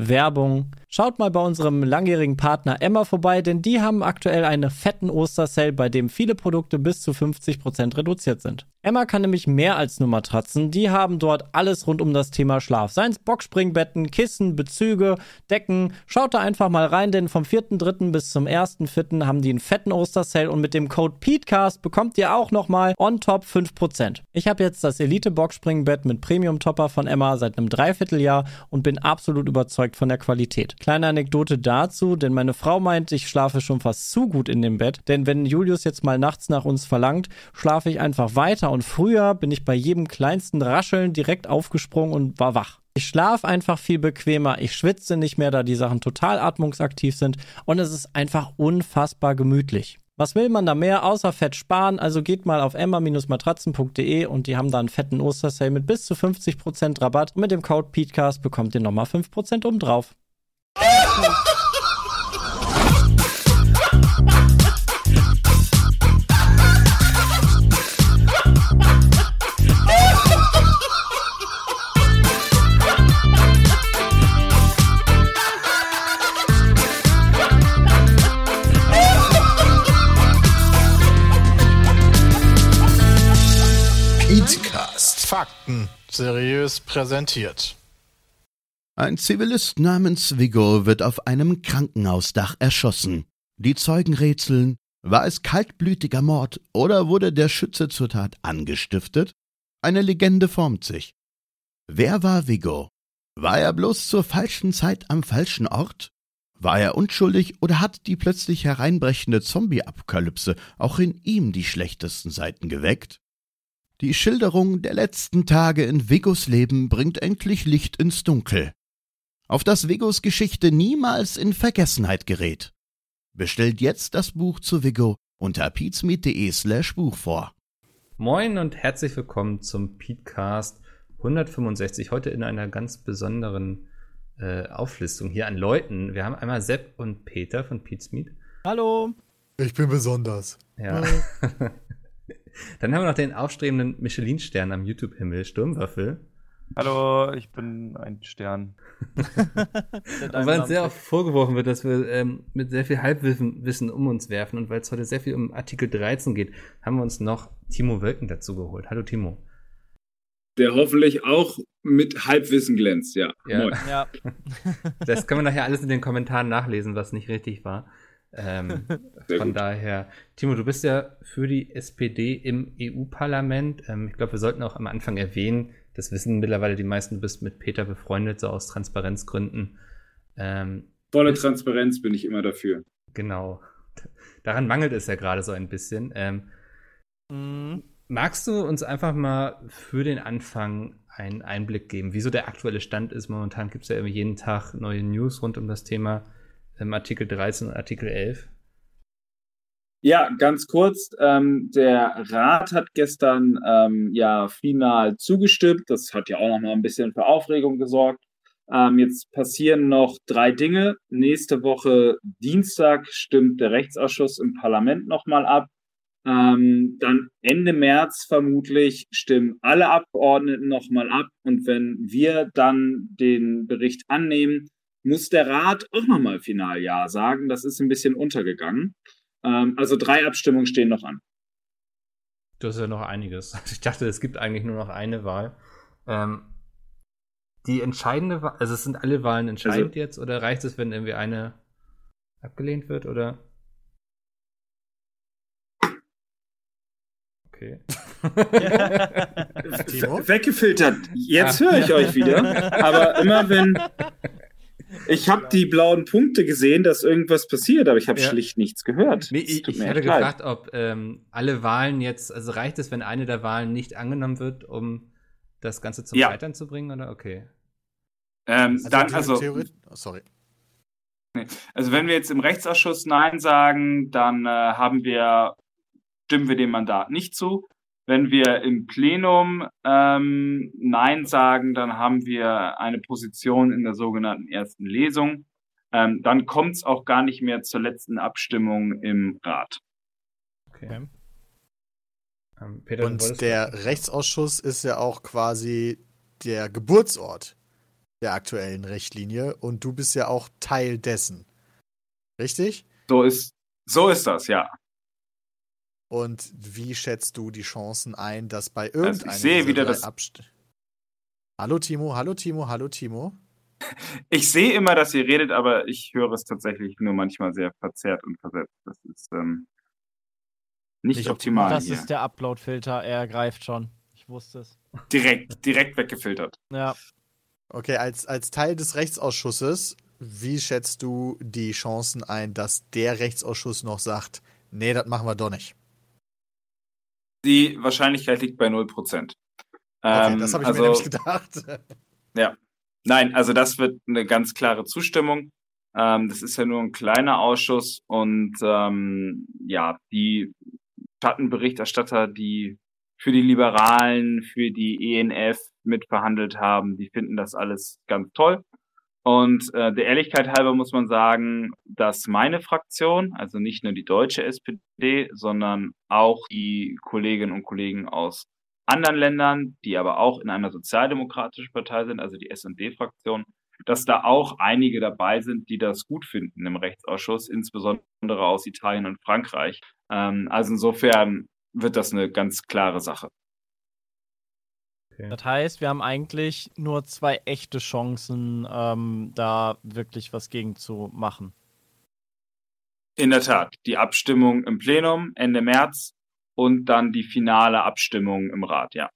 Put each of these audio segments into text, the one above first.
Werbung. Schaut mal bei unserem langjährigen Partner Emma vorbei, denn die haben aktuell einen fetten Ostersale, bei dem viele Produkte bis zu 50% reduziert sind. Emma kann nämlich mehr als nur Matratzen. Die haben dort alles rund um das Thema Schlaf. Seien es Boxspringbetten, Kissen, Bezüge, Decken. Schaut da einfach mal rein, denn vom 4.3. bis zum 1.4. haben die einen fetten Ostersale und mit dem Code PETECAST bekommt ihr auch nochmal on top 5%. Ich habe jetzt das Elite Boxspringbett mit Premium Topper von Emma seit einem Dreivierteljahr und bin absolut überzeugt von der Qualität. Kleine Anekdote dazu, denn meine Frau meint, ich schlafe schon fast zu gut in dem Bett, denn wenn Julius jetzt mal nachts nach uns verlangt, schlafe ich einfach weiter und früher bin ich bei jedem kleinsten Rascheln direkt aufgesprungen und war wach. Ich schlafe einfach viel bequemer, ich schwitze nicht mehr, da die Sachen total atmungsaktiv sind und es ist einfach unfassbar gemütlich. Was will man da mehr außer Fett sparen? Also geht mal auf emma-matratzen.de und die haben da einen fetten Ostersale mit bis zu 50% Rabatt und mit dem Code PETECAST bekommt ihr nochmal 5% obendrauf. Fakten seriös präsentiert. Ein Zivilist namens Vigo wird auf einem Krankenhausdach erschossen. Die Zeugen rätseln, war es kaltblütiger Mord oder wurde der Schütze zur Tat angestiftet? Eine Legende formt sich. Wer war Vigo? War er bloß zur falschen Zeit am falschen Ort? War er unschuldig oder hat die plötzlich hereinbrechende Zombie-Apokalypse auch in ihm die schlechtesten Seiten geweckt? Die Schilderung der letzten Tage in Vigos Leben bringt endlich Licht ins Dunkel. Auf das Vigos Geschichte niemals in Vergessenheit gerät. Bestellt jetzt das Buch zu Vigo unter peatsmeet.de slash Buch vor. Moin und herzlich willkommen zum Petecast 165. Heute in einer ganz besonderen äh, Auflistung hier an Leuten. Wir haben einmal Sepp und Peter von Pete's Hallo. Ich bin besonders. Ja. Dann haben wir noch den aufstrebenden Michelin-Stern am YouTube-Himmel, Sturmwaffel. Hallo, ich bin ein Stern. und weil uns sehr oft vorgeworfen wird, dass wir ähm, mit sehr viel Halbwissen Wissen um uns werfen und weil es heute sehr viel um Artikel 13 geht, haben wir uns noch Timo Wölken dazu geholt. Hallo Timo. Der hoffentlich auch mit Halbwissen glänzt, ja. ja. ja. das können wir nachher alles in den Kommentaren nachlesen, was nicht richtig war. Ähm, von gut. daher, Timo, du bist ja für die SPD im EU-Parlament. Ähm, ich glaube, wir sollten auch am Anfang erwähnen, das wissen mittlerweile die meisten, du bist mit Peter befreundet, so aus Transparenzgründen. Ähm, Volle Transparenz bin ich immer dafür. Genau. Daran mangelt es ja gerade so ein bisschen. Ähm, mhm. Magst du uns einfach mal für den Anfang einen Einblick geben, wieso der aktuelle Stand ist? Momentan gibt es ja irgendwie jeden Tag neue News rund um das Thema ähm, Artikel 13 und Artikel 11. Ja, ganz kurz. Ähm, der Rat hat gestern ähm, ja final zugestimmt. Das hat ja auch noch mal ein bisschen für Aufregung gesorgt. Ähm, jetzt passieren noch drei Dinge. Nächste Woche Dienstag stimmt der Rechtsausschuss im Parlament nochmal ab. Ähm, dann Ende März vermutlich stimmen alle Abgeordneten nochmal ab. Und wenn wir dann den Bericht annehmen, muss der Rat auch nochmal final Ja sagen. Das ist ein bisschen untergegangen. Ähm, also drei Abstimmungen stehen noch an. Das ist ja noch einiges. Ich dachte, es gibt eigentlich nur noch eine Wahl. Ähm, die entscheidende Wahl, also es sind alle Wahlen entscheidend also, jetzt oder reicht es, wenn irgendwie eine abgelehnt wird oder? Okay. Weggefiltert. Jetzt höre ich euch wieder. Aber immer wenn, ich habe die blauen Punkte gesehen, dass irgendwas passiert, aber ich habe ja. schlicht nichts gehört. Nee, ich, ich hatte gefragt, ob ähm, alle Wahlen jetzt, also reicht es, wenn eine der Wahlen nicht angenommen wird, um das Ganze zum ja. Scheitern zu bringen, oder? Okay. Ähm, also dann, also, oh, sorry. Also wenn wir jetzt im Rechtsausschuss Nein sagen, dann äh, haben wir, stimmen wir dem Mandat nicht zu. Wenn wir im Plenum ähm, Nein sagen, dann haben wir eine Position in der sogenannten ersten Lesung. Ähm, dann kommt es auch gar nicht mehr zur letzten Abstimmung im Rat. Okay. Ähm, Peter, Und der Rechtsausschuss ist ja auch quasi der Geburtsort der aktuellen Richtlinie und du bist ja auch Teil dessen. Richtig? So ist, so ist das, ja. Und wie schätzt du die Chancen ein, dass bei irgendeinem also ich sehe wieder das Abst Hallo Timo, hallo Timo, hallo Timo. Ich sehe immer, dass ihr redet, aber ich höre es tatsächlich nur manchmal sehr verzerrt und versetzt. Das ist ähm, nicht, nicht optimal. Das hier. ist der Upload-Filter, er greift schon. Ich wusste es. Direkt, direkt weggefiltert. Ja. Okay, als, als Teil des Rechtsausschusses, wie schätzt du die Chancen ein, dass der Rechtsausschuss noch sagt, nee, das machen wir doch nicht? Die Wahrscheinlichkeit liegt bei 0%. Okay, ähm, das habe ich also, mir nämlich gedacht. Ja. Nein, also das wird eine ganz klare Zustimmung. Ähm, das ist ja nur ein kleiner Ausschuss und ähm, ja, die Schattenberichterstatter, die für die Liberalen, für die ENF mitverhandelt haben, die finden das alles ganz toll. Und äh, der Ehrlichkeit halber muss man sagen, dass meine Fraktion, also nicht nur die deutsche SPD, sondern auch die Kolleginnen und Kollegen aus anderen Ländern, die aber auch in einer sozialdemokratischen Partei sind, also die SD-Fraktion, dass da auch einige dabei sind, die das gut finden im Rechtsausschuss, insbesondere aus Italien und Frankreich. Ähm, also insofern wird das eine ganz klare Sache. Okay. Das heißt, wir haben eigentlich nur zwei echte Chancen, ähm, da wirklich was gegen zu machen. In der Tat, die Abstimmung im Plenum Ende März und dann die finale Abstimmung im Rat, ja.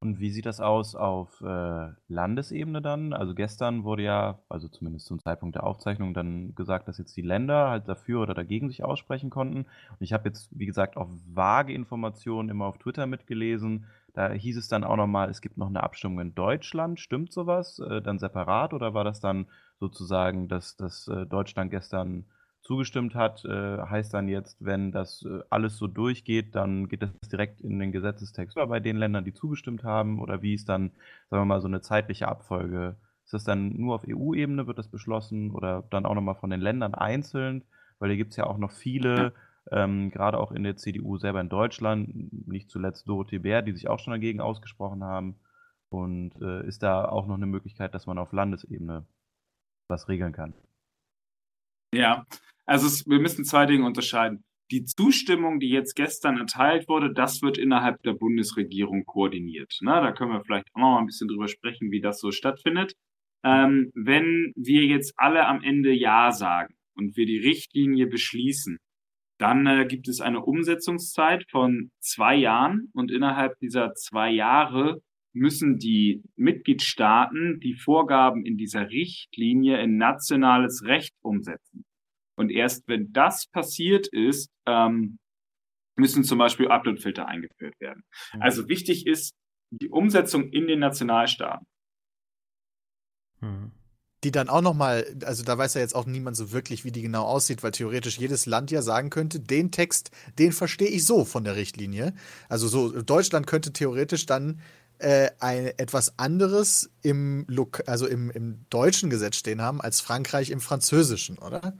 Und wie sieht das aus auf äh, Landesebene dann? Also gestern wurde ja, also zumindest zum Zeitpunkt der Aufzeichnung, dann gesagt, dass jetzt die Länder halt dafür oder dagegen sich aussprechen konnten. Und ich habe jetzt, wie gesagt, auch vage Informationen immer auf Twitter mitgelesen. Da hieß es dann auch nochmal, es gibt noch eine Abstimmung in Deutschland. Stimmt sowas? Äh, dann separat oder war das dann sozusagen, dass, dass äh, Deutschland gestern zugestimmt hat, äh, heißt dann jetzt, wenn das äh, alles so durchgeht, dann geht das direkt in den Gesetzestext. Oder bei den Ländern, die zugestimmt haben, oder wie ist dann, sagen wir mal, so eine zeitliche Abfolge? Ist das dann nur auf EU-Ebene, wird das beschlossen oder dann auch nochmal von den Ländern einzeln? Weil hier gibt es ja auch noch viele, ähm, gerade auch in der CDU selber in Deutschland, nicht zuletzt Dorothee Bär, die sich auch schon dagegen ausgesprochen haben. Und äh, ist da auch noch eine Möglichkeit, dass man auf Landesebene was regeln kann? Ja, also es, wir müssen zwei Dinge unterscheiden. Die Zustimmung, die jetzt gestern erteilt wurde, das wird innerhalb der Bundesregierung koordiniert. Na, da können wir vielleicht auch noch mal ein bisschen drüber sprechen, wie das so stattfindet. Ähm, wenn wir jetzt alle am Ende Ja sagen und wir die Richtlinie beschließen, dann äh, gibt es eine Umsetzungszeit von zwei Jahren und innerhalb dieser zwei Jahre müssen die Mitgliedstaaten die Vorgaben in dieser Richtlinie in nationales Recht umsetzen. Und erst wenn das passiert ist, ähm, müssen zum Beispiel Uploadfilter eingeführt werden. Mhm. Also wichtig ist die Umsetzung in den Nationalstaaten. Mhm. Die dann auch nochmal, also da weiß ja jetzt auch niemand so wirklich, wie die genau aussieht, weil theoretisch jedes Land ja sagen könnte, den Text, den verstehe ich so von der Richtlinie. Also so, Deutschland könnte theoretisch dann äh, ein, etwas anderes im, also im, im deutschen Gesetz stehen haben als Frankreich im französischen, oder?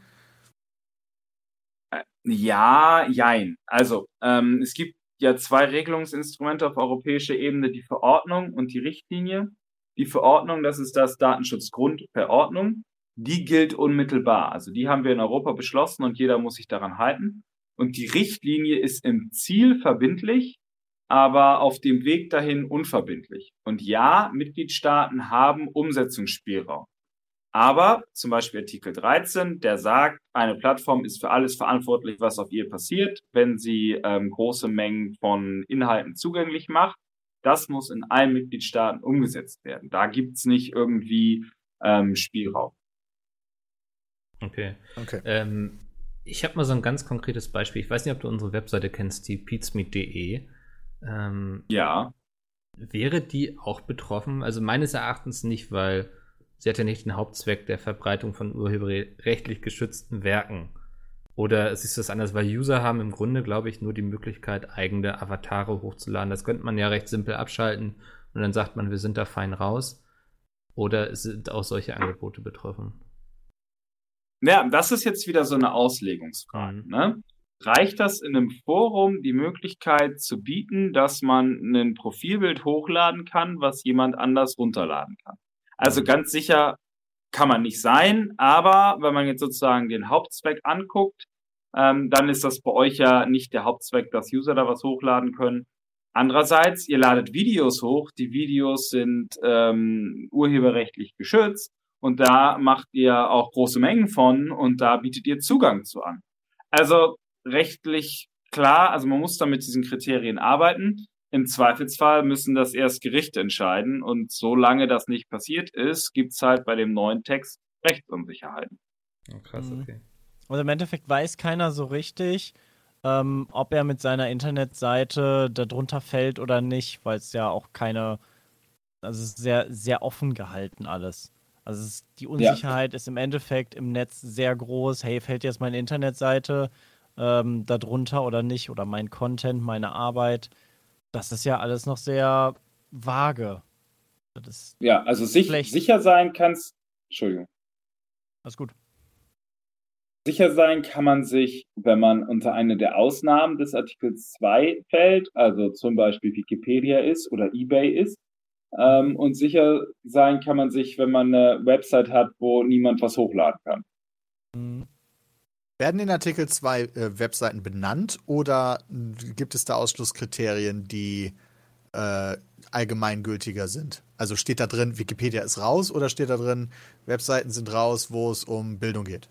Ja, jein. Also, ähm, es gibt ja zwei Regelungsinstrumente auf europäischer Ebene, die Verordnung und die Richtlinie. Die Verordnung, das ist das Datenschutzgrundverordnung. Die gilt unmittelbar. Also die haben wir in Europa beschlossen und jeder muss sich daran halten. Und die Richtlinie ist im Ziel verbindlich, aber auf dem Weg dahin unverbindlich. Und ja, Mitgliedstaaten haben Umsetzungsspielraum. Aber zum Beispiel Artikel 13, der sagt, eine Plattform ist für alles verantwortlich, was auf ihr passiert, wenn sie ähm, große Mengen von Inhalten zugänglich macht. Das muss in allen Mitgliedstaaten umgesetzt werden. Da gibt's nicht irgendwie ähm, Spielraum. Okay. okay. Ähm, ich habe mal so ein ganz konkretes Beispiel. Ich weiß nicht, ob du unsere Webseite kennst, die peatsmeet.de. Ähm, ja. Wäre die auch betroffen? Also meines Erachtens nicht, weil sie hat ja nicht den Hauptzweck der Verbreitung von urheberrechtlich geschützten Werken. Oder siehst du das anders, weil User haben im Grunde, glaube ich, nur die Möglichkeit, eigene Avatare hochzuladen. Das könnte man ja recht simpel abschalten und dann sagt man, wir sind da fein raus. Oder sind auch solche Angebote betroffen? Ja, das ist jetzt wieder so eine Auslegungsfrage. Mhm. Ne? Reicht das in einem Forum die Möglichkeit zu bieten, dass man ein Profilbild hochladen kann, was jemand anders runterladen kann? Also ganz sicher kann man nicht sein, aber wenn man jetzt sozusagen den Hauptzweck anguckt, ähm, dann ist das bei euch ja nicht der Hauptzweck, dass User da was hochladen können. Andererseits, ihr ladet Videos hoch, die Videos sind ähm, urheberrechtlich geschützt und da macht ihr auch große Mengen von und da bietet ihr Zugang zu an. Also rechtlich klar, also man muss da mit diesen Kriterien arbeiten. Im Zweifelsfall müssen das erst Gerichte entscheiden und solange das nicht passiert ist, gibt's halt bei dem neuen Text Rechtsunsicherheiten. Oh, krass, mhm. okay. Also im Endeffekt weiß keiner so richtig, ähm, ob er mit seiner Internetseite darunter fällt oder nicht, weil es ja auch keine, also es ist sehr, sehr offen gehalten alles. Also ist, die Unsicherheit ja. ist im Endeffekt im Netz sehr groß. Hey, fällt jetzt meine Internetseite ähm, darunter oder nicht? Oder mein Content, meine Arbeit? Das ist ja alles noch sehr vage. ja, also sich, sicher sein kannst. Entschuldigung. Alles gut. Sicher sein kann man sich, wenn man unter eine der Ausnahmen des Artikels 2 fällt, also zum Beispiel Wikipedia ist oder eBay ist. Ähm, und sicher sein kann man sich, wenn man eine Website hat, wo niemand was hochladen kann. Mhm. Werden in Artikel 2 äh, Webseiten benannt oder gibt es da Ausschlusskriterien, die äh, allgemeingültiger sind? Also steht da drin, Wikipedia ist raus oder steht da drin, Webseiten sind raus, wo es um Bildung geht?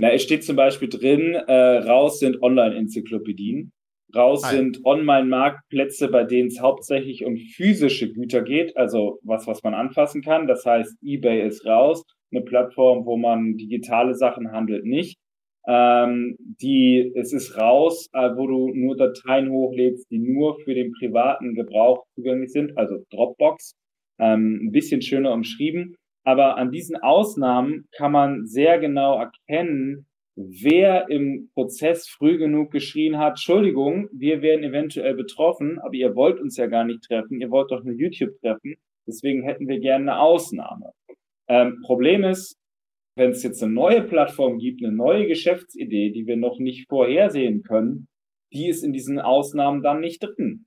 Na, es steht zum Beispiel drin, äh, raus sind Online-Enzyklopädien, raus ah, sind Online-Marktplätze, bei denen es hauptsächlich um physische Güter geht, also was, was man anfassen kann. Das heißt, eBay ist raus eine Plattform, wo man digitale Sachen handelt, nicht. Ähm, die, es ist raus, äh, wo du nur Dateien hochlädst, die nur für den privaten Gebrauch zugänglich sind, also Dropbox, ähm, ein bisschen schöner umschrieben. Aber an diesen Ausnahmen kann man sehr genau erkennen, wer im Prozess früh genug geschrien hat, Entschuldigung, wir werden eventuell betroffen, aber ihr wollt uns ja gar nicht treffen, ihr wollt doch nur YouTube treffen, deswegen hätten wir gerne eine Ausnahme. Ähm, Problem ist, wenn es jetzt eine neue Plattform gibt, eine neue Geschäftsidee, die wir noch nicht vorhersehen können, die ist in diesen Ausnahmen dann nicht drin.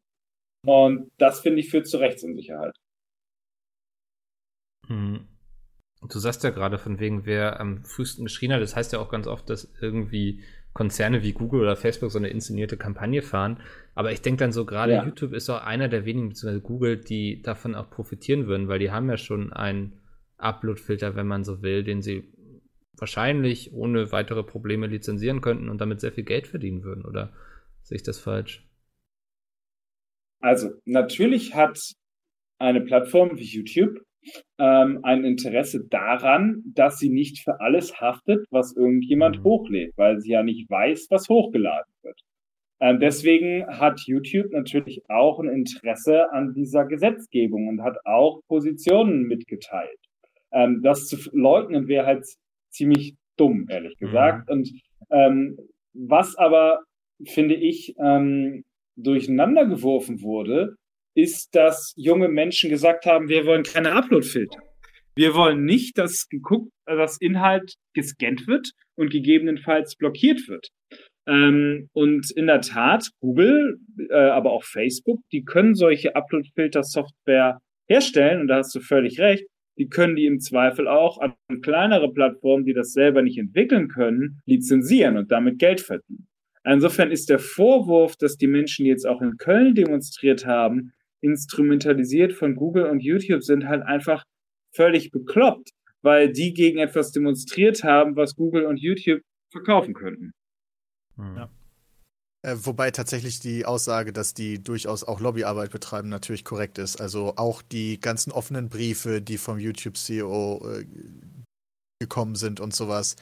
Und das finde ich führt zu Rechtsunsicherheit. Hm. Du sagst ja gerade von wegen, wer am frühesten geschrien hat. Das heißt ja auch ganz oft, dass irgendwie Konzerne wie Google oder Facebook so eine inszenierte Kampagne fahren. Aber ich denke dann so, gerade ja. YouTube ist auch einer der wenigen, beziehungsweise Google, die davon auch profitieren würden, weil die haben ja schon ein Upload-Filter, wenn man so will, den sie wahrscheinlich ohne weitere Probleme lizenzieren könnten und damit sehr viel Geld verdienen würden, oder sehe ich das falsch? Also, natürlich hat eine Plattform wie YouTube ähm, ein Interesse daran, dass sie nicht für alles haftet, was irgendjemand mhm. hochlädt, weil sie ja nicht weiß, was hochgeladen wird. Ähm, deswegen hat YouTube natürlich auch ein Interesse an dieser Gesetzgebung und hat auch Positionen mitgeteilt. Ähm, das zu leugnen wäre halt ziemlich dumm, ehrlich mhm. gesagt. Mhm. Und ähm, was aber, finde ich, ähm, durcheinander geworfen wurde, ist, dass junge Menschen gesagt haben, wir wollen keine Upload-Filter. Wir wollen nicht, dass geguckt, dass Inhalt gescannt wird und gegebenenfalls blockiert wird. Ähm, und in der Tat, Google, äh, aber auch Facebook, die können solche Upload-Filter-Software herstellen und da hast du völlig recht die können die im Zweifel auch an kleinere Plattformen, die das selber nicht entwickeln können, lizenzieren und damit Geld verdienen. Insofern ist der Vorwurf, dass die Menschen jetzt auch in Köln demonstriert haben, instrumentalisiert von Google und YouTube sind halt einfach völlig bekloppt, weil die gegen etwas demonstriert haben, was Google und YouTube verkaufen könnten. Ja. Äh, wobei tatsächlich die Aussage, dass die durchaus auch Lobbyarbeit betreiben, natürlich korrekt ist. Also auch die ganzen offenen Briefe, die vom YouTube-CEO äh, gekommen sind und sowas.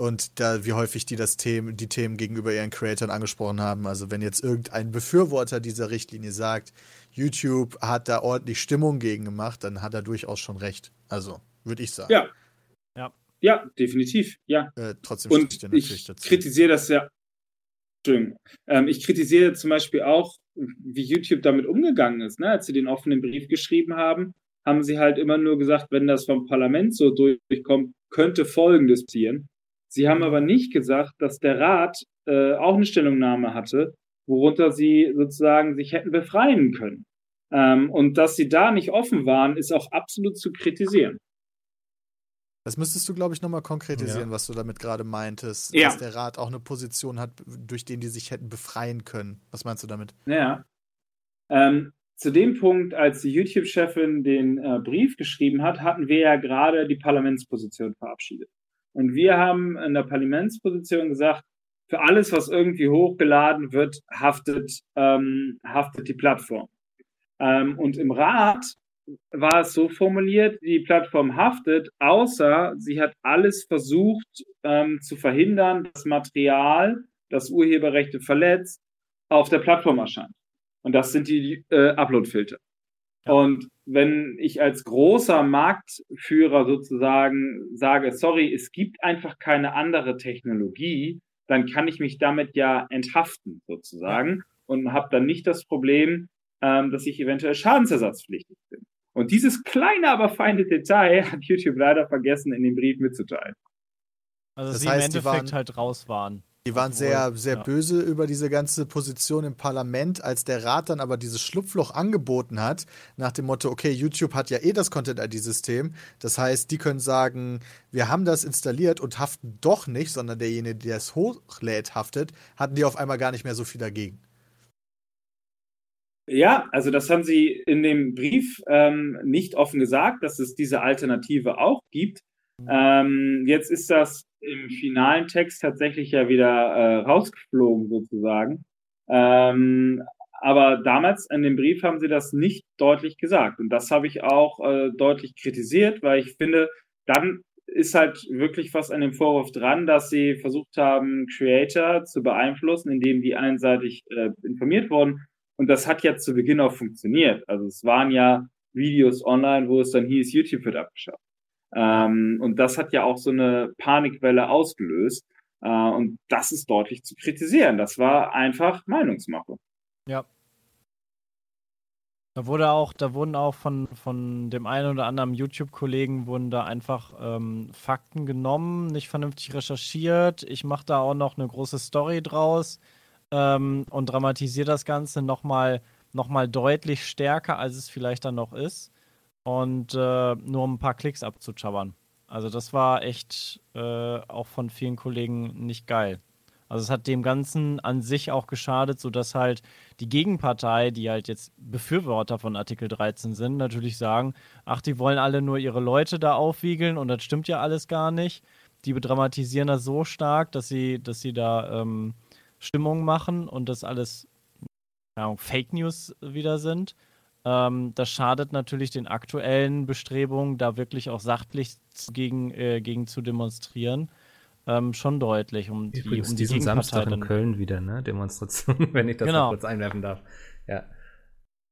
Und da, wie häufig die das Themen, die Themen gegenüber ihren Creatoren angesprochen haben. Also wenn jetzt irgendein Befürworter dieser Richtlinie sagt, YouTube hat da ordentlich Stimmung gegen gemacht, dann hat er durchaus schon recht. Also, würde ich sagen. Ja. Ja. Ja, definitiv. Ja. Äh, trotzdem und ich natürlich dazu. kritisiere das ja Entschuldigung. Ähm, ich kritisiere zum Beispiel auch, wie YouTube damit umgegangen ist. Ne? Als sie den offenen Brief geschrieben haben, haben sie halt immer nur gesagt, wenn das vom Parlament so durchkommt, könnte Folgendes passieren. Sie haben aber nicht gesagt, dass der Rat äh, auch eine Stellungnahme hatte, worunter sie sozusagen sich hätten befreien können. Ähm, und dass sie da nicht offen waren, ist auch absolut zu kritisieren. Das müsstest du, glaube ich, nochmal konkretisieren, ja. was du damit gerade meintest. Ja. Dass der Rat auch eine Position hat, durch den die sich hätten befreien können. Was meinst du damit? Ja. Ähm, zu dem Punkt, als die YouTube-Chefin den äh, Brief geschrieben hat, hatten wir ja gerade die Parlamentsposition verabschiedet. Und wir haben in der Parlamentsposition gesagt, für alles, was irgendwie hochgeladen wird, haftet, ähm, haftet die Plattform. Ähm, und im Rat war es so formuliert, die Plattform haftet, außer sie hat alles versucht ähm, zu verhindern, dass Material, das Urheberrechte verletzt, auf der Plattform erscheint. Und das sind die äh, Upload-Filter. Ja. Und wenn ich als großer Marktführer sozusagen sage, sorry, es gibt einfach keine andere Technologie, dann kann ich mich damit ja enthaften sozusagen und habe dann nicht das Problem, ähm, dass ich eventuell schadensersatzpflichtig bin. Und dieses kleine, aber feine Detail hat YouTube leider vergessen, in dem Brief mitzuteilen. Also, dass das sie heißt, im Endeffekt waren, halt raus waren. Die waren Obwohl, sehr, sehr ja. böse über diese ganze Position im Parlament, als der Rat dann aber dieses Schlupfloch angeboten hat, nach dem Motto, okay, YouTube hat ja eh das Content-ID-System. Das heißt, die können sagen, wir haben das installiert und haften doch nicht, sondern derjenige, der es hochlädt, haftet, hatten die auf einmal gar nicht mehr so viel dagegen. Ja, also das haben Sie in dem Brief ähm, nicht offen gesagt, dass es diese Alternative auch gibt. Ähm, jetzt ist das im finalen Text tatsächlich ja wieder äh, rausgeflogen sozusagen. Ähm, aber damals in dem Brief haben sie das nicht deutlich gesagt. Und das habe ich auch äh, deutlich kritisiert, weil ich finde, dann ist halt wirklich was an dem Vorwurf dran, dass sie versucht haben, Creator zu beeinflussen, indem die einseitig äh, informiert wurden. Und das hat ja zu Beginn auch funktioniert. Also es waren ja Videos online, wo es dann hieß, YouTube wird abgeschafft. Ähm, und das hat ja auch so eine Panikwelle ausgelöst. Äh, und das ist deutlich zu kritisieren. Das war einfach Meinungsmache. Ja. Da wurde auch, da wurden auch von, von dem einen oder anderen YouTube-Kollegen wurden da einfach ähm, Fakten genommen, nicht vernünftig recherchiert. Ich mache da auch noch eine große Story draus ähm, und dramatisiere das Ganze nochmal noch mal deutlich stärker, als es vielleicht dann noch ist. Und äh, nur um ein paar Klicks abzuchabbern. Also das war echt äh, auch von vielen Kollegen nicht geil. Also es hat dem Ganzen an sich auch geschadet, sodass halt die Gegenpartei, die halt jetzt Befürworter von Artikel 13 sind, natürlich sagen, ach, die wollen alle nur ihre Leute da aufwiegeln und das stimmt ja alles gar nicht. Die bedramatisieren das so stark, dass sie, dass sie da ähm, Stimmung machen und das alles ja, Fake News wieder sind. Ähm, das schadet natürlich den aktuellen Bestrebungen, da wirklich auch sachlich gegen, äh, gegen zu demonstrieren. Ähm, schon deutlich. Um die, Übrigens, um die diesen Samstag in Köln wieder, ne? Demonstration, wenn ich das genau. kurz einwerfen darf. Ja.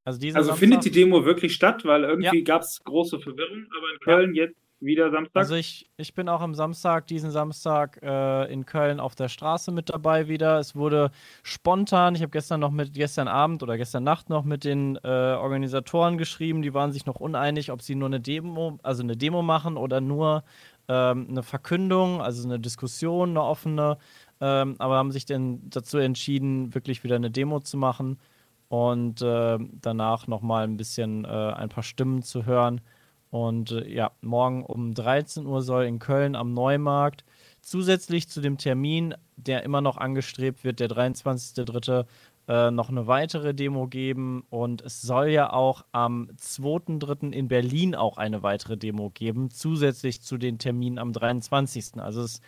Also, also findet die Demo wirklich statt, weil irgendwie ja. gab es große Verwirrung, aber in Köln ja. jetzt wieder Samstag? Also ich, ich bin auch am Samstag, diesen Samstag äh, in Köln auf der Straße mit dabei wieder. Es wurde spontan, ich habe gestern noch mit, gestern Abend oder gestern Nacht noch mit den äh, Organisatoren geschrieben, die waren sich noch uneinig, ob sie nur eine Demo, also eine Demo machen oder nur ähm, eine Verkündung, also eine Diskussion, eine offene, ähm, aber haben sich dann dazu entschieden, wirklich wieder eine Demo zu machen und äh, danach nochmal ein bisschen äh, ein paar Stimmen zu hören. Und äh, ja, morgen um 13 Uhr soll in Köln am Neumarkt zusätzlich zu dem Termin, der immer noch angestrebt wird, der 23.03., äh, noch eine weitere Demo geben. Und es soll ja auch am 2.03. in Berlin auch eine weitere Demo geben, zusätzlich zu den Terminen am 23. Also es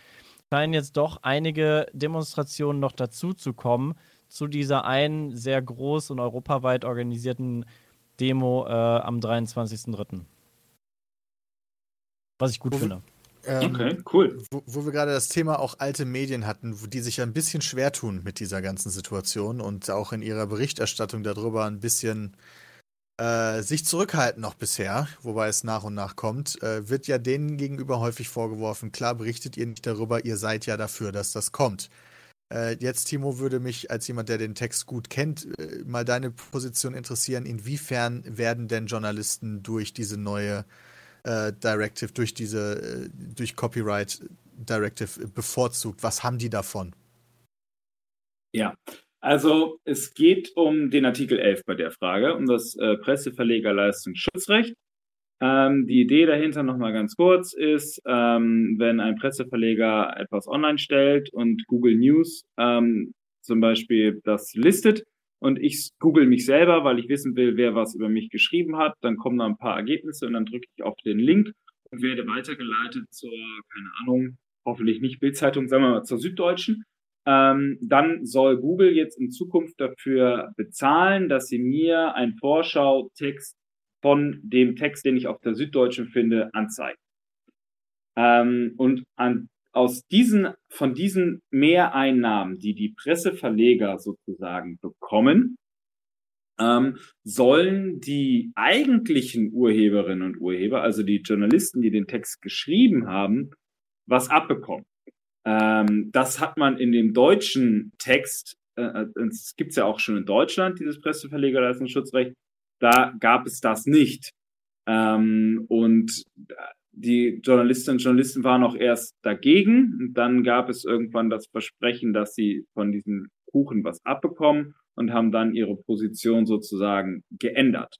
scheinen jetzt doch einige Demonstrationen noch dazu zu kommen zu dieser einen sehr groß und europaweit organisierten Demo äh, am 23.03. Was ich gut wo finde. ähm, okay, cool. Wo, wo wir gerade das Thema auch alte Medien hatten, wo die sich ja ein bisschen schwer tun mit dieser ganzen Situation und auch in ihrer Berichterstattung darüber ein bisschen äh, sich zurückhalten noch bisher, wobei es nach und nach kommt, äh, wird ja denen gegenüber häufig vorgeworfen, klar berichtet ihr nicht darüber, ihr seid ja dafür, dass das kommt. Äh, jetzt, Timo, würde mich als jemand, der den Text gut kennt, äh, mal deine Position interessieren. Inwiefern werden denn Journalisten durch diese neue äh, Directive, durch diese, äh, durch Copyright Directive bevorzugt? Was haben die davon? Ja, Also es geht um den Artikel 11 bei der Frage, um das äh, Presseverlegerleistungsschutzrecht. Ähm, die Idee dahinter nochmal ganz kurz ist, ähm, wenn ein Presseverleger etwas online stellt und Google News ähm, zum Beispiel das listet und ich google mich selber, weil ich wissen will, wer was über mich geschrieben hat, dann kommen da ein paar Ergebnisse und dann drücke ich auf den Link und werde weitergeleitet zur, keine Ahnung, hoffentlich nicht Bildzeitung, sagen wir mal zur Süddeutschen. Ähm, dann soll Google jetzt in Zukunft dafür bezahlen, dass sie mir einen Vorschau-Text von dem Text, den ich auf der Süddeutschen finde, anzeigt. Ähm, und an, aus diesen, von diesen Mehreinnahmen, die die Presseverleger sozusagen bekommen, ähm, sollen die eigentlichen Urheberinnen und Urheber, also die Journalisten, die den Text geschrieben haben, was abbekommen. Ähm, das hat man in dem deutschen Text, äh, äh es gibt ja auch schon in Deutschland, dieses Presseverlegerleistungsschutzrecht, da gab es das nicht. Ähm, und die Journalistinnen und Journalisten waren auch erst dagegen. Und dann gab es irgendwann das Versprechen, dass sie von diesem Kuchen was abbekommen und haben dann ihre Position sozusagen geändert.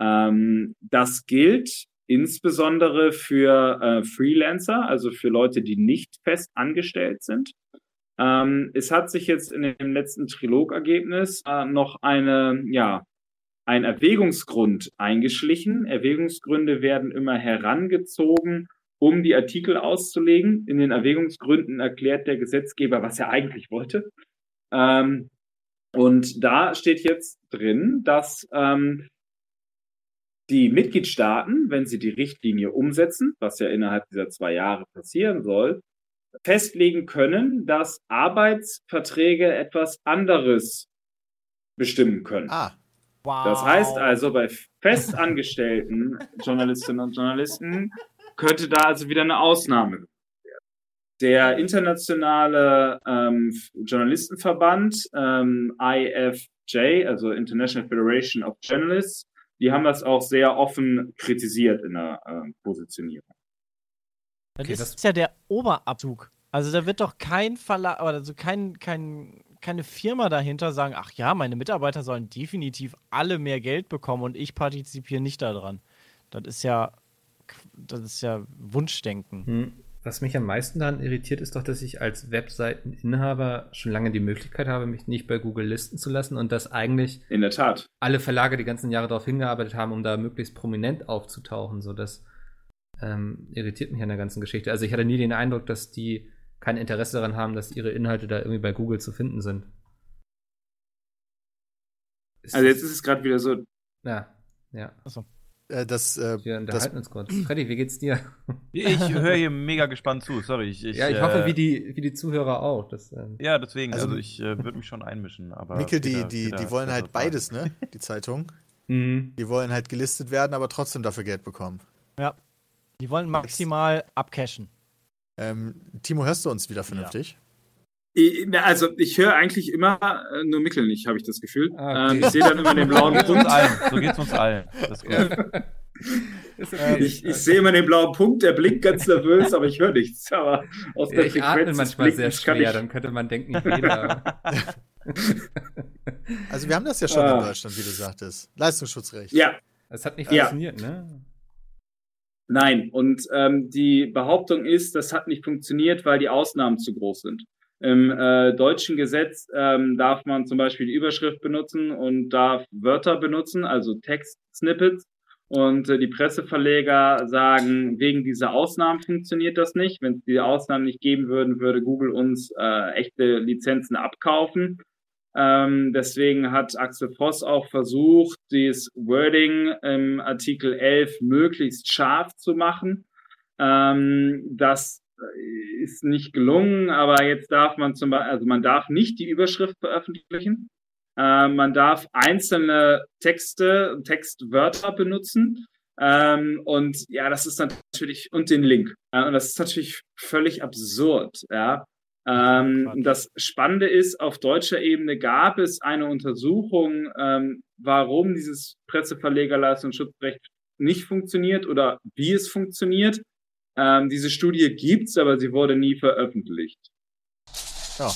Ähm, das gilt insbesondere für äh, Freelancer, also für Leute, die nicht fest angestellt sind. Ähm, es hat sich jetzt in dem letzten Trilogergebnis äh, noch eine, ja, ein Erwägungsgrund eingeschlichen. Erwägungsgründe werden immer herangezogen, um die Artikel auszulegen. In den Erwägungsgründen erklärt der Gesetzgeber, was er eigentlich wollte. Ähm, und da steht jetzt drin, dass ähm, die Mitgliedstaaten, wenn sie die Richtlinie umsetzen, was ja innerhalb dieser zwei Jahre passieren soll, festlegen können, dass Arbeitsverträge etwas anderes bestimmen können. Ah. Wow. Das heißt also, bei festangestellten Journalistinnen und Journalisten könnte da also wieder eine Ausnahme werden. Der internationale ähm, Journalistenverband ähm, IFJ, also International Federation of Journalists, die haben das auch sehr offen kritisiert in der äh, Positionierung. Das okay, ist das ja der Oberabzug. Also da wird doch kein Verlag, also kein, kein keine Firma dahinter sagen, ach ja, meine Mitarbeiter sollen definitiv alle mehr Geld bekommen und ich partizipiere nicht daran. Das ist ja, das ist ja Wunschdenken. Hm. Was mich am meisten daran irritiert, ist doch, dass ich als Webseiteninhaber schon lange die Möglichkeit habe, mich nicht bei Google listen zu lassen und dass eigentlich in der Tat alle Verlage die ganzen Jahre darauf hingearbeitet haben, um da möglichst prominent aufzutauchen. So das ähm, irritiert mich an der ganzen Geschichte. Also ich hatte nie den Eindruck, dass die kein Interesse daran haben, dass ihre Inhalte da irgendwie bei Google zu finden sind. Ist also jetzt ist es gerade wieder so. Ja, ja. Achso. Äh, das, äh, Wir unterhalten das, uns kurz. Freddy, wie geht's dir? Ich höre hier mega gespannt zu, sorry. Ich, ich, ja, ich hoffe, äh, wie, die, wie die Zuhörer auch. Das, ähm, ja, deswegen, also, also ich äh, würde mich schon einmischen. Aber Mikkel, die, die, die wollen halt beides, ne? Die Zeitung. Mhm. Die wollen halt gelistet werden, aber trotzdem dafür Geld bekommen. Ja. Die wollen maximal abcashen. Ähm, Timo, hörst du uns wieder vernünftig? Ja. Also ich höre eigentlich immer äh, nur Mickel nicht, habe ich das Gefühl. Ah, okay. ähm, ich sehe dann immer den blauen Punkt. So geht es uns allen. Okay. Ich, ich, sehe immer den blauen Punkt, der blinkt ganz nervös, aber ich höre nichts. Aber aus der ich atme manchmal sehr schwer, dann könnte man denken, jeder. also wir haben das ja schon ah. in Deutschland, wie du sagtest. Leistungsschutzrecht. Ja. Es hat nicht funktioniert, ja. ne? Nein, und ähm, die Behauptung ist, das hat nicht funktioniert, weil die Ausnahmen zu groß sind. Im äh, deutschen Gesetz ähm, darf man zum Beispiel die Überschrift benutzen und darf Wörter benutzen, also Text-Snippets. Und äh, die Presseverleger sagen, wegen dieser Ausnahmen funktioniert das nicht. Wenn es diese Ausnahmen nicht geben würden, würde Google uns äh, echte Lizenzen abkaufen. Ähm, deswegen hat Axel Voss auch versucht, dieses Wording im Artikel 11 möglichst scharf zu machen. Ähm, das ist nicht gelungen, aber jetzt darf man zum Beispiel, also man darf nicht die Überschrift veröffentlichen. Äh, man darf einzelne Texte, Textwörter benutzen. Ähm, und ja, das ist natürlich, und den Link. Äh, und das ist natürlich völlig absurd, ja. Ähm, das Spannende ist, auf deutscher Ebene gab es eine Untersuchung, ähm, warum dieses Presseverlegerleistungsschutzrecht nicht funktioniert oder wie es funktioniert. Ähm, diese Studie gibt's, aber sie wurde nie veröffentlicht. Ja.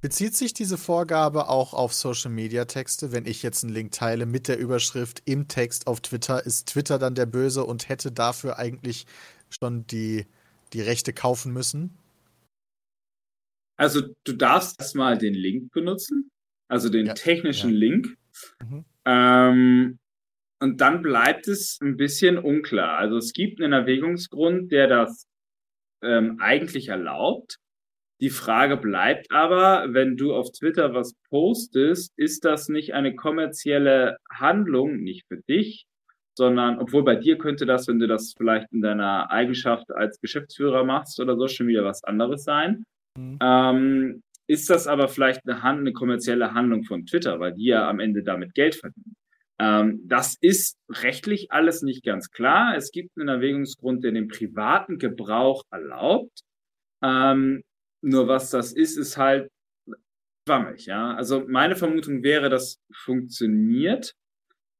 Bezieht sich diese Vorgabe auch auf Social-Media-Texte? Wenn ich jetzt einen Link teile mit der Überschrift im Text auf Twitter, ist Twitter dann der Böse und hätte dafür eigentlich schon die, die Rechte kaufen müssen? Also du darfst erstmal den Link benutzen, also den ja, technischen ja. Link. Mhm. Ähm, und dann bleibt es ein bisschen unklar. Also es gibt einen Erwägungsgrund, der das ähm, eigentlich erlaubt. Die Frage bleibt aber, wenn du auf Twitter was postest, ist das nicht eine kommerzielle Handlung, nicht für dich, sondern, obwohl bei dir könnte das, wenn du das vielleicht in deiner Eigenschaft als Geschäftsführer machst oder so, schon wieder was anderes sein. Mhm. Ähm, ist das aber vielleicht eine, Hand, eine kommerzielle Handlung von Twitter, weil die ja am Ende damit Geld verdienen? Ähm, das ist rechtlich alles nicht ganz klar. Es gibt einen Erwägungsgrund, der den privaten Gebrauch erlaubt. Ähm, nur was das ist, ist halt schwammig, ja. Also meine Vermutung wäre, das funktioniert.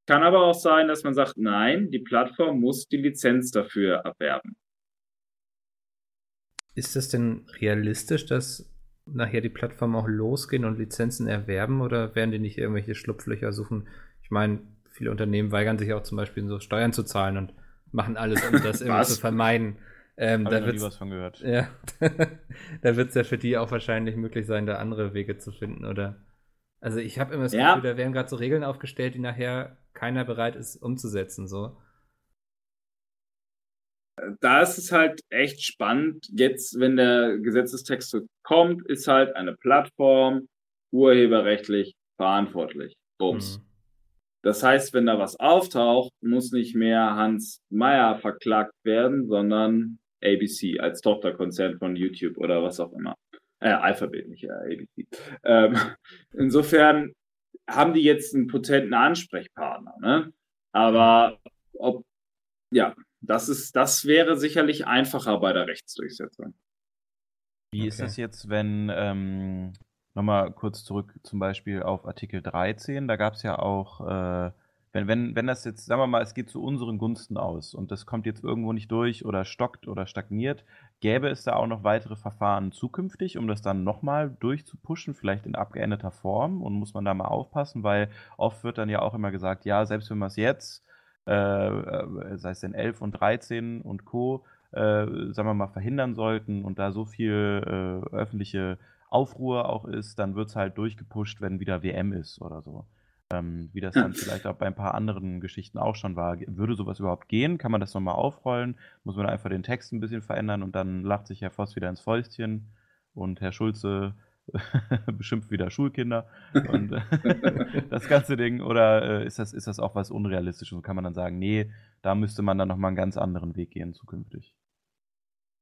Kann aber auch sein, dass man sagt, nein, die Plattform muss die Lizenz dafür erwerben. Ist das denn realistisch, dass nachher die Plattformen auch losgehen und Lizenzen erwerben oder werden die nicht irgendwelche Schlupflöcher suchen? Ich meine, viele Unternehmen weigern sich auch zum Beispiel so Steuern zu zahlen und machen alles, um das irgendwie zu vermeiden. Ähm, da wird was von gehört. Ja, da wird es ja für die auch wahrscheinlich möglich sein, da andere Wege zu finden, oder? Also ich habe immer das ja. Gefühl, da werden gerade so Regeln aufgestellt, die nachher keiner bereit ist umzusetzen, so. Da ist es halt echt spannend. Jetzt, wenn der Gesetzestext kommt, ist halt eine Plattform urheberrechtlich verantwortlich. Bums. Mhm. Das heißt, wenn da was auftaucht, muss nicht mehr Hans Meyer verklagt werden, sondern ABC als Tochterkonzern von YouTube oder was auch immer. Äh, Alphabet, nicht äh, ABC. Ähm, insofern haben die jetzt einen potenten Ansprechpartner, ne? Aber ob, ja, das ist, das wäre sicherlich einfacher bei der Rechtsdurchsetzung. Wie okay. ist das jetzt, wenn, ähm, nochmal kurz zurück zum Beispiel auf Artikel 13, da gab es ja auch äh, wenn, wenn, wenn das jetzt, sagen wir mal, es geht zu unseren Gunsten aus und das kommt jetzt irgendwo nicht durch oder stockt oder stagniert, gäbe es da auch noch weitere Verfahren zukünftig, um das dann nochmal durchzupushen, vielleicht in abgeänderter Form und muss man da mal aufpassen, weil oft wird dann ja auch immer gesagt, ja, selbst wenn wir es jetzt, äh, äh sei es denn 11 und 13 und Co., äh, sagen wir mal, verhindern sollten und da so viel äh, öffentliche Aufruhr auch ist, dann wird es halt durchgepusht, wenn wieder WM ist oder so. Ähm, wie das dann vielleicht auch bei ein paar anderen Geschichten auch schon war. Würde sowas überhaupt gehen? Kann man das nochmal aufrollen? Muss man einfach den Text ein bisschen verändern und dann lacht sich Herr Voss wieder ins Fäustchen und Herr Schulze beschimpft wieder Schulkinder und das ganze Ding. Oder äh, ist, das, ist das auch was Unrealistisches? Und kann man dann sagen, nee, da müsste man dann nochmal einen ganz anderen Weg gehen zukünftig?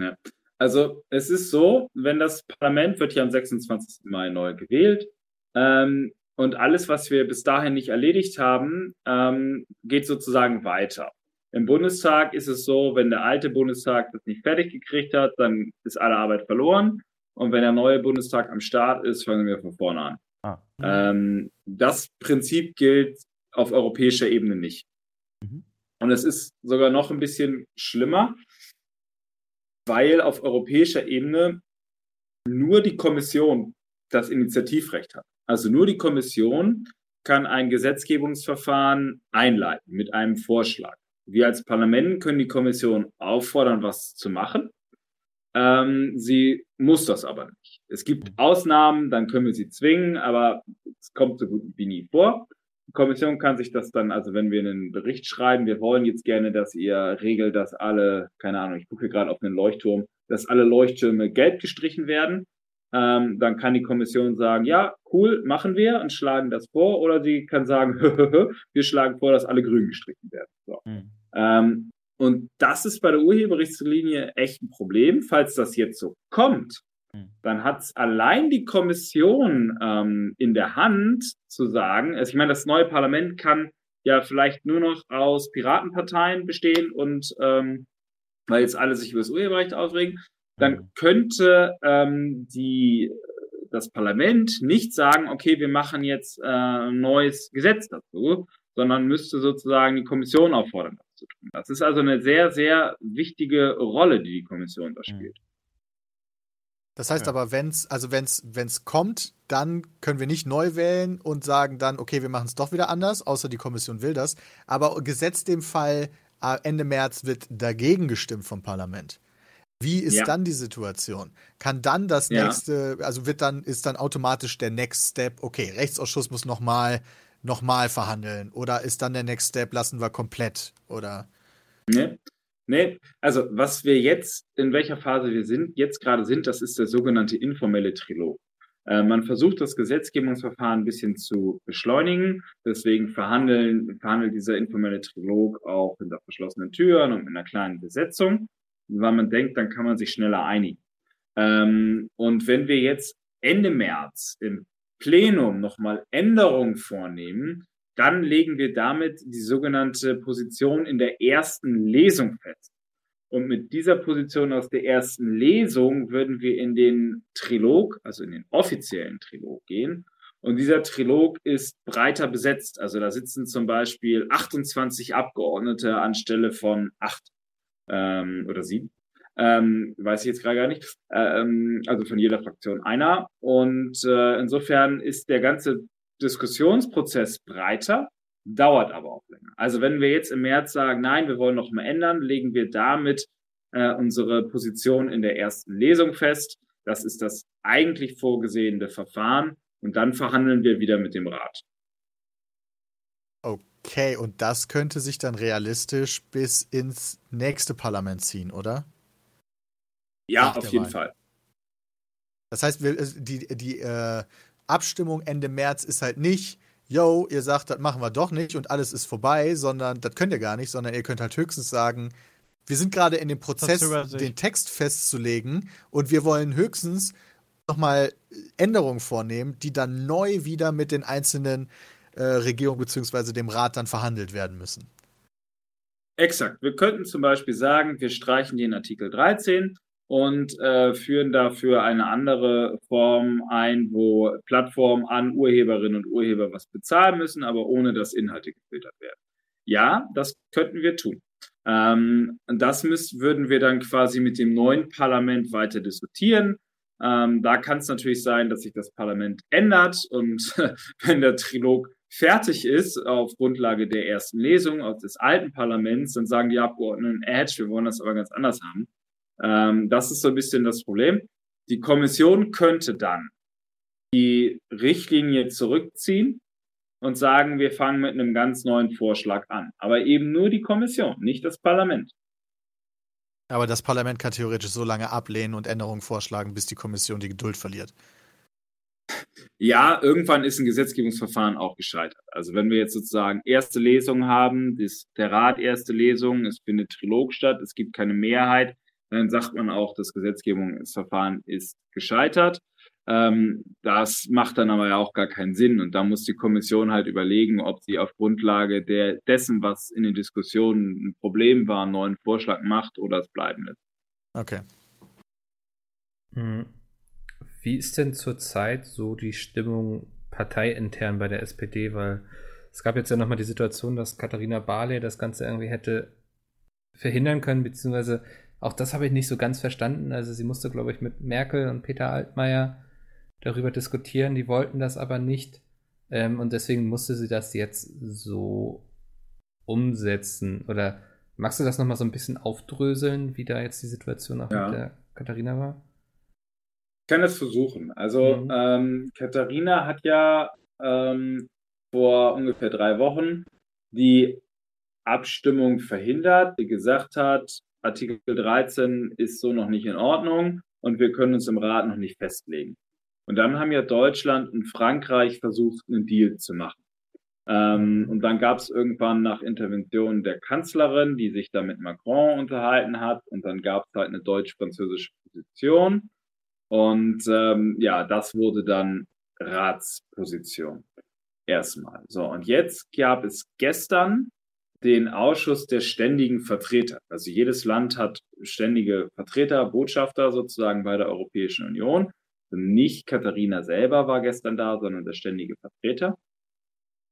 Ja. Also es ist so, wenn das Parlament wird ja am 26. Mai neu gewählt, ähm, und alles, was wir bis dahin nicht erledigt haben, ähm, geht sozusagen weiter. Im Bundestag ist es so, wenn der alte Bundestag das nicht fertig gekriegt hat, dann ist alle Arbeit verloren. Und wenn der neue Bundestag am Start ist, fangen wir von vorne an. Ah. Ähm, das Prinzip gilt auf europäischer Ebene nicht. Mhm. Und es ist sogar noch ein bisschen schlimmer, weil auf europäischer Ebene nur die Kommission das Initiativrecht hat. Also nur die Kommission kann ein Gesetzgebungsverfahren einleiten mit einem Vorschlag. Wir als Parlament können die Kommission auffordern, was zu machen. Ähm, sie muss das aber nicht. Es gibt Ausnahmen, dann können wir sie zwingen, aber es kommt so gut wie nie vor. Die Kommission kann sich das dann, also wenn wir einen Bericht schreiben, wir wollen jetzt gerne, dass ihr regelt, dass alle, keine Ahnung, ich gucke gerade auf einen Leuchtturm, dass alle Leuchttürme gelb gestrichen werden, ähm, dann kann die Kommission sagen, ja, cool, machen wir und schlagen das vor. Oder sie kann sagen, wir schlagen vor, dass alle grün gestrichen werden. So. Mhm. Ähm, und das ist bei der Urheberrechtslinie echt ein Problem. Falls das jetzt so kommt, mhm. dann hat es allein die Kommission ähm, in der Hand zu sagen, also ich meine, das neue Parlament kann ja vielleicht nur noch aus Piratenparteien bestehen und ähm, weil jetzt alle sich über das Urheberrecht aufregen dann mhm. könnte ähm, die, das Parlament nicht sagen, okay, wir machen jetzt äh, ein neues Gesetz dazu, sondern müsste sozusagen die Kommission auffordern, zu tun. Das ist also eine sehr, sehr wichtige Rolle, die die Kommission da mhm. spielt. Das heißt ja. aber, wenn's, also wenn's, wenn's kommt, dann können wir nicht neu wählen und sagen dann, okay, wir machen es doch wieder anders, außer die Kommission will das. Aber gesetzt dem Fall, äh, Ende März wird dagegen gestimmt vom Parlament. Wie ist ja. dann die Situation? Kann dann das ja. nächste, also wird dann, ist dann automatisch der Next Step, okay, Rechtsausschuss muss nochmal noch mal verhandeln oder ist dann der Next Step, lassen wir komplett oder? Nee. Nee, also was wir jetzt, in welcher Phase wir sind, jetzt gerade sind, das ist der sogenannte informelle Trilog. Äh, man versucht das Gesetzgebungsverfahren ein bisschen zu beschleunigen. Deswegen verhandeln, verhandelt dieser informelle Trilog auch hinter verschlossenen Türen und mit einer kleinen Besetzung, weil man denkt, dann kann man sich schneller einigen. Ähm, und wenn wir jetzt Ende März im Plenum nochmal Änderungen vornehmen, dann legen wir damit die sogenannte Position in der ersten Lesung fest. Und mit dieser Position aus der ersten Lesung würden wir in den Trilog, also in den offiziellen Trilog gehen. Und dieser Trilog ist breiter besetzt. Also da sitzen zum Beispiel 28 Abgeordnete anstelle von acht ähm, oder sieben. Ähm, weiß ich jetzt gerade gar nicht. Ähm, also von jeder Fraktion einer. Und äh, insofern ist der ganze Diskussionsprozess breiter dauert aber auch länger. Also wenn wir jetzt im März sagen, nein, wir wollen noch mal ändern, legen wir damit äh, unsere Position in der ersten Lesung fest. Das ist das eigentlich vorgesehene Verfahren und dann verhandeln wir wieder mit dem Rat. Okay, und das könnte sich dann realistisch bis ins nächste Parlament ziehen, oder? Ja, auf jeden Wahl. Fall. Das heißt, die, die äh, Abstimmung Ende März ist halt nicht, yo, ihr sagt, das machen wir doch nicht und alles ist vorbei, sondern das könnt ihr gar nicht, sondern ihr könnt halt höchstens sagen, wir sind gerade in dem Prozess, den Text festzulegen und wir wollen höchstens nochmal Änderungen vornehmen, die dann neu wieder mit den einzelnen äh, Regierungen bzw. dem Rat dann verhandelt werden müssen. Exakt. Wir könnten zum Beispiel sagen, wir streichen den Artikel 13 und äh, führen dafür eine andere Form ein, wo Plattformen an Urheberinnen und Urheber was bezahlen müssen, aber ohne dass Inhalte gefiltert werden. Ja, das könnten wir tun. Ähm, das müsst, würden wir dann quasi mit dem neuen Parlament weiter diskutieren. Ähm, da kann es natürlich sein, dass sich das Parlament ändert und wenn der Trilog fertig ist auf Grundlage der ersten Lesung des alten Parlaments, dann sagen die Abgeordneten, Edge, wir wollen das aber ganz anders haben. Ähm, das ist so ein bisschen das Problem. Die Kommission könnte dann die Richtlinie zurückziehen und sagen, wir fangen mit einem ganz neuen Vorschlag an. Aber eben nur die Kommission, nicht das Parlament. Aber das Parlament kann theoretisch so lange ablehnen und Änderungen vorschlagen, bis die Kommission die Geduld verliert. Ja, irgendwann ist ein Gesetzgebungsverfahren auch gescheitert. Also wenn wir jetzt sozusagen erste Lesung haben, das, der Rat erste Lesung, es findet Trilog statt, es gibt keine Mehrheit, dann sagt man auch, das Gesetzgebungsverfahren ist gescheitert. Ähm, das macht dann aber ja auch gar keinen Sinn. Und da muss die Kommission halt überlegen, ob sie auf Grundlage der, dessen, was in den Diskussionen ein Problem war, einen neuen Vorschlag macht oder es bleiben lässt. Okay. Hm. Wie ist denn zurzeit so die Stimmung parteiintern bei der SPD? Weil es gab jetzt ja nochmal die Situation, dass Katharina Barley das Ganze irgendwie hätte verhindern können, beziehungsweise auch das habe ich nicht so ganz verstanden. Also sie musste, glaube ich, mit Merkel und Peter Altmaier darüber diskutieren. Die wollten das aber nicht. Ähm, und deswegen musste sie das jetzt so umsetzen. Oder magst du das nochmal so ein bisschen aufdröseln, wie da jetzt die Situation auch ja. mit der Katharina war? Ich kann das versuchen. Also mhm. ähm, Katharina hat ja ähm, vor ungefähr drei Wochen die Abstimmung verhindert, die gesagt hat, Artikel 13 ist so noch nicht in Ordnung und wir können uns im Rat noch nicht festlegen. Und dann haben ja Deutschland und Frankreich versucht, einen Deal zu machen. Ähm, und dann gab es irgendwann nach Intervention der Kanzlerin, die sich da mit Macron unterhalten hat. Und dann gab es halt eine deutsch-französische Position. Und ähm, ja, das wurde dann Ratsposition. Erstmal. So, und jetzt gab es gestern den Ausschuss der ständigen Vertreter. Also jedes Land hat ständige Vertreter, Botschafter sozusagen bei der Europäischen Union. Nicht Katharina selber war gestern da, sondern der ständige Vertreter.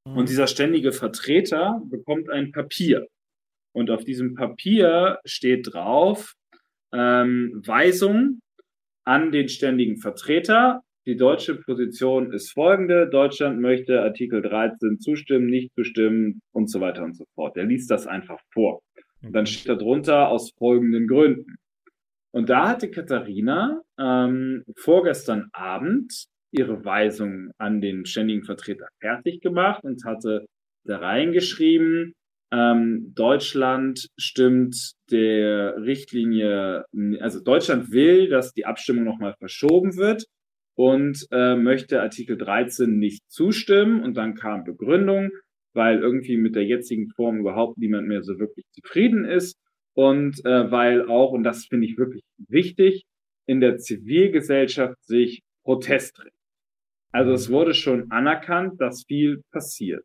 Und mhm. dieser ständige Vertreter bekommt ein Papier. Und auf diesem Papier steht drauf ähm, Weisung an den ständigen Vertreter. Die deutsche Position ist folgende. Deutschland möchte Artikel 13 zustimmen, nicht zustimmen und so weiter und so fort. Er liest das einfach vor. Und dann steht da drunter aus folgenden Gründen. Und da hatte Katharina ähm, vorgestern Abend ihre Weisung an den ständigen Vertreter fertig gemacht und hatte da reingeschrieben, ähm, Deutschland stimmt der Richtlinie, also Deutschland will, dass die Abstimmung nochmal verschoben wird und äh, möchte Artikel 13 nicht zustimmen. Und dann kam Begründung, weil irgendwie mit der jetzigen Form überhaupt niemand mehr so wirklich zufrieden ist und äh, weil auch, und das finde ich wirklich wichtig, in der Zivilgesellschaft sich Protest dreht. Also es wurde schon anerkannt, dass viel passiert.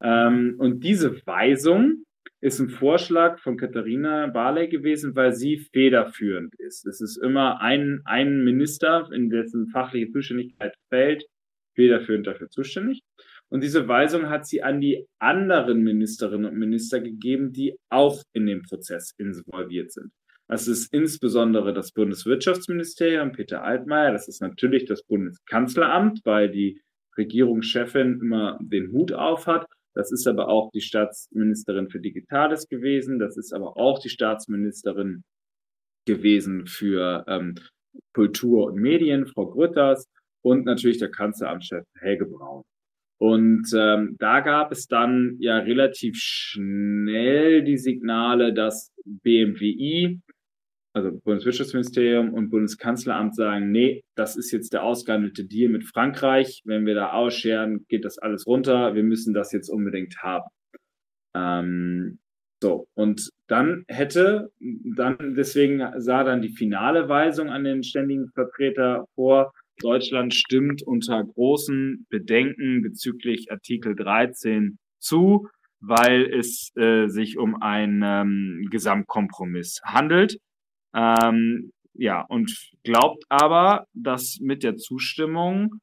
Ähm, und diese Weisung ist ein Vorschlag von Katharina Barley gewesen, weil sie federführend ist. Es ist immer ein, ein Minister, in dessen fachliche Zuständigkeit fällt, federführend dafür zuständig. Und diese Weisung hat sie an die anderen Ministerinnen und Minister gegeben, die auch in dem Prozess involviert sind. Das ist insbesondere das Bundeswirtschaftsministerium, Peter Altmaier. Das ist natürlich das Bundeskanzleramt, weil die Regierungschefin immer den Hut auf hat. Das ist aber auch die Staatsministerin für Digitales gewesen. Das ist aber auch die Staatsministerin gewesen für ähm, Kultur und Medien, Frau Grütters, und natürlich der Kanzleramtschef Helge Braun. Und ähm, da gab es dann ja relativ schnell die Signale, dass BMWI, also Bundeswirtschaftsministerium und Bundeskanzleramt sagen, nee, das ist jetzt der ausgehandelte Deal mit Frankreich. Wenn wir da ausscheren, geht das alles runter. Wir müssen das jetzt unbedingt haben. Ähm, so, und dann hätte, dann, deswegen sah dann die finale Weisung an den ständigen Vertreter vor, Deutschland stimmt unter großen Bedenken bezüglich Artikel 13 zu, weil es äh, sich um einen ähm, Gesamtkompromiss handelt. Ähm, ja, und glaubt aber, dass mit der Zustimmung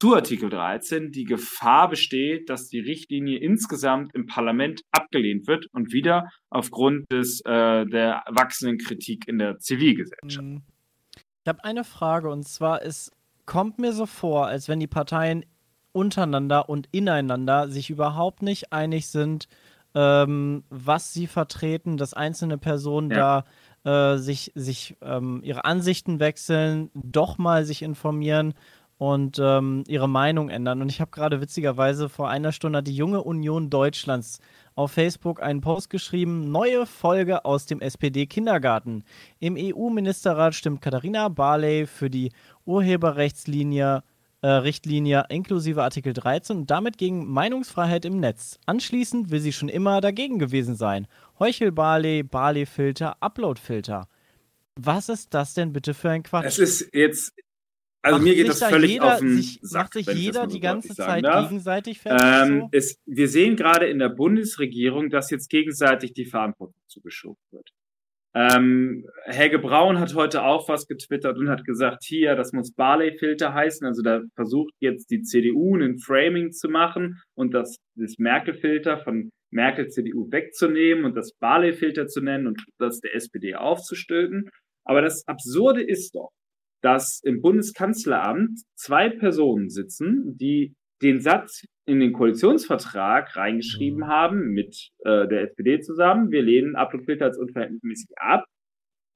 zu Artikel 13 die Gefahr besteht, dass die Richtlinie insgesamt im Parlament abgelehnt wird und wieder aufgrund des äh, der wachsenden Kritik in der Zivilgesellschaft. Mhm. Ich habe eine Frage und zwar, es kommt mir so vor, als wenn die Parteien untereinander und ineinander sich überhaupt nicht einig sind, ähm, was sie vertreten, dass einzelne Personen ja. da äh, sich, sich ähm, ihre Ansichten wechseln, doch mal sich informieren und ähm, ihre Meinung ändern. Und ich habe gerade witzigerweise vor einer Stunde die Junge Union Deutschlands auf Facebook einen Post geschrieben, neue Folge aus dem SPD-Kindergarten. Im EU-Ministerrat stimmt Katharina Barley für die Urheberrechtslinie äh, Richtlinie inklusive Artikel 13 und damit gegen Meinungsfreiheit im Netz. Anschließend will sie schon immer dagegen gewesen sein. Heuchel Barley, Barley Filter, Upload Filter. Was ist das denn bitte für ein Quatsch? Es ist jetzt also macht mir geht das da völlig jeder, auf den sich, Sack, Macht sich jeder die ganze Zeit darf. gegenseitig fertig? Ähm, so? es, wir sehen gerade in der Bundesregierung, dass jetzt gegenseitig die Verantwortung zugeschoben wird. Ähm, Helge Braun hat heute auch was getwittert und hat gesagt, hier, das muss Barley-Filter heißen. Also da versucht jetzt die CDU ein Framing zu machen und das, das Merkel-Filter von Merkel-CDU wegzunehmen und das Barley-Filter zu nennen und das der SPD aufzustülpen. Aber das Absurde ist doch, dass im Bundeskanzleramt zwei Personen sitzen, die den Satz in den Koalitionsvertrag reingeschrieben mhm. haben mit äh, der SPD zusammen. Wir lehnen Uploadfilter als unverhältnismäßig ab,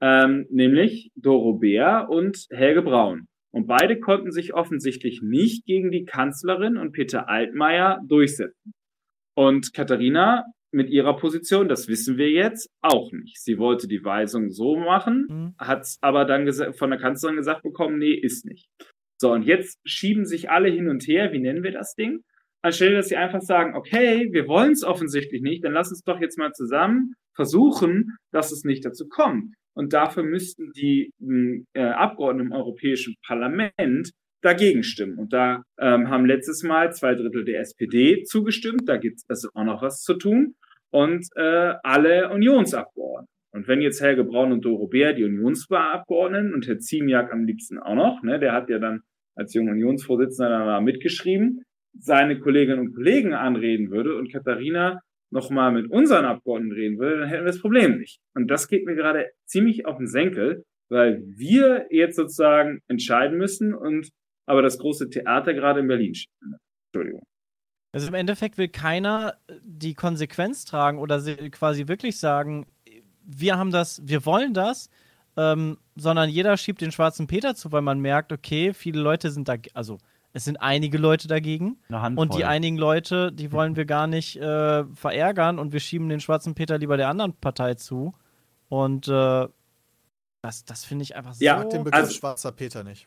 ähm, nämlich Doro Bär und Helge Braun. Und beide konnten sich offensichtlich nicht gegen die Kanzlerin und Peter Altmaier durchsetzen. Und Katharina mit ihrer Position, das wissen wir jetzt, auch nicht. Sie wollte die Weisung so machen, mhm. hat aber dann von der Kanzlerin gesagt bekommen, nee, ist nicht. So, und jetzt schieben sich alle hin und her, wie nennen wir das Ding? Anstelle, dass sie einfach sagen, okay, wir wollen es offensichtlich nicht, dann lass uns doch jetzt mal zusammen versuchen, dass es nicht dazu kommt. Und dafür müssten die äh, Abgeordneten im Europäischen Parlament dagegen stimmen. Und da ähm, haben letztes Mal zwei Drittel der SPD zugestimmt. Da gibt es also auch noch was zu tun und äh, alle Unionsabgeordneten. Und wenn jetzt Helge Braun und Doro Bär, die Unionsabgeordneten und Herr Ziemiak am liebsten auch noch, ne, der hat ja dann als junger Unionsvorsitzender da mitgeschrieben, seine Kolleginnen und Kollegen anreden würde und Katharina nochmal mit unseren Abgeordneten reden würde, dann hätten wir das Problem nicht. Und das geht mir gerade ziemlich auf den Senkel, weil wir jetzt sozusagen entscheiden müssen und aber das große Theater gerade in Berlin. Entschuldigung. Also im Endeffekt will keiner die Konsequenz tragen oder quasi wirklich sagen, wir haben das, wir wollen das, ähm, sondern jeder schiebt den schwarzen Peter zu, weil man merkt, okay, viele Leute sind da, also es sind einige Leute dagegen und die einigen Leute, die wollen wir gar nicht äh, verärgern und wir schieben den schwarzen Peter lieber der anderen Partei zu und äh, das, das finde ich einfach so. Ja, den Begriff also, schwarzer Peter nicht.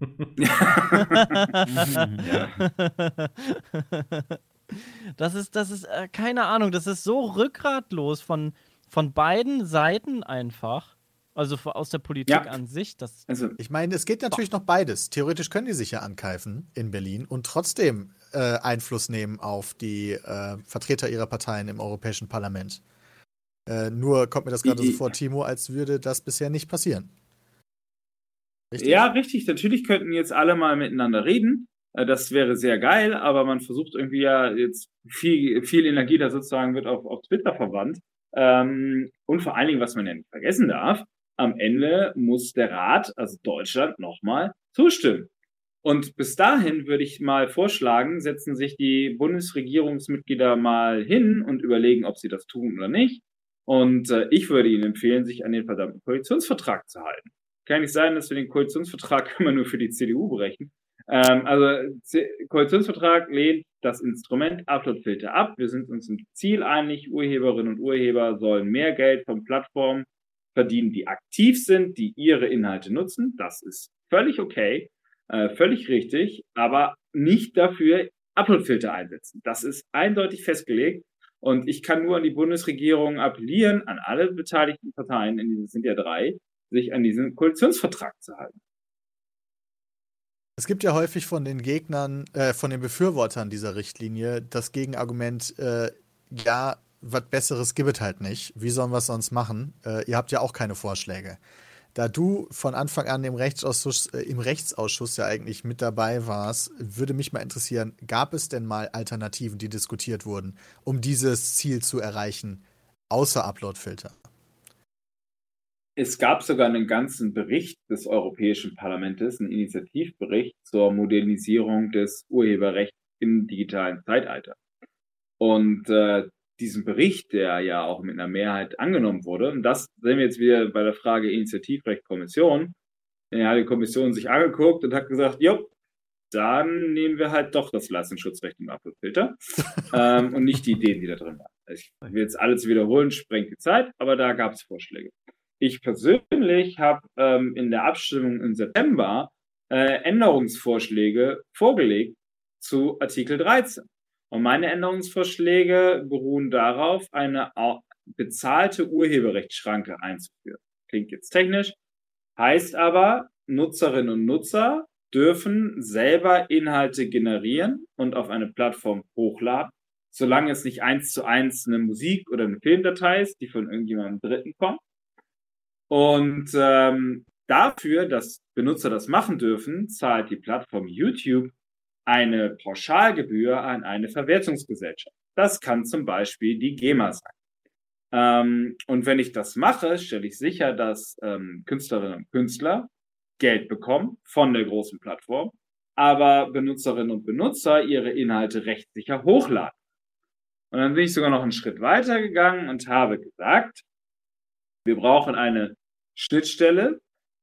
das ist, das ist, äh, keine Ahnung, das ist so rückgratlos von, von beiden Seiten einfach. Also aus der Politik ja. an sich. Das also, ich meine, es geht natürlich noch beides. Theoretisch können die sich ja ankeifen in Berlin und trotzdem äh, Einfluss nehmen auf die äh, Vertreter ihrer Parteien im Europäischen Parlament. Äh, nur kommt mir das gerade so vor, Timo, als würde das bisher nicht passieren. Richtig? Ja, richtig. Natürlich könnten jetzt alle mal miteinander reden. Äh, das wäre sehr geil, aber man versucht irgendwie ja jetzt viel, viel Energie da sozusagen wird auf, auf Twitter verwandt. Ähm, und vor allen Dingen, was man ja nicht vergessen darf, am Ende muss der Rat, also Deutschland, nochmal zustimmen. Und bis dahin würde ich mal vorschlagen, setzen sich die Bundesregierungsmitglieder mal hin und überlegen, ob sie das tun oder nicht. Und äh, ich würde Ihnen empfehlen, sich an den verdammten Koalitionsvertrag zu halten kann nicht sein, dass wir den Koalitionsvertrag immer nur für die CDU berechnen. Ähm, also Koalitionsvertrag lehnt das Instrument Uploadfilter ab. Wir sind uns im Ziel einig, Urheberinnen und Urheber sollen mehr Geld von Plattformen verdienen, die aktiv sind, die ihre Inhalte nutzen. Das ist völlig okay, äh, völlig richtig, aber nicht dafür Uploadfilter einsetzen. Das ist eindeutig festgelegt. Und ich kann nur an die Bundesregierung appellieren, an alle beteiligten Parteien, in sind ja drei, sich an diesen Koalitionsvertrag zu halten. Es gibt ja häufig von den Gegnern, äh, von den Befürwortern dieser Richtlinie das Gegenargument, äh, ja, was Besseres gibt es halt nicht. Wie sollen wir es sonst machen? Äh, ihr habt ja auch keine Vorschläge. Da du von Anfang an im Rechtsausschuss, äh, im Rechtsausschuss ja eigentlich mit dabei warst, würde mich mal interessieren, gab es denn mal Alternativen, die diskutiert wurden, um dieses Ziel zu erreichen, außer Uploadfilter? Es gab sogar einen ganzen Bericht des Europäischen Parlaments, einen Initiativbericht zur Modernisierung des Urheberrechts im digitalen Zeitalter. Und äh, diesen Bericht, der ja auch mit einer Mehrheit angenommen wurde, und das sehen wir jetzt wieder bei der Frage Initiativrecht Kommission, ja, die Kommission sich angeguckt und hat gesagt, jo, dann nehmen wir halt doch das Leistungsschutzrecht im Uploadfilter ähm, und nicht die Ideen, die da drin waren. Ich will jetzt alles wiederholen, sprengt die Zeit, aber da gab es Vorschläge. Ich persönlich habe ähm, in der Abstimmung im September äh, Änderungsvorschläge vorgelegt zu Artikel 13. Und meine Änderungsvorschläge beruhen darauf, eine bezahlte Urheberrechtsschranke einzuführen. Klingt jetzt technisch, heißt aber, Nutzerinnen und Nutzer dürfen selber Inhalte generieren und auf eine Plattform hochladen, solange es nicht eins zu eins eine Musik oder eine Filmdatei ist, die von irgendjemandem Dritten kommt. Und ähm, dafür, dass Benutzer das machen dürfen, zahlt die Plattform YouTube eine Pauschalgebühr an eine Verwertungsgesellschaft. Das kann zum Beispiel die GEMA sein. Ähm, und wenn ich das mache, stelle ich sicher, dass ähm, Künstlerinnen und Künstler Geld bekommen von der großen Plattform, aber Benutzerinnen und Benutzer ihre Inhalte rechtssicher hochladen. Und dann bin ich sogar noch einen Schritt weiter gegangen und habe gesagt, wir brauchen eine Schnittstelle,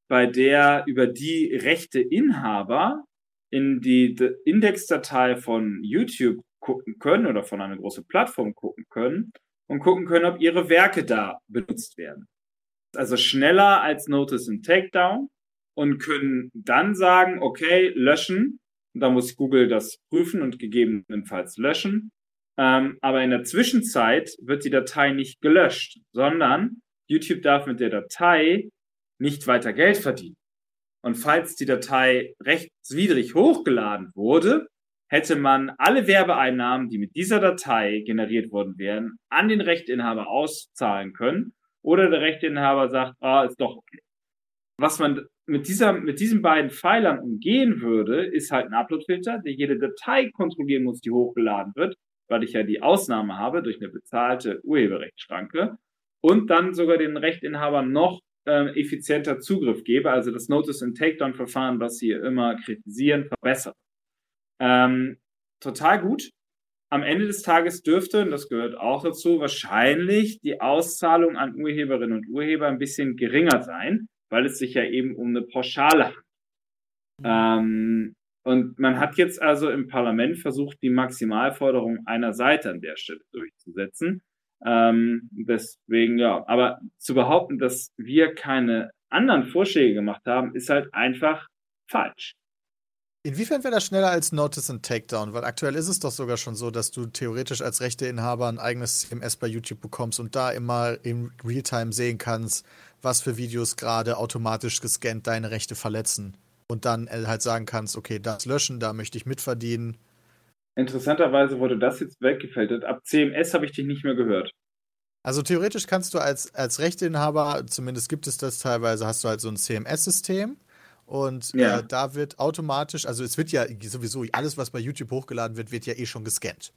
bei der über die rechte Inhaber in die Indexdatei von YouTube gucken können oder von einer großen Plattform gucken können und gucken können, ob ihre Werke da benutzt werden. Also schneller als Notice and Takedown und können dann sagen, okay, löschen. Und da muss Google das prüfen und gegebenenfalls löschen. Ähm, aber in der Zwischenzeit wird die Datei nicht gelöscht, sondern YouTube darf mit der Datei nicht weiter Geld verdienen. Und falls die Datei rechtswidrig hochgeladen wurde, hätte man alle Werbeeinnahmen, die mit dieser Datei generiert worden wären, an den Rechteinhaber auszahlen können. Oder der Rechteinhaber sagt, ah, ist doch okay. Was man mit, dieser, mit diesen beiden Pfeilern umgehen würde, ist halt ein Uploadfilter, der jede Datei kontrollieren muss, die hochgeladen wird, weil ich ja die Ausnahme habe durch eine bezahlte Urheberrechtsschranke und dann sogar den Rechteinhaber noch äh, effizienter Zugriff gebe, also das Notice and Takedown Verfahren, was sie immer kritisieren, verbessert. Ähm, total gut. Am Ende des Tages dürfte, und das gehört auch dazu, wahrscheinlich die Auszahlung an Urheberinnen und Urheber ein bisschen geringer sein, weil es sich ja eben um eine Pauschale handelt. Ähm, und man hat jetzt also im Parlament versucht, die Maximalforderung einer Seite an der Stelle durchzusetzen. Ähm, deswegen, ja, aber zu behaupten, dass wir keine anderen Vorschläge gemacht haben, ist halt einfach falsch. Inwiefern wäre das schneller als Notice and Takedown? Weil aktuell ist es doch sogar schon so, dass du theoretisch als Rechteinhaber ein eigenes CMS bei YouTube bekommst und da immer in Realtime sehen kannst, was für Videos gerade automatisch gescannt deine Rechte verletzen. Und dann halt sagen kannst, okay, das löschen, da möchte ich mitverdienen. Interessanterweise wurde das jetzt weggefältet. Ab CMS habe ich dich nicht mehr gehört. Also theoretisch kannst du als, als Rechteinhaber, zumindest gibt es das teilweise, hast du halt so ein CMS-System und äh, ja. äh, da wird automatisch, also es wird ja sowieso, alles, was bei YouTube hochgeladen wird, wird ja eh schon gescannt.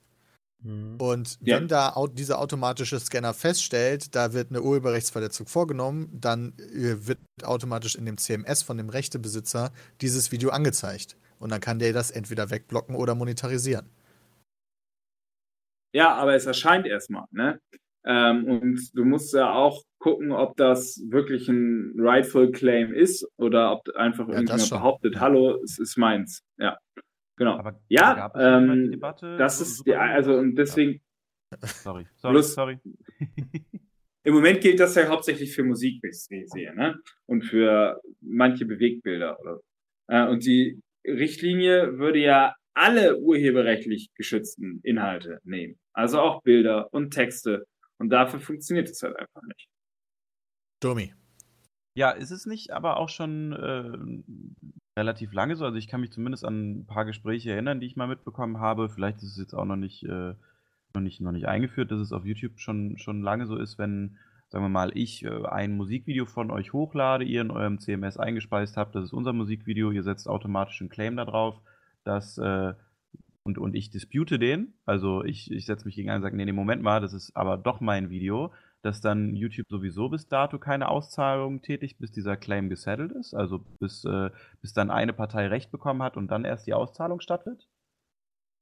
Mhm. Und ja. wenn da dieser automatische Scanner feststellt, da wird eine Urheberrechtsverletzung vorgenommen, dann äh, wird automatisch in dem CMS von dem Rechtebesitzer dieses Video angezeigt. Und dann kann der das entweder wegblocken oder monetarisieren. Ja, aber es erscheint erstmal, ne? Ähm, und du musst ja auch gucken, ob das wirklich ein rightful Claim ist oder ob einfach ja, irgendjemand behauptet, hallo, es ist meins. Ja, genau. Aber ja, ähm, Debatte, das ist, ja, also und deswegen. Sorry, sorry, bloß, sorry. Im Moment gilt das ja hauptsächlich für Musik, wie ich sehe, ne? Und für manche Bewegtbilder. Oder, äh, und die Richtlinie würde ja alle urheberrechtlich geschützten Inhalte nehmen. Also auch Bilder und Texte und dafür funktioniert es halt einfach nicht. Domi. Ja, ist es nicht aber auch schon äh, relativ lange so? Also ich kann mich zumindest an ein paar Gespräche erinnern, die ich mal mitbekommen habe. Vielleicht ist es jetzt auch noch nicht, äh, noch nicht, noch nicht eingeführt, dass es auf YouTube schon, schon lange so ist, wenn, sagen wir mal, ich äh, ein Musikvideo von euch hochlade, ihr in eurem CMS eingespeist habt, das ist unser Musikvideo, ihr setzt automatisch einen Claim da drauf, dass äh, und, und ich dispute den, also ich, ich setze mich gegen einen und sage, nee, nee, Moment mal, das ist aber doch mein Video, dass dann YouTube sowieso bis dato keine Auszahlung tätigt, bis dieser Claim gesettelt ist, also bis, äh, bis dann eine Partei Recht bekommen hat und dann erst die Auszahlung stattfindet?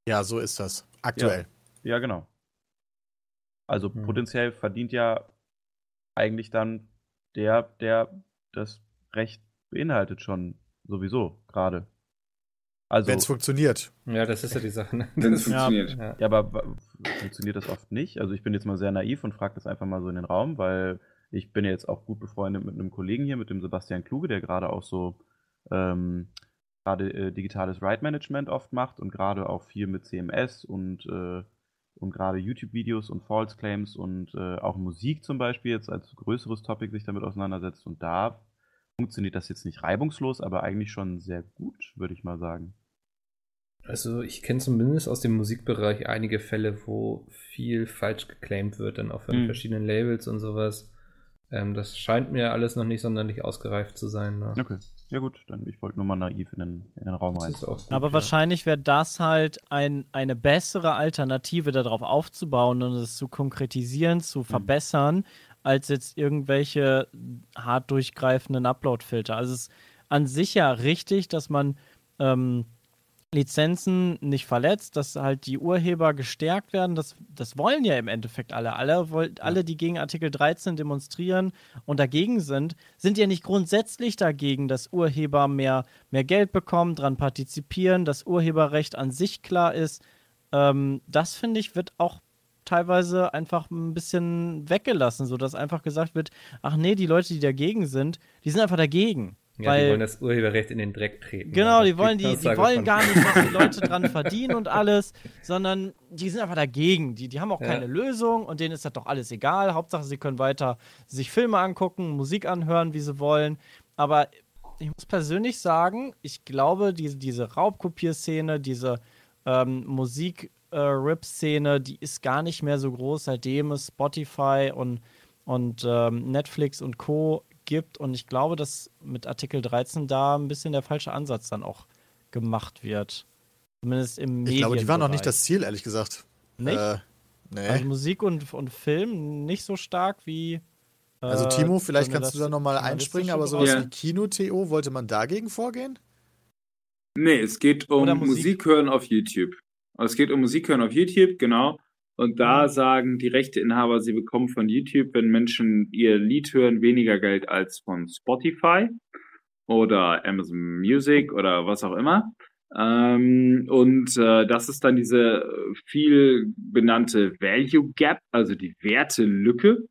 Ja, so ist das. Aktuell. Ja, ja genau. Also hm. potenziell verdient ja eigentlich dann der, der das Recht beinhaltet schon sowieso gerade. Also, Wenn es funktioniert. Ja, das ist ja die Sache. Ne? Wenn es funktioniert. Ja. ja, aber funktioniert das oft nicht? Also ich bin jetzt mal sehr naiv und frage das einfach mal so in den Raum, weil ich bin ja jetzt auch gut befreundet mit einem Kollegen hier, mit dem Sebastian Kluge, der gerade auch so ähm, gerade äh, digitales Ride Management oft macht und gerade auch viel mit CMS und, äh, und gerade YouTube-Videos und False Claims und äh, auch Musik zum Beispiel jetzt als größeres Topic sich damit auseinandersetzt. Und da funktioniert das jetzt nicht reibungslos, aber eigentlich schon sehr gut, würde ich mal sagen. Also ich kenne zumindest aus dem Musikbereich einige Fälle, wo viel falsch geclaimed wird, dann auch von mhm. verschiedenen Labels und sowas. Ähm, das scheint mir alles noch nicht sonderlich ausgereift zu sein. Ne? Okay. Ja gut, dann ich wollte nur mal naiv in den, in den Raum rein. Aber ja. wahrscheinlich wäre das halt ein, eine bessere Alternative, darauf aufzubauen und es zu konkretisieren, zu mhm. verbessern, als jetzt irgendwelche hart durchgreifenden Upload-Filter. Also es ist an sich ja richtig, dass man ähm, Lizenzen nicht verletzt, dass halt die Urheber gestärkt werden. Das, das wollen ja im Endeffekt alle. Alle, wollt, alle, die gegen Artikel 13 demonstrieren und dagegen sind, sind ja nicht grundsätzlich dagegen, dass Urheber mehr, mehr Geld bekommen, daran partizipieren, dass Urheberrecht an sich klar ist. Ähm, das finde ich, wird auch teilweise einfach ein bisschen weggelassen, sodass einfach gesagt wird, ach nee, die Leute, die dagegen sind, die sind einfach dagegen. Ja, weil, die wollen das Urheberrecht in den Dreck treten. Genau, die wollen, die, die wollen gar nicht, was die Leute dran verdienen und alles, sondern die sind einfach dagegen. Die, die haben auch ja. keine Lösung und denen ist das doch alles egal. Hauptsache, sie können weiter sich Filme angucken, Musik anhören, wie sie wollen. Aber ich muss persönlich sagen, ich glaube, diese, diese Raubkopierszene, diese ähm, Musik, äh, die ist gar nicht mehr so groß, seitdem es Spotify und, und ähm, Netflix und Co. gibt. Und ich glaube, dass mit Artikel 13 da ein bisschen der falsche Ansatz dann auch gemacht wird. Zumindest im Ich glaube, die waren noch nicht das Ziel, ehrlich gesagt. Nicht? Äh, nee. Also Musik und, und Film nicht so stark wie Also Äh, Timo, vielleicht kannst du da nochmal einspringen, aber sowas Ja. wie Kino-TO, wollte man dagegen vorgehen? Nee, es geht um Musik. Musik. hören auf YouTube. Also Es geht um Musik hören auf YouTube, genau. Und da Mhm. sagen die Rechteinhaber, sie bekommen von YouTube, wenn Menschen ihr Lied hören, weniger Geld als von Spotify oder Amazon Music oder was auch immer. Ähm, und äh, das ist dann diese viel benannte Value Gap, also die Wertelücke.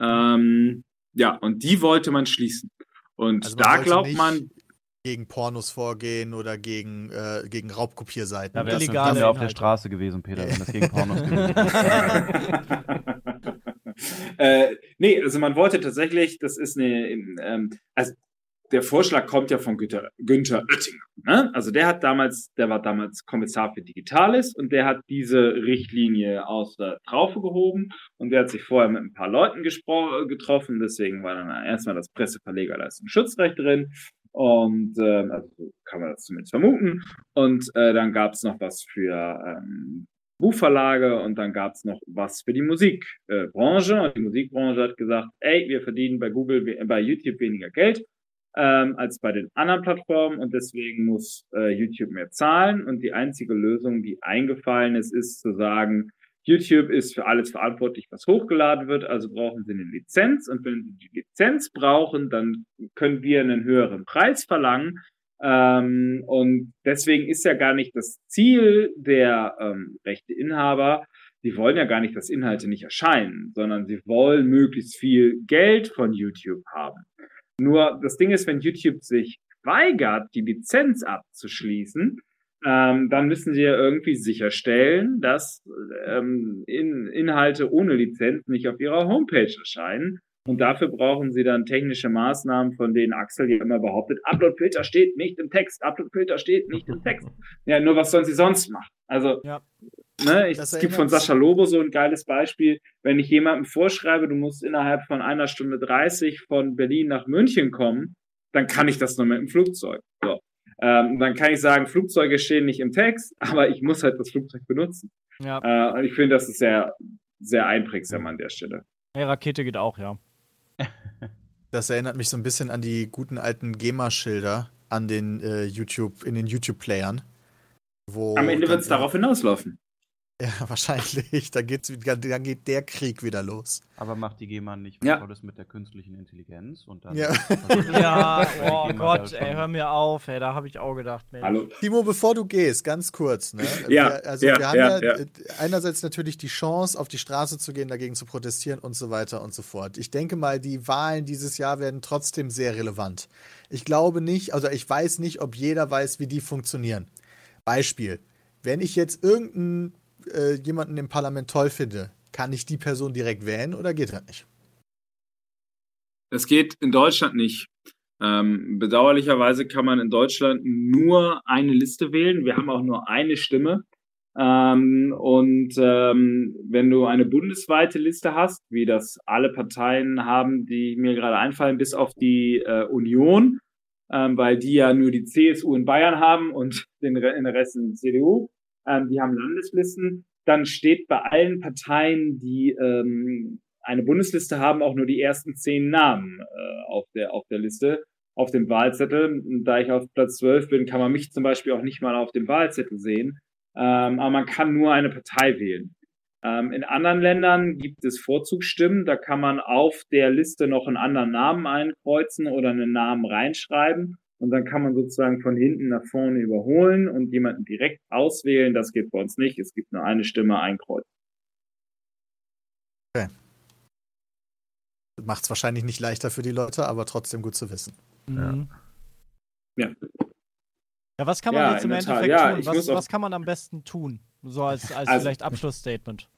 Ähm, ja, und die wollte man schließen. Und Also da glaubt man, Gegen Pornos vorgehen oder gegen, äh, gegen Raubkopierseiten. Das- illegal. Das wäre auf der. Straße gewesen, Peter, wenn das gegen Pornos gewesen wäre. äh, nee, also man wollte tatsächlich, das ist eine, ähm, also der Vorschlag kommt ja von Günther, Günther Oettinger. Ne? Also der hat damals, der war damals Kommissar für Digitales und der hat diese Richtlinie aus der Traufe gehoben und der hat sich vorher mit ein paar Leuten getroffen, deswegen war dann erstmal das Presseverlegerleistungsschutzrecht drin und ähm, also so kann man das zumindest vermuten und äh, dann gab es noch was für ähm, Buchverlage und dann gab es noch was für die Musikbranche. Branche. und die Musikbranche hat gesagt, ey, wir verdienen bei Google, bei YouTube weniger Geld ähm, als bei den anderen Plattformen und deswegen muss äh, YouTube mehr zahlen. Und die einzige Lösung, die eingefallen ist, ist zu sagen, YouTube ist für alles verantwortlich, was hochgeladen wird, also brauchen sie eine Lizenz und wenn sie die Lizenz brauchen, dann können wir einen höheren Preis verlangen. Ähm, und deswegen ist ja gar nicht das Ziel der ähm, Rechteinhaber, die wollen ja gar nicht, dass Inhalte nicht erscheinen, sondern sie wollen möglichst viel Geld von YouTube haben. Nur das Ding ist, wenn YouTube sich weigert, die Lizenz abzuschließen, ähm, dann müssen sie ja irgendwie sicherstellen, dass ähm, in, Inhalte ohne Lizenz nicht auf ihrer Homepage erscheinen. Und dafür brauchen sie dann technische Maßnahmen, von denen Axel ja immer behauptet, Uploadfilter steht nicht im Text, Uploadfilter steht nicht im Text. Ja, nur was sollen sie sonst machen? Also, Ja. ne, ich, es gibt von Sascha Lobo so ein geiles Beispiel. Wenn ich jemandem vorschreibe, du musst innerhalb von einer Stunde 30 von Berlin nach München kommen, dann kann ich das nur mit dem Flugzeug. Ähm, dann kann ich sagen, Flugzeuge stehen nicht im Text, aber ich muss halt das Flugzeug benutzen. Ja. Äh, und ich finde, das ist sehr, sehr einprägsam an der Stelle. Hey, Rakete geht auch, ja. Das erinnert mich so ein bisschen an die guten alten GEMA-Schilder an den äh, YouTube, in den YouTube-Playern. Wo Am Ende wird es darauf hinauslaufen. Ja, wahrscheinlich. Da geht's, wieder- dann geht der Krieg wieder los. Aber macht die GEMA nicht Ja. was Tolles mit der künstlichen Intelligenz? Und dann Ja. Ja, oh GEMA Gott, ey, hör mir auf, ey, da habe ich auch gedacht, Mensch. Hallo. Timo, bevor du gehst, ganz kurz. Ne? Ja, wir, also ja, wir haben ja, ja, ja. äh, einerseits natürlich die Chance, auf die Straße zu gehen, dagegen zu protestieren und so weiter und so fort. Ich denke mal, die Wahlen dieses Jahr werden trotzdem sehr relevant. Ich glaube nicht, also ich weiß nicht, ob jeder weiß, wie die funktionieren. Beispiel, wenn ich jetzt irgendeinen äh, jemanden im Parlament toll finde, kann ich die Person direkt wählen oder geht das nicht? Das geht in Deutschland nicht. Ähm, bedauerlicherweise kann man in Deutschland nur eine Liste wählen. Wir haben auch nur eine Stimme. Ähm, und ähm, wenn du eine bundesweite Liste hast, wie das alle Parteien haben, die mir gerade einfallen, bis auf die äh, Union, ähm, weil die ja nur die CSU in Bayern haben und den, Re- den Rest in der CDU, ähm, die haben Landeslisten, dann steht bei allen Parteien, die ähm, eine Bundesliste haben, auch nur die ersten zehn Namen äh, auf, der, auf der Liste, auf dem Wahlzettel. Da ich auf Platz 12 bin, kann man mich zum Beispiel auch nicht mal auf dem Wahlzettel sehen. Ähm, aber man kann nur eine Partei wählen. Ähm, in anderen Ländern gibt es Vorzugsstimmen. Da kann man auf der Liste noch einen anderen Namen einkreuzen oder einen Namen reinschreiben. Und dann kann man sozusagen von hinten nach vorne überholen und jemanden direkt auswählen. Das geht bei uns nicht. Es gibt nur eine Stimme, ein Kreuz. Macht es wahrscheinlich nicht leichter für die Leute, aber trotzdem gut zu wissen. Mhm. Ja. Ja, was kann man Ja, jetzt im Tat. Endeffekt Ja, tun? Was, was kann man am besten tun? So als, als Also- vielleicht Abschlussstatement.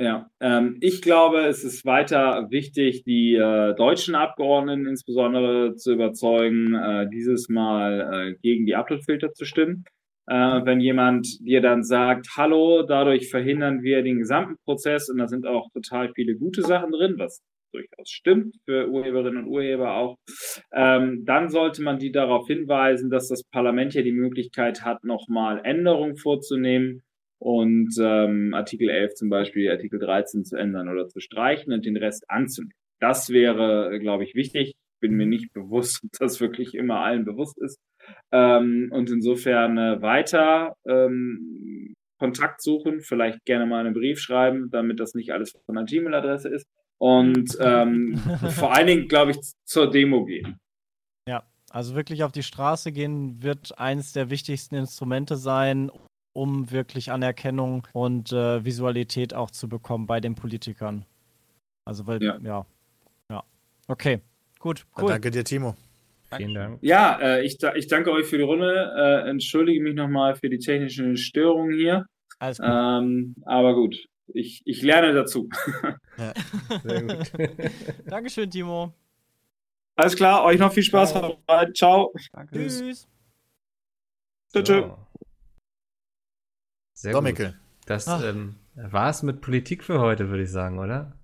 Ja, ähm, ich glaube, es ist weiter wichtig, die äh, deutschen Abgeordneten insbesondere zu überzeugen, äh, dieses Mal äh, gegen die Uploadfilter zu stimmen. Äh, wenn jemand dir dann sagt, hallo, dadurch verhindern wir den gesamten Prozess und da sind auch total viele gute Sachen drin, was durchaus stimmt für Urheberinnen und Urheber auch, ähm, dann sollte man die darauf hinweisen, dass das Parlament ja die Möglichkeit hat, nochmal Änderungen vorzunehmen und ähm, Artikel 11 zum Beispiel Artikel 13 zu ändern oder zu streichen und den Rest anzunehmen. Das wäre, glaube ich, wichtig. Bin mir nicht bewusst, ob das wirklich immer allen bewusst ist. Ähm, und insofern äh, weiter ähm, Kontakt suchen, vielleicht gerne mal einen Brief schreiben, damit das nicht alles von einer Gmail-Adresse ist. Und ähm, vor allen Dingen, glaube ich, zur Demo gehen. Ja, also wirklich auf die Straße gehen wird eines der wichtigsten Instrumente sein, um wirklich Anerkennung und äh, Visualität auch zu bekommen bei den Politikern. Also weil, ja, ja. ja. Okay, gut, cool. Ja, danke dir, Timo. Vielen Dank. Ja, äh, ich, ich danke euch für die Runde. Äh, entschuldige mich nochmal für die technischen Störungen hier. Alles gut. Ähm, aber gut, ich, ich lerne dazu. Ja. Sehr gut. Dankeschön, Timo. Alles klar, euch noch viel Spaß. Ciao. Ciao. Danke. Tschüss. Tschüss. So. Sehr so, gut. Das ähm, war es mit Politik für heute, würde ich sagen, oder?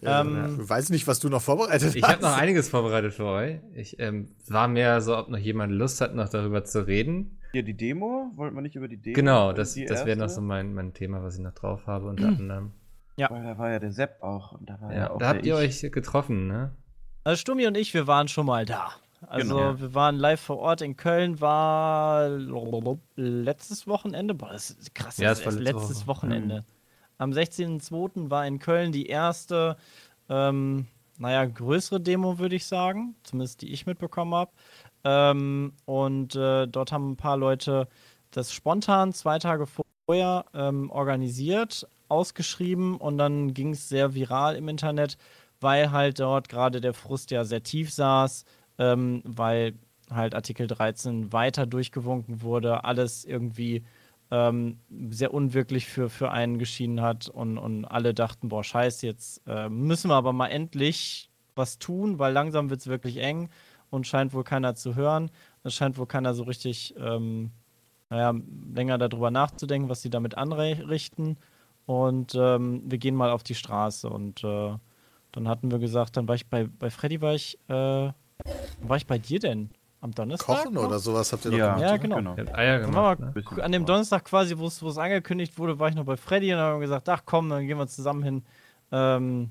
Ähm, ich weiß nicht, was du noch vorbereitet hast. Ich habe noch einiges vorbereitet für euch. Ich ähm, war mehr so, ob noch jemand Lust hat, noch darüber zu reden. Hier die Demo? Wollten wir nicht über die Demo? Genau, das, das wäre noch so mein, mein Thema, was ich noch drauf habe, unter anderem. Ja. Weil da war ja der Sepp auch. da, ja, ja auch da habt ihr ich. euch getroffen, ne? Also Stummi und ich, wir waren schon mal da. Also genau. wir waren live vor Ort in Köln, war letztes Wochenende. Boah, das ist krass, ja, das ist letztes Woche. Wochenende. Mhm. Am 16.02. war in Köln die erste, ähm, naja, größere Demo, würde ich sagen. Zumindest die ich mitbekommen habe. Ähm, und äh, dort haben ein paar Leute das spontan zwei Tage vorher ähm, organisiert, ausgeschrieben und dann ging es sehr viral im Internet, weil halt dort gerade der Frust ja sehr tief saß, ähm, weil halt Artikel 13 weiter durchgewunken wurde, alles irgendwie ähm, sehr unwirklich für, für einen geschieden hat und, und alle dachten, boah, scheiße, jetzt äh, müssen wir aber mal endlich was tun, weil langsam wird es wirklich eng und scheint wohl keiner zu hören. Es scheint wohl keiner so richtig, ähm, naja, länger darüber nachzudenken, was sie damit anrichten. Und ähm, wir gehen mal auf die Straße. Und äh, dann hatten wir gesagt, dann war ich bei, bei Freddy, war ich, äh, war ich bei dir denn? Am Donnerstag? Kochen noch? oder sowas habt ihr ja. doch gemacht? Ja, genau. genau. Eier gemacht, ne? An dem Donnerstag quasi, wo es angekündigt wurde, war ich noch bei Freddy und haben wir gesagt, ach komm, dann gehen wir zusammen hin. Ähm,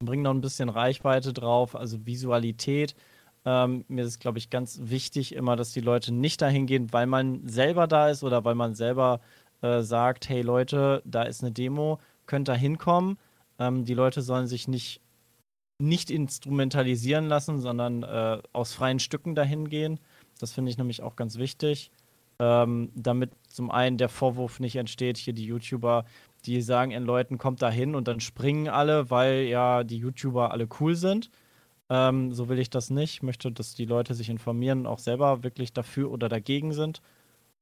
bringen noch ein bisschen Reichweite drauf, also Visualität. Ähm, mir ist, glaube ich, ganz wichtig immer, dass die Leute nicht dahin gehen, weil man selber da ist oder weil man selber äh, sagt, hey Leute, da ist eine Demo, könnt da hinkommen. Ähm, die Leute sollen sich nicht, nicht instrumentalisieren lassen, sondern äh, aus freien Stücken dahin gehen. Das finde ich nämlich auch ganz wichtig. Ähm, damit zum einen der Vorwurf nicht entsteht, hier die YouTuber, die sagen in Leuten, kommt da hin und dann springen alle, weil ja die YouTuber alle cool sind. Ähm, so will ich das nicht. Ich möchte, dass die Leute sich informieren und auch selber wirklich dafür oder dagegen sind.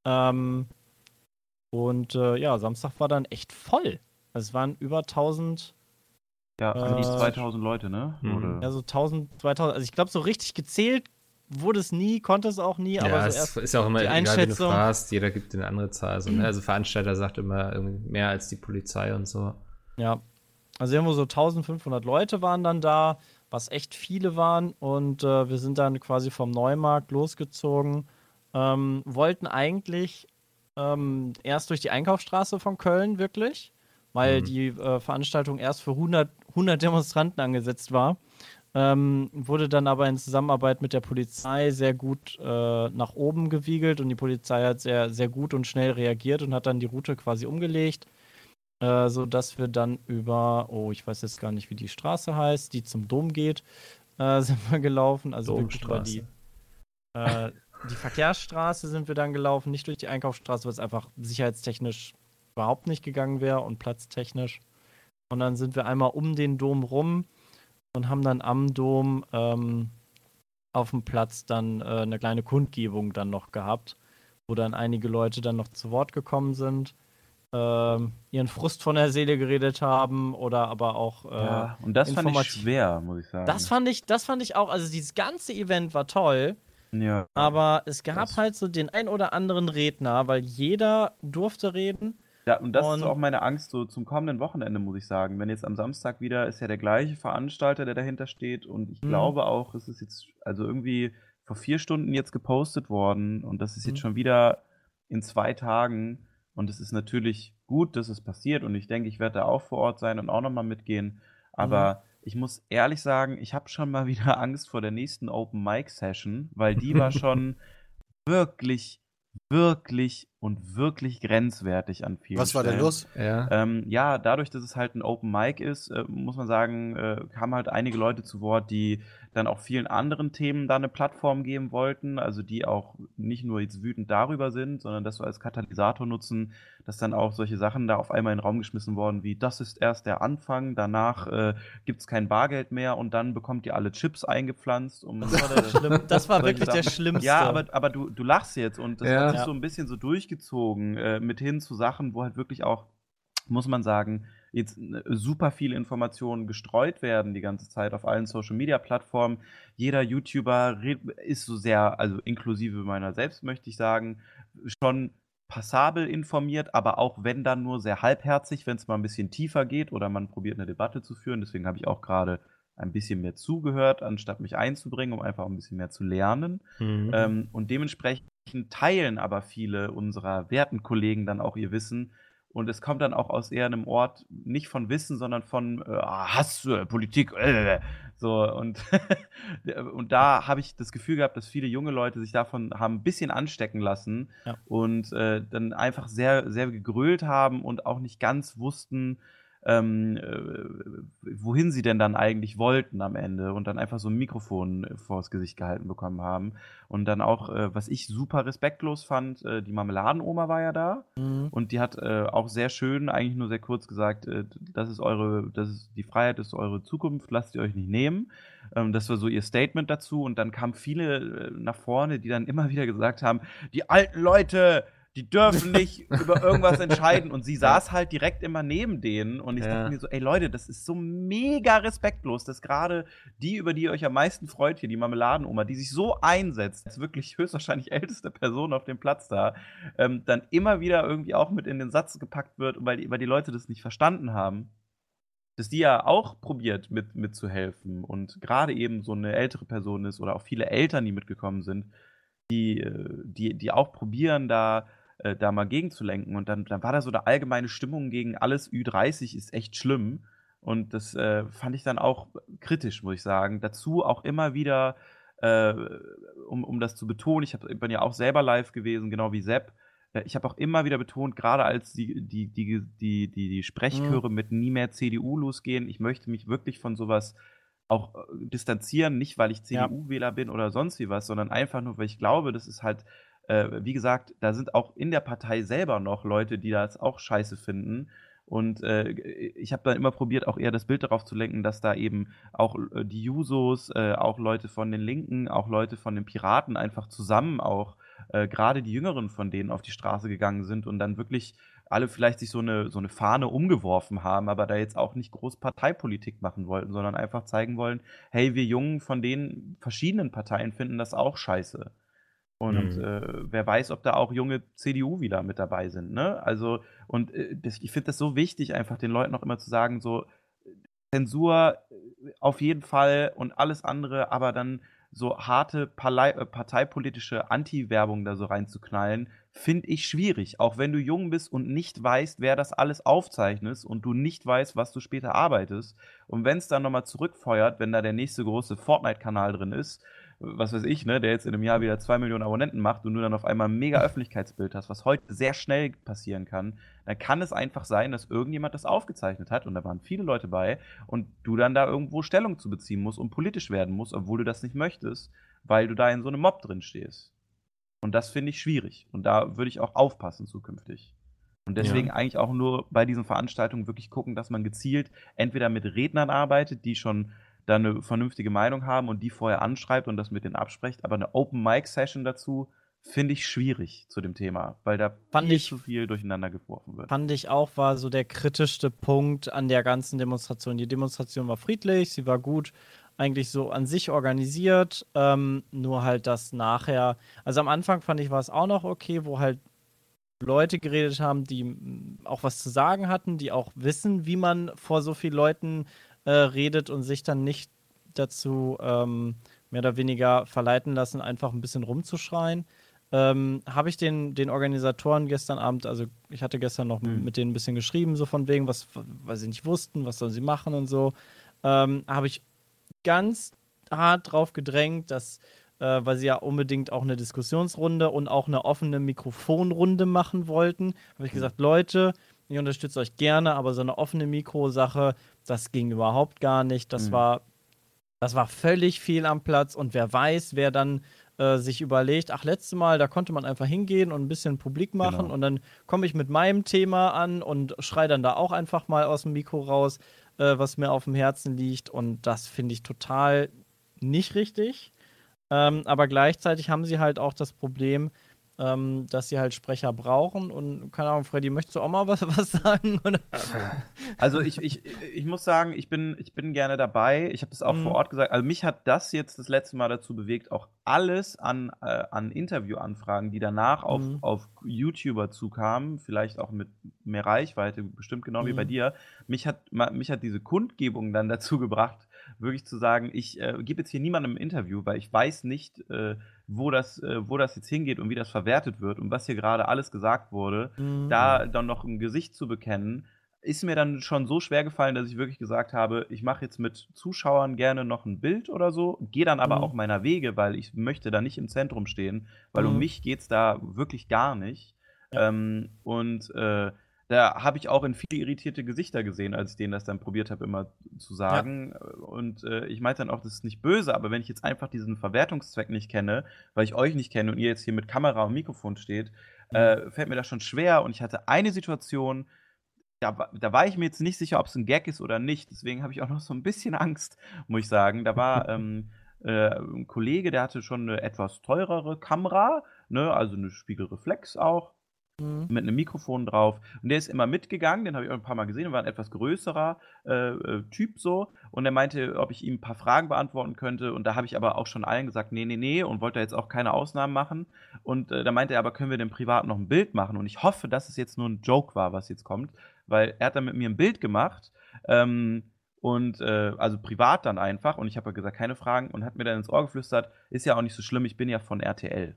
Ähm, und äh, ja, Samstag war dann echt voll. Also es waren über 1000. Ja, also äh, 2000 Leute, ne? Mhm. Ja, so 1000, 2000. Also ich glaube, so richtig gezählt wurde es nie, konnte es auch nie. Ja, aber so es ist ja auch immer egal, wenn du fragst, jeder gibt eine andere Zahl. So, ne? Also Veranstalter sagt immer mehr als die Polizei und so. Ja. Also irgendwo so 1500 Leute waren dann da was echt viele waren. Und äh, wir sind dann quasi vom Neumarkt losgezogen. Ähm, wollten eigentlich ähm, erst durch die Einkaufsstraße von Köln wirklich, weil mhm. die äh, Veranstaltung erst für 100, 100 Demonstranten angesetzt war. Ähm, wurde dann aber in Zusammenarbeit mit der Polizei sehr gut äh, nach oben gewiegelt und die Polizei hat sehr, sehr gut und schnell reagiert und hat dann die Route quasi umgelegt äh, sodass wir dann über, oh, ich weiß jetzt gar nicht, wie die Straße heißt, die zum Dom geht, äh, sind wir gelaufen. Also wirklich über die, äh, die Verkehrsstraße sind wir dann gelaufen, nicht durch die Einkaufsstraße, weil es einfach sicherheitstechnisch überhaupt nicht gegangen wäre und platztechnisch. Und dann sind wir einmal um den Dom rum und haben dann am Dom ähm, auf dem Platz dann äh, eine kleine Kundgebung dann noch gehabt, wo dann einige Leute dann noch zu Wort gekommen sind ähm, ihren Frust von der Seele geredet haben oder aber auch äh, ja, und das fand ich schwer, muss ich sagen. Das fand ich, das fand ich auch. Also dieses ganze Event war toll. Ja. Aber es gab das. halt so den ein oder anderen Redner, weil jeder durfte reden. Ja, und das und ist auch meine Angst so zum kommenden Wochenende, muss ich sagen. Wenn jetzt am Samstag wieder ist ja der gleiche Veranstalter, der dahinter steht. Und ich mhm. glaube auch, es ist jetzt also irgendwie vor vier Stunden jetzt gepostet worden und das ist jetzt mhm. schon wieder in zwei Tagen. Und es ist natürlich gut, dass es passiert und ich denke, ich werde da auch vor Ort sein und auch nochmal mitgehen. Aber ich muss ehrlich sagen, ich habe schon mal wieder Angst vor der nächsten Open Mic Session, weil die war schon wirklich, wirklich und wirklich grenzwertig an vielen Was war denn Stellen. los? Ja. Ähm, ja, dadurch, dass es halt ein Open Mic ist, äh, muss man sagen, äh, kamen halt einige Leute zu Wort, die dann auch vielen anderen Themen da eine Plattform geben wollten, also die auch nicht nur jetzt wütend darüber sind, sondern das so als Katalysator nutzen, dass dann auch solche Sachen da auf einmal in den Raum geschmissen worden, wie das ist erst der Anfang, danach äh, gibt es kein Bargeld mehr und dann bekommt ihr alle Chips eingepflanzt. Um Das war, der Schlimm, das war wirklich der Sachen. Schlimmste. Ja, aber, aber du, du lachst jetzt und das Ja. hat sich Ja. so ein bisschen so durchgezogen, äh, mit hin zu Sachen, wo halt wirklich auch, muss man sagen, jetzt äh, super viele Informationen gestreut werden die ganze Zeit auf allen Social Media Plattformen. Jeder YouTuber ist so sehr, also inklusive meiner selbst möchte ich sagen, schon passabel informiert, aber auch wenn dann nur sehr halbherzig, wenn es mal ein bisschen tiefer geht oder man probiert eine Debatte zu führen. Deswegen habe ich auch gerade ein bisschen mehr zugehört, anstatt mich einzubringen, um einfach ein bisschen mehr zu lernen. Mhm. Ähm, und dementsprechend teilen aber viele unserer werten Kollegen dann auch ihr Wissen. Und es kommt dann auch aus eher einem Ort nicht von Wissen, sondern von äh, Hass, äh, Politik. Äh, so und, und da habe ich das Gefühl gehabt, dass viele junge Leute sich davon haben ein bisschen anstecken lassen Ja. und äh, dann einfach sehr, sehr gegrölt haben und auch nicht ganz wussten, ähm, äh, wohin sie denn dann eigentlich wollten am Ende und dann einfach so ein Mikrofon äh, vors Gesicht gehalten bekommen haben. Und dann auch, äh, was ich super respektlos fand, äh, die Marmeladenoma war ja da Mhm. und die hat äh, auch sehr schön, eigentlich nur sehr kurz gesagt, das ist eure, das ist die Freiheit ist eure Zukunft, lasst ihr euch nicht nehmen. Ähm, das war so ihr Statement dazu und dann kamen viele nach vorne, die dann immer wieder gesagt haben, die alten Leute, die dürfen nicht über irgendwas entscheiden. Und sie saß halt direkt immer neben denen. Und ich Ja. dachte mir so, ey Leute, das ist so mega respektlos, dass gerade die, über die ihr euch am meisten freut, hier, die Marmeladenoma, die sich so einsetzt, als wirklich höchstwahrscheinlich älteste Person auf dem Platz da, ähm, dann immer wieder irgendwie auch mit in den Satz gepackt wird, weil die, weil die Leute das nicht verstanden haben dass die ja auch probiert mit mitzuhelfen und gerade eben so eine ältere Person ist oder auch viele Eltern, die mitgekommen sind, die, äh, die, die auch probieren, da, äh, da mal gegenzulenken. Und dann, dann war da so eine allgemeine Stimmung gegen alles Ü30 ist echt schlimm. Und das äh, fand ich dann auch kritisch, muss ich sagen. Dazu auch immer wieder, äh, um, um das zu betonen, ich hab, bin ja auch selber live gewesen, genau wie Sepp. Äh, Ich habe auch immer wieder betont, gerade als die, die, die, die, die, die Sprechchöre mit nie mehr CDU losgehen, ich möchte mich wirklich von sowas auch äh, distanzieren, nicht weil ich. CDU-Wähler bin oder sonst wie was, sondern einfach nur, weil ich glaube, das ist halt, äh, wie gesagt, da sind auch in der Partei selber noch Leute, die das auch scheiße finden. Und äh, ich habe dann immer probiert, auch eher das Bild darauf zu lenken, dass da eben auch äh, die Jusos, äh, auch Leute von den Linken, auch Leute von den Piraten einfach zusammen auch, äh, gerade die Jüngeren von denen auf die Straße gegangen sind und dann wirklich alle vielleicht sich so eine, so eine Fahne umgeworfen haben, aber da jetzt auch nicht groß Parteipolitik machen wollten, sondern einfach zeigen wollen, hey, wir Jungen von den verschiedenen Parteien finden das auch scheiße. Und Mhm. äh, wer weiß, ob da auch junge CDU wieder mit dabei sind, ne? Also, und äh, ich finde das so wichtig, einfach den Leuten auch immer zu sagen, so, Zensur äh, auf jeden Fall und alles andere, aber dann so harte Palei äh, parteipolitische Anti-Werbung da so reinzuknallen, finde ich schwierig. Auch wenn du jung bist und nicht weißt, wer das alles aufzeichnet und du nicht weißt, was du später arbeitest. Und wenn es dann nochmal zurückfeuert, wenn da der nächste große Fortnite-Kanal drin ist, was weiß ich, ne, der jetzt in einem Jahr wieder zwei Millionen Abonnenten macht und du dann auf einmal ein mega Öffentlichkeitsbild hast, was heute sehr schnell passieren kann, dann kann es einfach sein, dass irgendjemand das aufgezeichnet hat und da waren viele Leute bei und du dann da irgendwo Stellung zu beziehen musst und politisch werden musst, obwohl du das nicht möchtest, weil du da in so einem Mob drin stehst. Und das finde ich schwierig. Und da würde ich auch aufpassen zukünftig. Und deswegen Ja. eigentlich auch nur bei diesen Veranstaltungen wirklich gucken, dass man gezielt entweder mit Rednern arbeitet, die schon da eine vernünftige Meinung haben und die vorher anschreibt und das mit denen abspricht. Aber eine Open Mic Session dazu finde ich schwierig zu dem Thema, weil da Fand viel ich- zu viel durcheinander geworfen wird. Fand ich auch, war so der kritischste Punkt an der ganzen Demonstration. Die Demonstration war friedlich, sie war gut, eigentlich so an sich organisiert, ähm, nur halt das nachher. Also am Anfang fand ich war es auch noch okay, wo halt Leute geredet haben, die mm, auch was zu sagen hatten, die auch wissen, wie man vor so vielen Leuten äh, redet und sich dann nicht dazu ähm, mehr oder weniger verleiten lassen, einfach ein bisschen rumzuschreien. Ähm, habe ich den, den Organisatoren gestern Abend, also ich hatte gestern noch Mhm. mit denen ein bisschen geschrieben, so von wegen, was, weil sie nicht wussten, was sollen sie machen und so. ähm, habe ich ganz hart drauf gedrängt, dass, äh, weil sie ja unbedingt auch eine Diskussionsrunde und auch eine offene Mikrofonrunde machen wollten, habe ich gesagt, Leute, ich unterstütze euch gerne, aber so eine offene Mikrosache, das ging überhaupt gar nicht. Das mhm. war, das war völlig fehl am Platz und wer weiß, wer dann äh, sich überlegt, ach, letztes Mal, da konnte man einfach hingehen und ein bisschen publik machen genau. und dann komme ich mit meinem Thema an und schreie dann da auch einfach mal aus dem Mikro raus, äh, was mir auf dem Herzen liegt und das finde ich total nicht richtig. Ähm, aber gleichzeitig haben sie halt auch das Problem, ähm, dass sie halt Sprecher brauchen. Und keine Ahnung, Freddy, möchtest du auch mal was, was sagen? Also ich, ich, ich muss sagen, ich bin, ich bin gerne dabei. Ich habe das auch mhm. vor Ort gesagt. Also mich hat das jetzt das letzte Mal dazu bewegt, auch alles an, äh, an Interviewanfragen, die danach auf, mhm. auf YouTuber zukamen, vielleicht auch mit mehr Reichweite, bestimmt genau mhm. wie bei mhm. dir. Mich hat, mich hat diese Kundgebung dann dazu gebracht, wirklich zu sagen, ich äh, gebe jetzt hier niemandem ein Interview, weil ich weiß nicht, äh, wo, das, äh, wo das jetzt hingeht und wie das verwertet wird und was hier gerade alles gesagt wurde, mhm. da dann noch ein Gesicht zu bekennen, ist mir dann schon so schwer gefallen, dass ich wirklich gesagt habe, ich mache jetzt mit Zuschauern gerne noch ein Bild oder so, gehe dann aber mhm. auch meiner Wege, weil ich möchte da nicht im Zentrum stehen, weil mhm. um mich geht es da wirklich gar nicht. Ja. Ähm, und äh, da habe ich auch in viele irritierte Gesichter gesehen, als ich denen das dann probiert habe, immer zu sagen. Ja. Und äh, ich meinte dann auch, das ist nicht böse, aber wenn ich jetzt einfach diesen Verwertungszweck nicht kenne, weil ich euch nicht kenne und ihr jetzt hier mit Kamera und Mikrofon steht, mhm. äh, fällt mir das schon schwer. Und ich hatte eine Situation, da, da war ich mir jetzt nicht sicher, ob es ein Gag ist oder nicht. Deswegen habe ich auch noch so ein bisschen Angst, muss ich sagen. Da war ähm, äh, ein Kollege, der hatte schon eine etwas teurere Kamera, ne, also eine Spiegelreflex auch mhm. mit einem Mikrofon drauf. Und der ist immer mitgegangen, den habe ich auch ein paar Mal gesehen, war ein etwas größerer äh, äh, Typ so. Und er meinte, ob ich ihm ein paar Fragen beantworten könnte. Und da habe ich aber auch schon allen gesagt, nee, nee, nee, und wollte jetzt auch keine Ausnahmen machen. Und äh, da meinte er aber, können wir denn privat noch ein Bild machen? Und ich hoffe, dass es jetzt nur ein Joke war, was jetzt kommt, weil er hat dann mit mir ein Bild gemacht. Ähm, und äh, also privat dann einfach und ich habe gesagt, keine Fragen und hat mir dann ins Ohr geflüstert, ist ja auch nicht so schlimm, ich bin ja von RTL.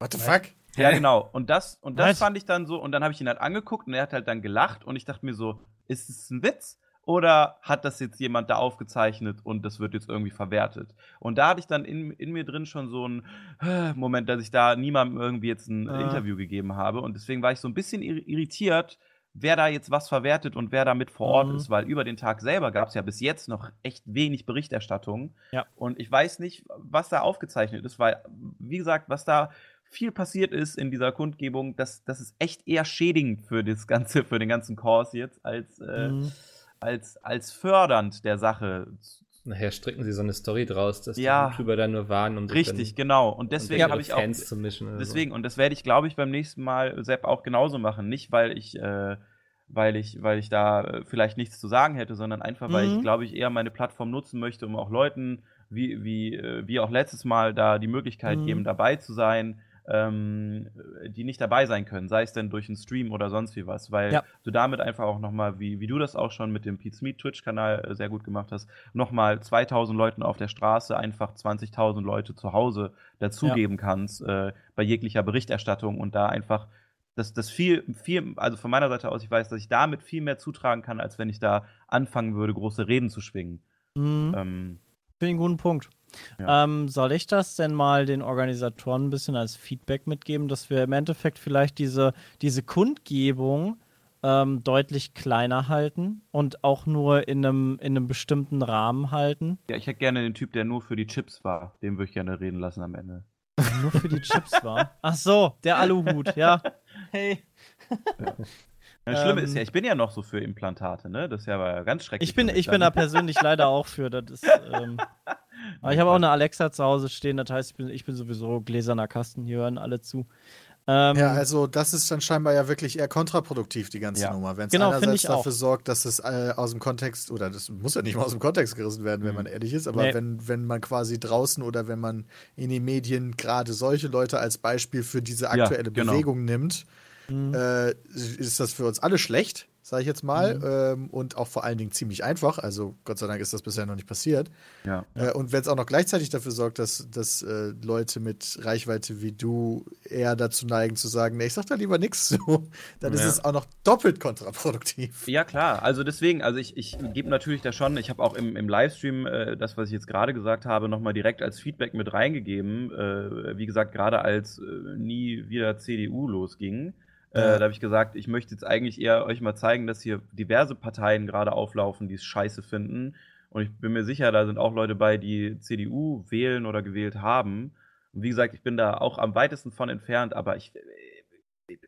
What the fuck? Ja, genau. Und das, und das fand ich dann so, und dann habe ich ihn halt angeguckt und er hat halt dann gelacht und ich dachte mir so, ist es ein Witz? Oder hat das jetzt jemand da aufgezeichnet und das wird jetzt irgendwie verwertet? Und da hatte ich dann in, in mir drin schon so einen äh, Moment, dass ich da niemandem irgendwie jetzt ein ah. Interview gegeben habe. Und deswegen war ich so ein bisschen irritiert, wer da jetzt was verwertet und wer damit vor Ort mhm. ist, weil über den Tag selber gab es ja bis jetzt noch echt wenig Berichterstattung. Ja. Und ich weiß nicht, was da aufgezeichnet ist, weil, wie gesagt, was da viel passiert ist in dieser Kundgebung, das, das ist echt eher schädigend für das Ganze, für den ganzen Kurs jetzt, als, äh, mhm. als, als fördernd der Sache. Nachher stricken sie so eine Story draus, dass ja, die YouTuber da nur waren, um Richtig, dann, genau. Und deswegen habe ich Fans auch. Zu mischen deswegen, so. und das werde ich, glaube ich, beim nächsten Mal Sepp auch genauso machen. Nicht, weil ich. Äh, weil ich, weil ich da äh, vielleicht nichts zu sagen hätte, sondern einfach, weil mhm. ich, glaube ich, eher meine Plattform nutzen möchte, um auch Leuten, wie, wie, äh, wie auch letztes Mal, da die Möglichkeit mhm. geben, dabei zu sein, ähm, die nicht dabei sein können, sei es denn durch einen Stream oder sonst wie was, weil ja. du damit einfach auch nochmal, wie, wie du das auch schon mit dem Pete Smith Twitch-Kanal äh, sehr gut gemacht hast, nochmal 2000 Leuten auf der Straße einfach 20.000 Leute zu Hause dazugeben ja. kannst äh, bei jeglicher Berichterstattung und da einfach das, das viel, viel, also von meiner Seite aus, ich weiß, dass ich damit viel mehr zutragen kann, als wenn ich da anfangen würde, große Reden zu schwingen. Mhm. Ähm, Finde ich einen guten Punkt. Ja. Ähm, soll ich das denn mal den Organisatoren ein bisschen als Feedback mitgeben, dass wir im Endeffekt vielleicht diese, diese Kundgebung ähm, deutlich kleiner halten und auch nur in einem, in einem bestimmten Rahmen halten? Ja, ich hätte gerne den Typ, der nur für die Chips war. Den würde ich gerne reden lassen am Ende. nur für die Chips war? Ach so, der Aluhut, ja. Hey. Ja. Das Schlimme ähm, ist ja, ich bin ja noch so für Implantate, ne? Das ist ja ganz schrecklich. Ich bin, ich bin da persönlich leider auch für. Das ist, ähm, aber ich habe auch eine Alexa zu Hause stehen, das heißt, ich bin, ich bin sowieso gläserner Kasten, hier hören alle zu. Ähm, ja, also das ist dann scheinbar ja wirklich eher kontraproduktiv, die ganze ja. Nummer. Wenn es genau, einerseits dafür auch. sorgt, dass es äh, aus dem Kontext, oder das muss ja nicht mal aus dem Kontext gerissen werden, wenn mhm. man ehrlich ist, aber nee. wenn, wenn man quasi draußen oder wenn man in den Medien gerade solche Leute als Beispiel für diese aktuelle ja, genau. Bewegung nimmt, mhm. äh, ist das für uns alle schlecht sage ich jetzt mal, mhm. ähm, und auch vor allen Dingen ziemlich einfach. Also Gott sei Dank ist das bisher noch nicht passiert. Ja. Äh, und wenn es auch noch gleichzeitig dafür sorgt, dass, dass äh, Leute mit Reichweite wie du eher dazu neigen zu sagen, nee, ich sag da lieber nichts so, dann ja. ist es auch noch doppelt kontraproduktiv. Ja, klar. Also deswegen, also ich, ich gebe natürlich da schon, ich habe auch im, im Livestream äh, das, was ich jetzt gerade gesagt habe, nochmal direkt als Feedback mit reingegeben. Äh, wie gesagt, gerade als äh, nie wieder CDU losging. Äh, da habe ich gesagt, ich möchte jetzt eigentlich eher euch mal zeigen, dass hier diverse Parteien gerade auflaufen, die es scheiße finden. Und ich bin mir sicher, da sind auch Leute bei, die CDU wählen oder gewählt haben. Und wie gesagt, ich bin da auch am weitesten von entfernt, aber ich,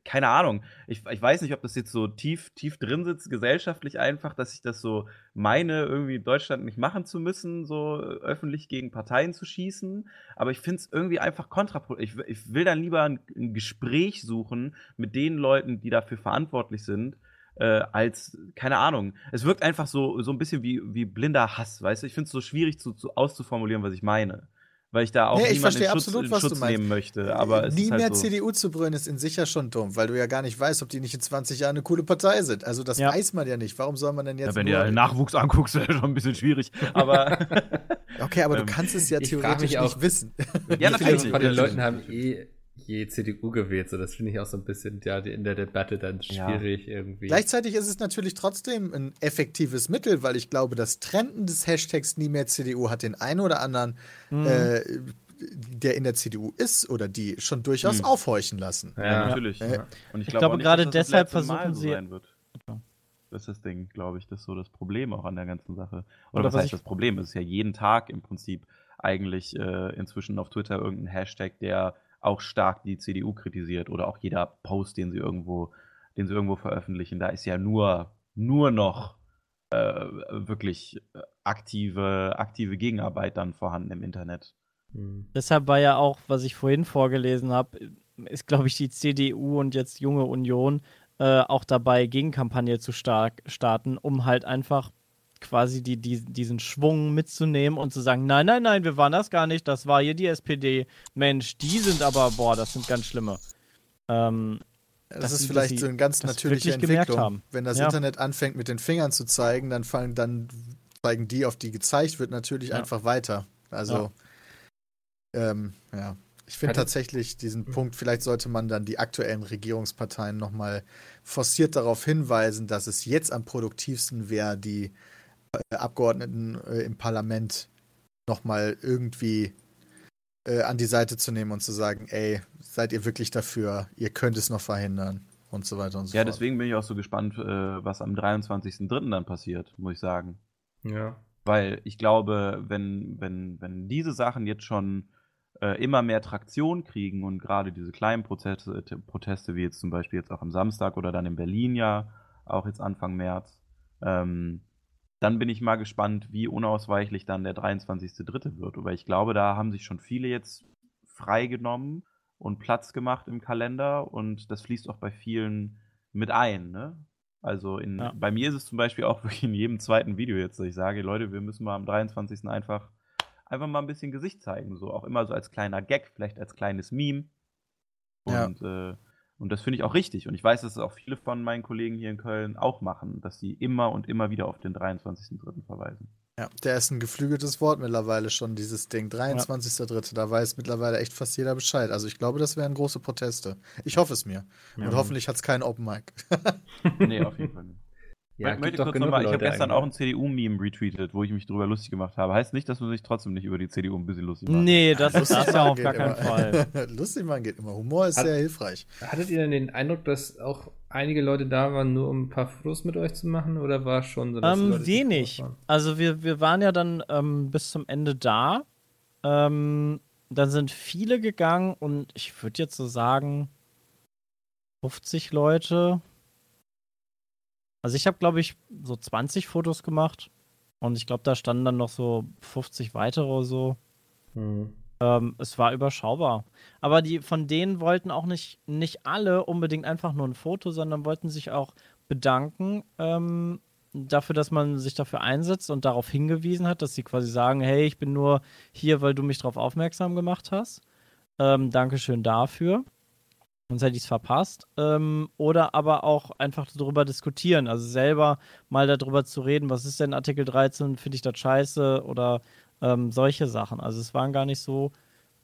keine Ahnung. Ich, ich weiß nicht, ob das jetzt so tief, tief drin sitzt, gesellschaftlich einfach, dass ich das so meine, irgendwie in Deutschland nicht machen zu müssen, so öffentlich gegen Parteien zu schießen. Aber ich finde es irgendwie einfach kontraproduktiv. Ich, ich will dann lieber ein, ein, Gespräch suchen mit den Leuten, die dafür verantwortlich sind, äh, als, keine Ahnung. Es wirkt einfach so, so ein bisschen wie, wie blinder Hass, weißt du? Ich finde es so schwierig zu, zu auszuformulieren, was ich meine weil ich da auch nee, niemanden in Schutz, absolut, in Schutz nehmen möchte. Aber Nie halt mehr so. CDU zu brüllen ist in sich ja schon dumm, weil du ja gar nicht weißt, ob die nicht in 20 Jahren eine coole Partei sind. Also das ja. weiß man ja nicht. Warum soll man denn jetzt. Ja, wenn du den Nachwuchs anguckst, wäre schon ein bisschen schwierig. Aber. okay, aber du ähm, kannst es ja theoretisch nicht wissen. Ja, natürlich. Von den Leuten haben eh je CDU gewählt. So, das finde ich auch so ein bisschen ja, in der Debatte dann schwierig ja. irgendwie. Gleichzeitig ist es natürlich trotzdem ein effektives Mittel, weil ich glaube, das Trenden des Hashtags nie mehr CDU hat den einen oder anderen mhm. äh, der in der CDU ist oder die schon durchaus hm. aufhorchen lassen. Ja, ja. natürlich. Äh, Und ich, ich glaube, gerade nicht, deshalb versuchen sie. Das ist das Ding, glaube ich, das ist so das Problem auch an der ganzen Sache. Oder, oder was, was heißt das Problem? Es ist ja jeden Tag im Prinzip eigentlich äh, inzwischen auf Twitter irgendein Hashtag, der auch stark die CDU kritisiert oder auch jeder Post, den sie irgendwo, den sie irgendwo veröffentlichen, da ist ja nur, nur noch äh, wirklich aktive, aktive Gegenarbeit dann vorhanden im Internet. Mhm. Deshalb war ja auch, was ich vorhin vorgelesen habe, ist, glaube ich, die CDU und jetzt Junge Union äh, auch dabei, Gegenkampagne zu stark starten, um halt einfach quasi die, die, diesen Schwung mitzunehmen und zu sagen, nein, nein, nein, wir waren das gar nicht, das war hier die SPD. Mensch, die sind aber, boah, das sind ganz schlimme. Ähm, das ist vielleicht so eine ganz natürliche Entwicklung. Wenn das ja. Internet anfängt, mit den Fingern zu zeigen, dann fallen dann zeigen die, auf die gezeigt wird, natürlich ja. einfach weiter. Also ja. Ähm, ja. Ich finde tatsächlich diesen mhm. Punkt, vielleicht sollte man dann die aktuellen Regierungsparteien nochmal forciert darauf hinweisen, dass es jetzt am produktivsten wäre, die äh, Abgeordneten äh, im Parlament nochmal irgendwie äh, an die Seite zu nehmen und zu sagen, ey, seid ihr wirklich dafür, ihr könnt es noch verhindern und so weiter und so ja, fort. Ja, deswegen bin ich auch so gespannt, äh, was am 23.03. dann passiert, muss ich sagen. Ja. Weil ich glaube, wenn, wenn, wenn diese Sachen jetzt schon äh, immer mehr Traktion kriegen und gerade diese kleinen Proteste, Proteste, wie jetzt zum Beispiel jetzt auch am Samstag oder dann in Berlin ja, auch jetzt Anfang März, ähm, dann bin ich mal gespannt, wie unausweichlich dann der 23.3. wird. Weil ich glaube, da haben sich schon viele jetzt freigenommen und Platz gemacht im Kalender und das fließt auch bei vielen mit ein. Ne? Also in, ja. bei mir ist es zum Beispiel auch wirklich in jedem zweiten Video jetzt, dass ich sage, Leute, wir müssen mal am 23. einfach einfach mal ein bisschen Gesicht zeigen. So auch immer so als kleiner Gag, vielleicht als kleines Meme. Und, ja. äh, und das finde ich auch richtig. Und ich weiß, dass es auch viele von meinen Kollegen hier in Köln auch machen, dass sie immer und immer wieder auf den 23.03. verweisen. Ja, der ist ein geflügeltes Wort mittlerweile schon, dieses Ding. 23.3. Ja. Da weiß mittlerweile echt fast jeder Bescheid. Also ich glaube, das wären große Proteste. Ich hoffe es mir. Ja. Und hoffentlich hat es keinen Open Mic. nee, auf jeden Fall nicht. Ja, ich möchte kurz nochmal, ich habe gestern auch ein CDU-Meme retweetet, wo ich mich drüber lustig gemacht habe. Heißt nicht, dass man sich trotzdem nicht über die CDU ein bisschen lustig macht. Nee, das ist das ja auf gar keinen Fall. lustig machen geht immer. Humor ist Hat, sehr hilfreich. Hattet ihr denn den Eindruck, dass auch einige Leute da waren, nur um ein paar Fotos mit euch zu machen? Oder war es schon so, dass ähm, Leute wenig. Also wir, wir waren ja dann ähm, bis zum Ende da. Ähm, dann sind viele gegangen und ich würde jetzt so sagen 50 Leute, also ich habe, glaube ich, so 20 Fotos gemacht. Und ich glaube, da standen dann noch so 50 weitere oder so. Mhm. Ähm, es war überschaubar. Aber die von denen wollten auch nicht, nicht alle unbedingt einfach nur ein Foto, sondern wollten sich auch bedanken ähm, dafür, dass man sich dafür einsetzt und darauf hingewiesen hat, dass sie quasi sagen, hey, ich bin nur hier, weil du mich darauf aufmerksam gemacht hast. Ähm, Dankeschön dafür. Sonst hätte ich es verpasst. Ähm, oder aber auch einfach darüber diskutieren, also selber mal darüber zu reden, was ist denn Artikel 13, finde ich das scheiße oder ähm, solche Sachen. Also es waren gar nicht so,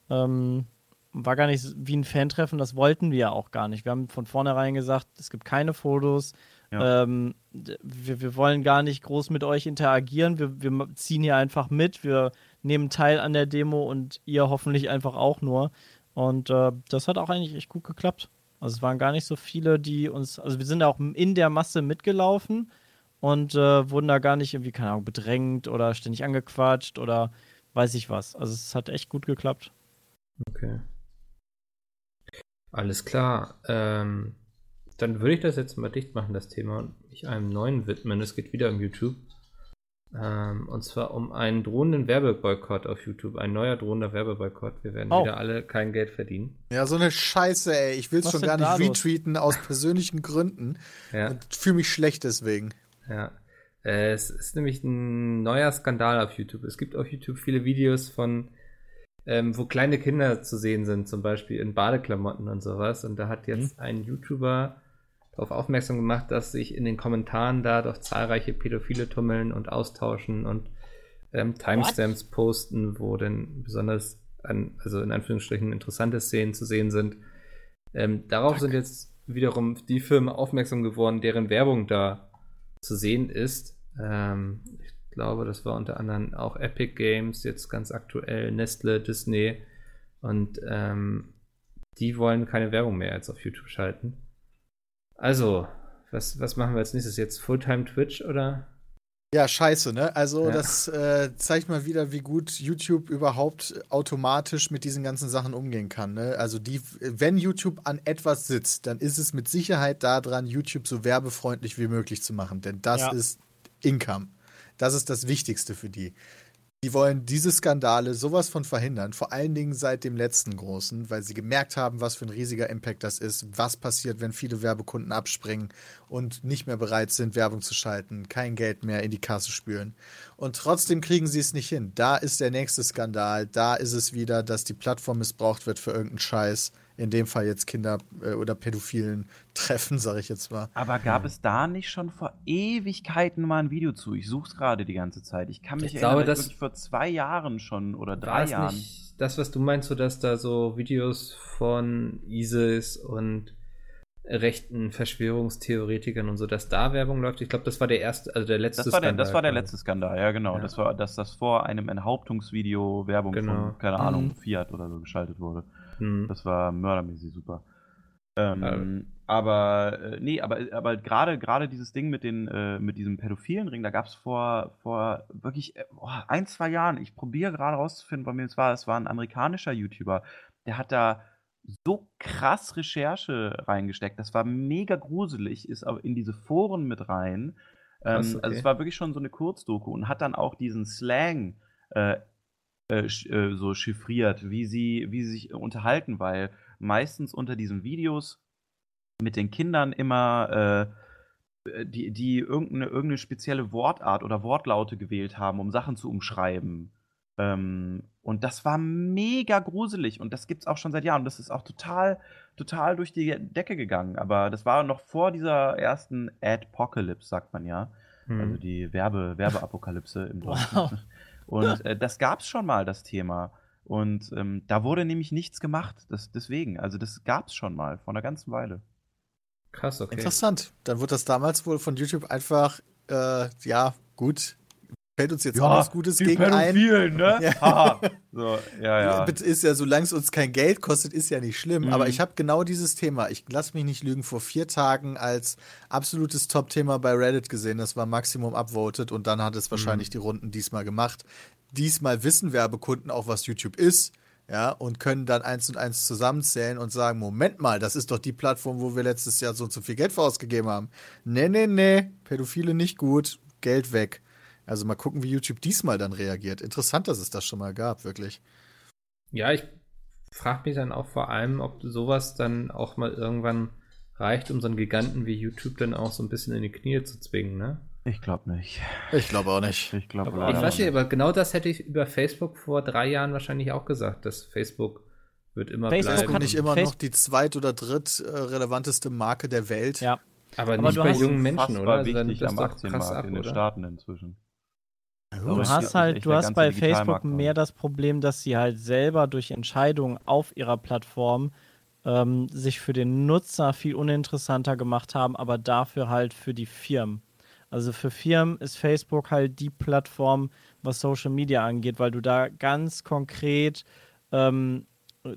ähm, war gar nicht wie ein Fantreffen, das wollten wir ja auch gar nicht. Wir haben von vornherein gesagt, es gibt keine Fotos. Ja. Ähm, wir, wir wollen gar nicht groß mit euch interagieren. Wir, wir ziehen hier einfach mit. Wir nehmen teil an der Demo und ihr hoffentlich einfach auch nur. Und äh, das hat auch eigentlich echt gut geklappt. Also es waren gar nicht so viele, die uns, also wir sind auch in der Masse mitgelaufen und äh, wurden da gar nicht irgendwie, keine Ahnung, bedrängt oder ständig angequatscht oder weiß ich was. Also es hat echt gut geklappt. Okay. Alles klar. Ähm, dann würde ich das jetzt mal dicht machen, das Thema, und mich einem neuen widmen. Es geht wieder um YouTube. Ähm, und zwar um einen drohenden Werbeboykott auf YouTube. Ein neuer drohender Werbeboykott. Wir werden oh. wieder alle kein Geld verdienen. Ja, so eine Scheiße, ey. Ich will es schon gar nicht retweeten aus persönlichen Gründen. Ja. Und fühle mich schlecht deswegen. Ja. Äh, es ist nämlich ein neuer Skandal auf YouTube. Es gibt auf YouTube viele Videos von, ähm, wo kleine Kinder zu sehen sind, zum Beispiel in Badeklamotten und sowas. Und da hat jetzt mhm. ein YouTuber darauf aufmerksam gemacht, dass sich in den Kommentaren da doch zahlreiche Pädophile tummeln und austauschen und ähm, Timestamps What? posten, wo denn besonders an, also in Anführungsstrichen interessante Szenen zu sehen sind. Ähm, darauf Fuck. sind jetzt wiederum die Firmen aufmerksam geworden, deren Werbung da zu sehen ist. Ähm, ich glaube, das war unter anderem auch Epic Games, jetzt ganz aktuell, Nestle, Disney und ähm, die wollen keine Werbung mehr jetzt auf YouTube schalten. Also, was, was machen wir als nächstes jetzt? Fulltime Twitch oder? Ja, scheiße, ne? Also, ja. das äh, zeigt mal wieder, wie gut YouTube überhaupt automatisch mit diesen ganzen Sachen umgehen kann. Ne? Also, die, wenn YouTube an etwas sitzt, dann ist es mit Sicherheit daran, YouTube so werbefreundlich wie möglich zu machen. Denn das ja. ist Income. Das ist das Wichtigste für die. Die wollen diese Skandale sowas von verhindern, vor allen Dingen seit dem letzten großen, weil sie gemerkt haben, was für ein riesiger Impact das ist, was passiert, wenn viele Werbekunden abspringen und nicht mehr bereit sind, Werbung zu schalten, kein Geld mehr in die Kasse spülen. Und trotzdem kriegen sie es nicht hin. Da ist der nächste Skandal, da ist es wieder, dass die Plattform missbraucht wird für irgendeinen Scheiß in dem Fall jetzt Kinder äh, oder Pädophilen treffen, sage ich jetzt mal. Aber gab es da nicht schon vor Ewigkeiten mal ein Video zu? Ich suche es gerade die ganze Zeit. Ich kann mich ich erinnern, glaube, dass vor zwei Jahren schon oder drei Jahren. Nicht das, was du meinst, so dass da so Videos von ISIS und rechten Verschwörungstheoretikern und so, dass da Werbung läuft. Ich glaube, das war der erste, also der letzte das war der, Skandal. Das war der letzte Skandal, ja genau. Ja. Das war, dass das vor einem Enthauptungsvideo Werbung genau. von, keine Ahnung, mhm. Fiat oder so geschaltet wurde. Mhm. Das war mördermäßig super. Ähm, also. Aber äh, nee, aber aber gerade gerade dieses Ding mit den äh, mit diesem pädophilen Ring, da gab es vor vor wirklich oh, ein zwei Jahren. Ich probiere gerade rauszufinden, bei mir es war. Es war ein amerikanischer YouTuber, der hat da so krass Recherche reingesteckt. Das war mega gruselig, ist aber in diese Foren mit rein. Ähm, Krass, okay. Also es war wirklich schon so eine Kurzdoku und hat dann auch diesen Slang äh, äh, äh, so chiffriert, wie sie, wie sie sich unterhalten, weil meistens unter diesen Videos mit den Kindern immer äh, die, die irgendeine, irgendeine spezielle Wortart oder Wortlaute gewählt haben, um Sachen zu umschreiben. Ähm, und das war mega gruselig und das gibt's auch schon seit Jahren. Und das ist auch total, total durch die Decke gegangen. Aber das war noch vor dieser ersten Adpocalypse, sagt man ja. Hm. Also die Werbe, Werbeapokalypse im Deutschen. Wow. Und äh, das gab es schon mal, das Thema. Und ähm, da wurde nämlich nichts gemacht. Das, deswegen, also das gab es schon mal, vor einer ganzen Weile. Krass, okay. Interessant. Dann wurde das damals wohl von YouTube einfach, äh, ja, gut, fällt uns jetzt ja, auch was Gutes gegen ein. Ne? Ja. so, ja, ja. Ist ja, solange es uns kein Geld kostet, ist ja nicht schlimm. Mhm. Aber ich habe genau dieses Thema, ich lasse mich nicht lügen, vor vier Tagen als absolutes Top-Thema bei Reddit gesehen. Das war Maximum upvoted und dann hat es wahrscheinlich mhm. die Runden diesmal gemacht. Diesmal wissen Werbekunden auch, was YouTube ist. Ja, und können dann eins und eins zusammenzählen und sagen, Moment mal, das ist doch die Plattform, wo wir letztes Jahr so so viel Geld für ausgegeben haben. Nee, nee, nee, Pädophile nicht gut, Geld weg. Also mal gucken, wie YouTube diesmal dann reagiert. Interessant, dass es das schon mal gab, wirklich. Ja, ich frage mich dann auch vor allem, ob sowas dann auch mal irgendwann reicht, um so einen Giganten wie YouTube dann auch so ein bisschen in die Knie zu zwingen, ne? Ich glaube nicht. Ich glaube auch nicht. Ich glaube Ich weiß nicht, aber genau das hätte ich über Facebook vor drei Jahren wahrscheinlich auch gesagt, dass Facebook wird immer Facebook Facebook bleiben. nicht immer noch Facebook- die zweit- oder dritt relevanteste Marke der Welt. Ja. aber, aber nicht du bei hast- jungen Menschen, oder? Also dann wichtig am krass Aktienmarkt ab, in den oder? Staaten inzwischen. Aber Du hast halt, du hast bei Facebook mehr das Problem, dass sie halt selber durch Entscheidungen auf ihrer Plattform ähm, sich für den Nutzer viel uninteressanter gemacht haben, aber dafür halt für die Firmen. Also für Firmen ist Facebook halt die Plattform, was Social Media angeht, weil du da ganz konkret ähm,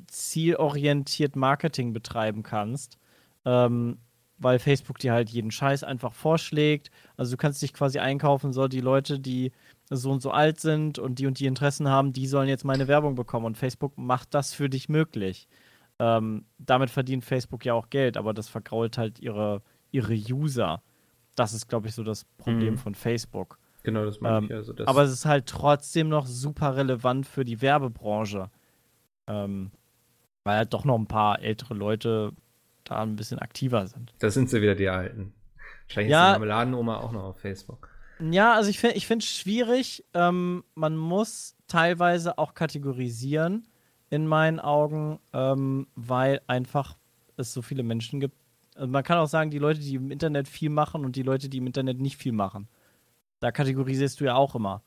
zielorientiert Marketing betreiben kannst. Ähm, weil Facebook dir halt jeden Scheiß einfach vorschlägt. Also du kannst dich quasi einkaufen, so die Leute, die so und so alt sind und die und die Interessen haben, die sollen jetzt meine Werbung bekommen und Facebook macht das für dich möglich. Ähm, damit verdient Facebook ja auch Geld, aber das vergrault halt ihre, ihre User. Das ist, glaube ich, so das Problem Mhm. von Facebook. Genau, das meine Ähm, ich. Also das Aber es ist halt trotzdem noch super relevant für die Werbebranche. Ähm, weil halt doch noch ein paar ältere Leute da ein bisschen aktiver sind. das sind sie wieder, die Alten. Wahrscheinlich Ja. ist die Marmeladenoma auch noch auf Facebook. Ja, also ich finde ich finde es schwierig. Ähm, man muss teilweise auch kategorisieren, in meinen Augen, ähm, weil einfach es so viele Menschen gibt. Also man kann auch sagen, die Leute, die im Internet viel machen und die Leute, die im Internet nicht viel machen. Da kategorisierst du ja auch immer.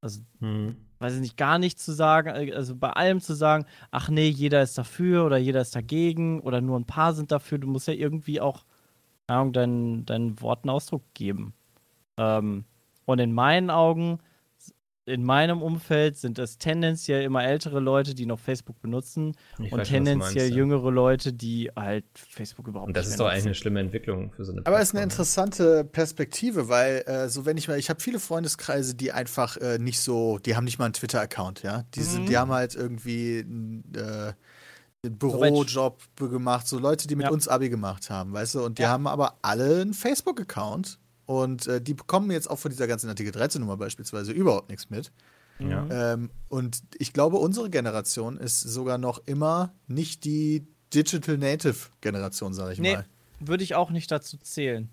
Also Hm. weiß ich nicht, gar nichts zu sagen, also bei allem zu sagen, ach nee, jeder ist dafür oder jeder ist dagegen oder nur ein paar sind dafür. Du musst ja irgendwie auch, keine Ahnung, deinen, deinen Worten Ausdruck geben. Ähm, und in meinen Augen, in meinem Umfeld sind es tendenziell immer ältere Leute, die noch Facebook benutzen Ich und weiß tendenziell meinst, ja. jüngere Leute, die halt Facebook überhaupt Und das nicht ist mehr doch eigentlich eine schlimme Entwicklung für so eine Aber es ist eine Plattform. interessante Perspektive, weil äh, so wenn ich mal, ich habe viele Freundeskreise, die einfach äh, nicht so, die haben nicht mal einen Twitter-Account, ja. Die, sind, Mhm. die haben halt irgendwie einen, äh, einen Bürojob gemacht, so Leute, die mit Ja. uns Abi gemacht haben, weißt du, und die Ja. haben aber alle einen Facebook-Account und äh, die bekommen jetzt auch von dieser ganzen Artikel 13 Nummer beispielsweise überhaupt nichts mit. Ja. Ähm, und ich glaube, unsere Generation ist sogar noch immer nicht die Digital Native Generation, sage ich Nee, mal. würde ich auch nicht dazu zählen.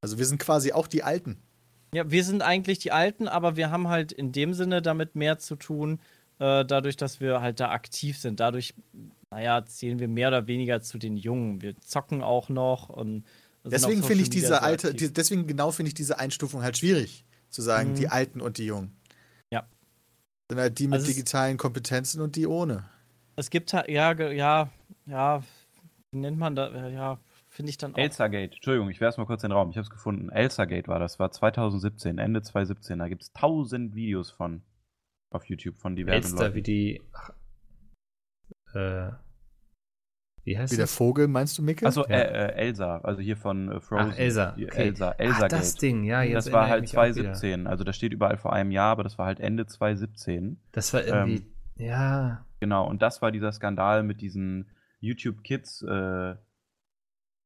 Also wir sind quasi auch die Alten. Ja, wir sind eigentlich die Alten, aber wir haben halt in dem Sinne damit mehr zu tun, äh, dadurch, dass wir halt da aktiv sind. Dadurch, naja, zählen wir mehr oder weniger zu den Jungen. Wir zocken auch noch und Deswegen finde ich diese alte, die, deswegen genau finde ich diese Einstufung halt schwierig, zu sagen, Mhm. die Alten und die Jungen. Ja. Sind halt die mit Also digitalen Kompetenzen und die ohne. Es gibt halt, ja, ja, ja, wie nennt man da, ja, finde ich dann auch. Elsagate, Entschuldigung, ich werfe mal kurz den Raum. Ich habe es gefunden. Elsagate war das, war 2017, Ende 2017. Da gibt es tausend Videos von auf YouTube von diversen Elster Leuten. wie die. Ach, äh, wie heißt Wie der das? Vogel, meinst du, Micke? Achso, Ja. äh, äh, Elsa, also hier von äh, Frozen. Ach, Elsa. Okay. Elsa, Ah, Elsagate. das Ding, ja, jetzt das war halt ich mich auch wieder. 2017. Also das steht überall vor einem Jahr, aber das war halt Ende 2017. Das war irgendwie. Ähm, ja. Genau, und das war dieser Skandal mit diesen YouTube Kids äh,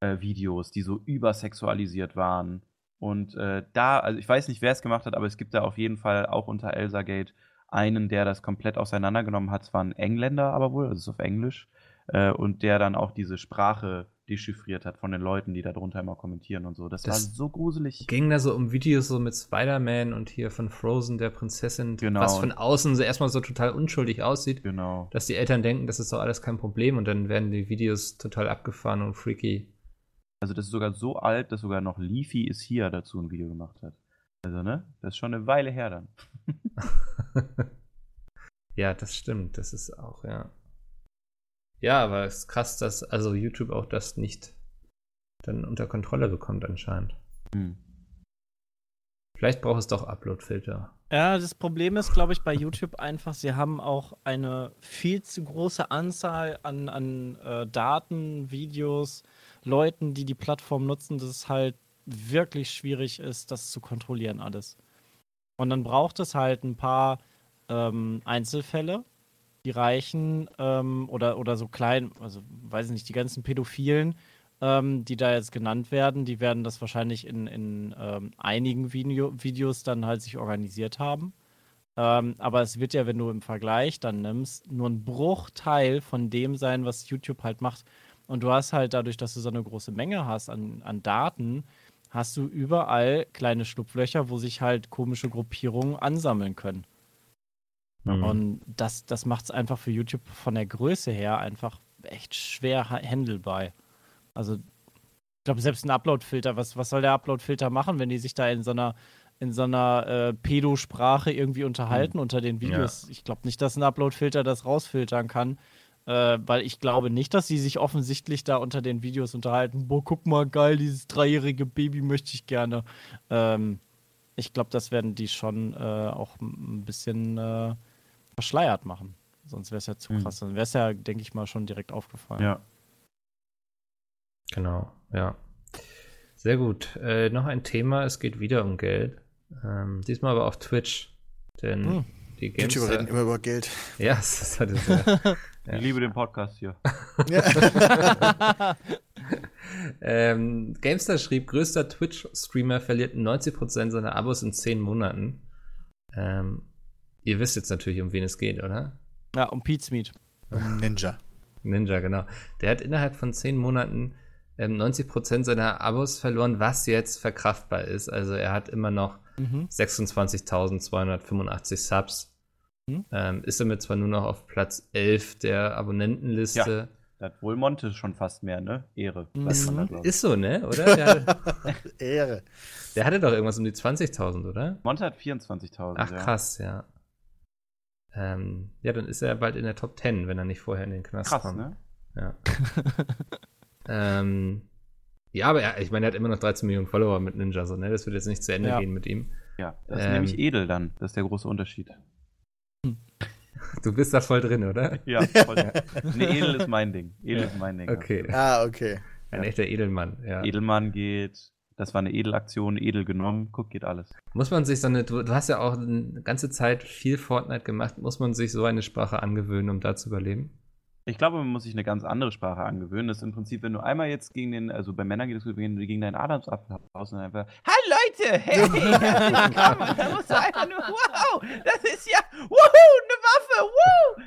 äh, Videos, die so übersexualisiert waren. Und äh, da, also ich weiß nicht, wer es gemacht hat, aber es gibt da auf jeden Fall auch unter Elsagate einen, der das komplett auseinandergenommen hat. Es war ein Engländer aber wohl, also es ist auf Englisch, äh, und der dann auch diese Sprache dechiffriert hat von den Leuten, die da drunter immer kommentieren und so. Das, Das war so gruselig. Ging da so um Videos so mit Spider-Man und hier von Frozen, der Prinzessin, Genau. was von außen so erstmal so total unschuldig aussieht, Genau. dass die Eltern denken, das ist doch alles kein Problem und dann werden die Videos total abgefahren und freaky. Also das ist sogar so alt, dass sogar noch Leafy ist hier dazu ein Video gemacht hat. Also, ne? Das ist schon eine Weile her dann. ja, das stimmt. Das ist auch, ja. Ja, aber es ist krass, dass also YouTube auch das nicht dann unter Kontrolle bekommt anscheinend. Hm. Vielleicht braucht es doch Upload-Filter. Ja, das Problem ist, glaube ich, bei YouTube einfach, sie haben auch eine viel zu große Anzahl an, an äh, Daten, Videos, Leuten, die die Plattform nutzen, dass es halt wirklich schwierig ist, das zu kontrollieren alles. Und dann braucht es halt ein paar ähm, Einzelfälle, die reichen ähm, oder, oder so klein, also weiß ich nicht, die ganzen Pädophilen, ähm, die da jetzt genannt werden, die werden das wahrscheinlich in, in ähm, einigen Video Videos dann halt sich organisiert haben. Ähm, aber es wird ja, wenn du im Vergleich dann nimmst, nur ein Bruchteil von dem sein, was YouTube halt macht. Und du hast halt dadurch, dass du so eine große Menge hast an, an Daten, hast du überall kleine Schlupflöcher, wo sich halt komische Gruppierungen ansammeln können. Mhm. Und das, das macht es einfach für YouTube von der Größe her einfach echt schwer handelbar. Also, ich glaube, selbst ein Upload-Filter, was, was soll der Upload-Filter machen, wenn die sich da in so einer in so einer äh, Pedo-Sprache irgendwie unterhalten mhm. unter den Videos. Ja. Ich glaube nicht, dass ein Upload-Filter das rausfiltern kann, äh, weil ich glaube nicht, dass sie sich offensichtlich da unter den Videos unterhalten. Boah, guck mal, geil, dieses dreijährige Baby möchte ich gerne. Ähm, ich glaube, das werden die schon äh, auch ein bisschen äh, verschleiert machen. Sonst wäre es ja zu mhm. krass. Dann wäre es ja, denke ich mal, schon direkt aufgefallen. Ja. Genau, ja. Sehr gut. Äh, noch ein Thema, es geht wieder um Geld. Ähm, diesmal aber auf Twitch. Denn hm. die Games. YouTuber reden immer über Geld. Ja, das hat es ja. Ich liebe den Podcast hier. ähm, Gamestar schrieb, größter Twitch-Streamer verliert 90% seiner Abos in 10 Monaten. Ähm, ihr wisst jetzt natürlich, um wen es geht, oder? Ja, um Pete's Meat. Um Ninja. Ninja, genau. Der hat innerhalb von 10 Monaten ähm, 90% seiner Abos verloren, was jetzt verkraftbar ist. Also er hat immer noch mhm. 26.285 Subs. Mhm. Ähm, ist damit zwar nur noch auf Platz 11 der Abonnentenliste. Ja. Da hat wohl Monte schon fast mehr, ne? Ehre. Mhm. Ist so, ne? Oder? Der Ehre. Der hatte doch irgendwas um die 20.000, oder? Monte hat 24.000. Ach, krass, ja. Ähm, ja, dann ist er bald in der Top 10, wenn er nicht vorher in den Knast krass, kommt. Ne? Ja. ähm, ja, aber er, ich meine, er hat immer noch 13 Millionen Follower mit Ninja, so, ne? Das wird jetzt nicht zu Ende ja. gehen mit ihm. Ja, das ist ähm, nämlich edel dann. Das ist der große Unterschied. Du bist da voll drin, oder? Ja, voll. nee, edel ist mein Ding. Edel ist mein Ding. Okay. Ah, okay. Ein ja. echter Edelmann, ja. Edelmann geht. Das war eine Edelaktion, edel genommen. Guck, geht alles. Muss man sich so eine, du, hast ja auch eine ganze Zeit viel Fortnite gemacht. Muss man sich so eine Sprache angewöhnen, um da zu überleben? Ich glaube, man muss sich eine ganz andere Sprache angewöhnen. Das ist im Prinzip, wenn du einmal jetzt gegen den, also bei Männern geht es gut, wenn du gegen deinen Adams abhaust und einfach, Hi Leute, hey, willkommen. da musst du einfach nur, wow, das ist ja, wuhu, eine Waffe, wuhu.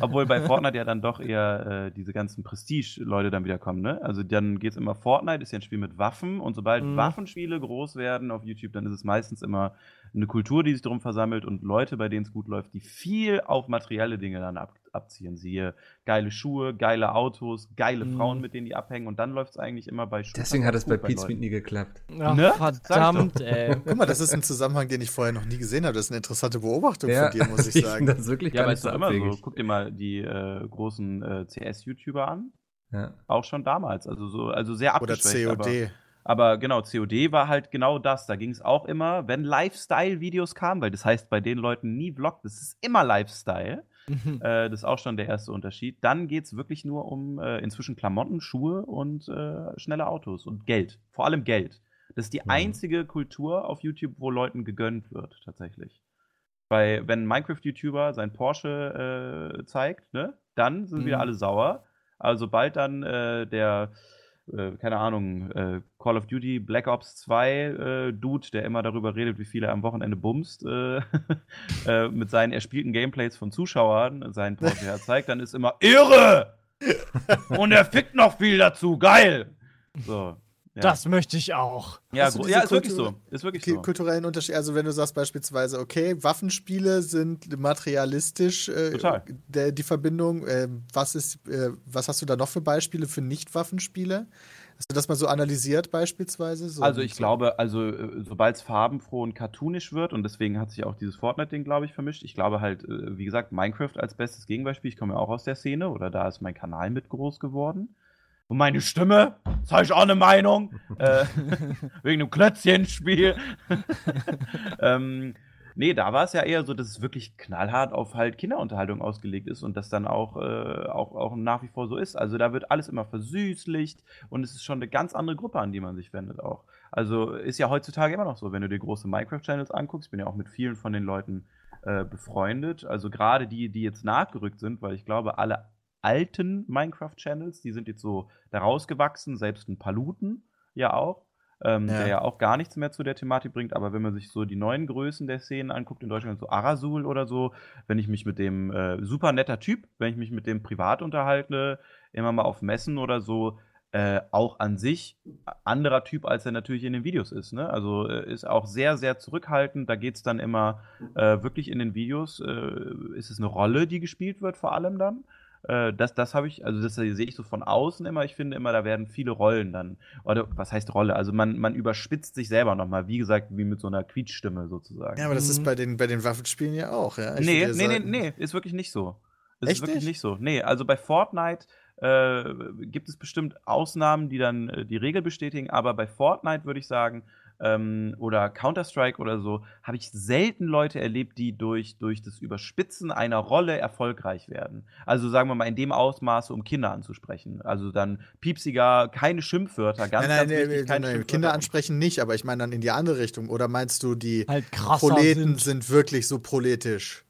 Obwohl bei Fortnite ja dann doch eher äh, diese ganzen Prestige-Leute dann wieder kommen, ne? Also dann geht es immer, Fortnite ist ja ein Spiel mit Waffen und sobald mhm. Waffenspiele groß werden auf YouTube, dann ist es meistens immer eine Kultur, die sich darum versammelt und Leute, bei denen es gut läuft, die viel auf materielle Dinge dann ab, abziehen. Siehe geile Schuhe, geile Autos, geile mhm. Frauen, mit denen die abhängen und dann läuft es eigentlich immer bei Schuhen. Deswegen hat es bei Pete Smith nie geklappt. Ach, ne? Verdammt, ey. Guck mal, das ist ein Zusammenhang, den ich vorher noch nie gesehen habe. Das ist eine interessante Beobachtung ja, von dir, muss ich sagen. das wirklich ja, aber ist doch immer so. Guck dir mal die äh, großen äh, CS-YouTuber an. Ja. Auch schon damals. Also so, also sehr abgeschwächt. Oder COD. Aber genau, COD war halt genau das. Da ging es auch immer, wenn Lifestyle-Videos kamen, weil das heißt bei den Leuten nie Vlog, das ist immer Lifestyle. Mhm. Äh, das ist auch schon der erste Unterschied. Dann geht es wirklich nur um äh, inzwischen Klamotten, Schuhe und äh, schnelle Autos und Geld. Vor allem Geld. Das ist die mhm. einzige Kultur auf YouTube, wo Leuten gegönnt wird, tatsächlich. Weil, wenn ein Minecraft-YouTuber sein Porsche äh, zeigt, ne, dann sind mhm. wieder alle sauer. Also, sobald dann äh, der äh, keine Ahnung, äh, Call of Duty Black Ops 2 äh, Dude, der immer darüber redet, wie viel er am Wochenende bumst, äh, äh, mit seinen erspielten Gameplays von Zuschauern seinen Porsche herzeigt, dann ist immer irre! Und er fickt noch viel dazu, geil! So. Ja. Das möchte ich auch. Ja, ja ist wirklich so. Ist wirklich so. Kulturellen Unterschied. Also, wenn du sagst beispielsweise, okay, Waffenspiele sind materialistisch äh, Total. Der, die Verbindung. Äh, was, ist, äh, was hast du da noch für Beispiele für Nicht-Waffenspiele? Hast du das mal so analysiert, beispielsweise? So also, ich so. glaube, also, äh, sobald es farbenfroh und cartoonisch wird, und deswegen hat sich auch dieses Fortnite-Ding, glaube ich, vermischt. Ich glaube halt, äh, wie gesagt, Minecraft als bestes Gegenbeispiel. Ich komme ja auch aus der Szene, oder da ist mein Kanal mit groß geworden. Und meine Stimme, das habe ich auch eine Meinung, äh, wegen einem Klötzchenspiel. ähm, nee, da war es ja eher so, dass es wirklich knallhart auf halt Kinderunterhaltung ausgelegt ist und das dann auch, äh, auch, auch nach wie vor so ist. Also da wird alles immer versüßlicht und es ist schon eine ganz andere Gruppe, an die man sich wendet auch. Also ist ja heutzutage immer noch so, wenn du dir große Minecraft-Channels anguckst, ich bin ja auch mit vielen von den Leuten äh, befreundet. Also gerade die, die jetzt nachgerückt sind, weil ich glaube, alle alten Minecraft-Channels, die sind jetzt so da rausgewachsen, selbst ein Paluten ja auch, ähm, ja. der ja auch gar nichts mehr zu der Thematik bringt. Aber wenn man sich so die neuen Größen der Szenen anguckt in Deutschland, so Arasul oder so, wenn ich mich mit dem äh, super netter Typ, wenn ich mich mit dem privat unterhalte, immer mal auf Messen oder so, äh, auch an sich anderer Typ, als er natürlich in den Videos ist. Ne? Also äh, ist auch sehr, sehr zurückhaltend. Da geht es dann immer äh, wirklich in den Videos, äh, ist es eine Rolle, die gespielt wird, vor allem dann. Äh, das das habe ich, also das sehe ich so von außen immer. Ich finde immer, da werden viele Rollen dann, oder was heißt Rolle? Also man, man überspitzt sich selber nochmal, wie gesagt, wie mit so einer Quietschstimme sozusagen. Ja, aber das ist bei den, bei den Waffenspielen ja auch, ja. Ich nee, nee, nee, nee, ist wirklich nicht so. Ist Echt wirklich nicht? nicht so. Nee, also bei Fortnite äh, gibt es bestimmt Ausnahmen, die dann äh, die Regel bestätigen, aber bei Fortnite würde ich sagen, ähm, oder Counter-Strike oder so, habe ich selten Leute erlebt, die durch, durch das Überspitzen einer Rolle erfolgreich werden. Also sagen wir mal in dem Ausmaße, um Kinder anzusprechen. Also dann piepsiger, keine Schimpfwörter, ganz, nein, nein, ganz wichtig, keine nein, Kinder ansprechen nicht, aber ich meine dann in die andere Richtung. Oder meinst du, die halt Proleten sind. sind wirklich so proletisch?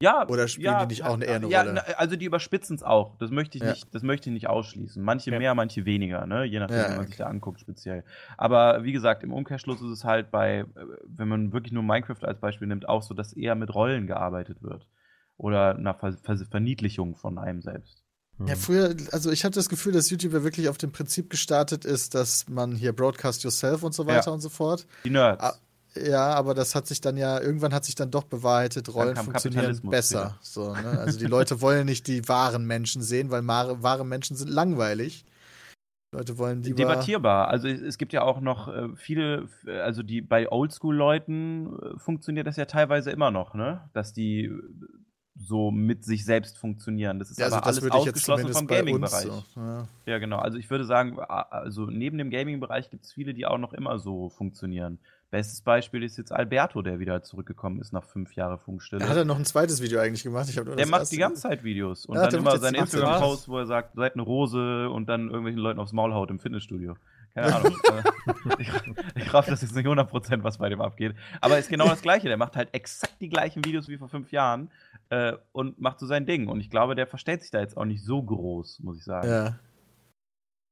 Ja, oder spielen ja, die nicht auch eine, eher eine ja, Rolle? also die überspitzen es auch. Das möchte ich ja. nicht, das möchte ich nicht ausschließen. Manche mehr, manche weniger, ne? Je nachdem, wie man okay. sich da anguckt, speziell. Aber wie gesagt, im Umkehrschluss ist es halt bei, wenn man wirklich nur Minecraft als Beispiel nimmt, auch so, dass eher mit Rollen gearbeitet wird. Oder einer Ver Ver Verniedlichung von einem selbst. Ja, früher, also ich hatte das Gefühl, dass YouTube ja wirklich auf dem Prinzip gestartet ist, dass man hier Broadcast Yourself und so weiter und so fort. Die Nerds. Ja, aber das hat sich dann ja, irgendwann hat sich dann doch bewahrheitet, Rollen funktionieren besser. So, ne? Also die Leute wollen nicht die wahren Menschen sehen, weil wahre Menschen sind langweilig. Leute wollen die Debattierbar. Also es gibt ja auch noch äh, viele, also die bei Oldschool-Leuten äh, funktioniert das ja teilweise immer noch, ne? Dass die so mit sich selbst funktionieren. Das ist ja, also aber das alles ausgeschlossen vom Gaming-Bereich. So, ja. ja. genau. Also ich würde sagen, also neben dem Gaming-Bereich gibt es viele, die auch noch immer so funktionieren. Bestes Beispiel ist jetzt Alberto, der wieder zurückgekommen ist nach fünf Jahren Funkstille. Hat er noch ein zweites Video eigentlich gemacht? der macht die ganze Zeit Videos und ja, dann immer seine Instagram-Posts, wo er sagt, seid eine Rose und dann irgendwelchen Leuten aufs Maul haut im Fitnessstudio. Keine Ahnung. Äh, ich, ich raff das jetzt nicht 100%, was bei dem abgeht. Aber ist genau das Gleiche. Der macht halt exakt die gleichen Videos wie vor fünf Jahren äh, und macht so sein Ding. Und ich glaube, der verstellt sich da jetzt auch nicht so groß, muss ich sagen. Ja.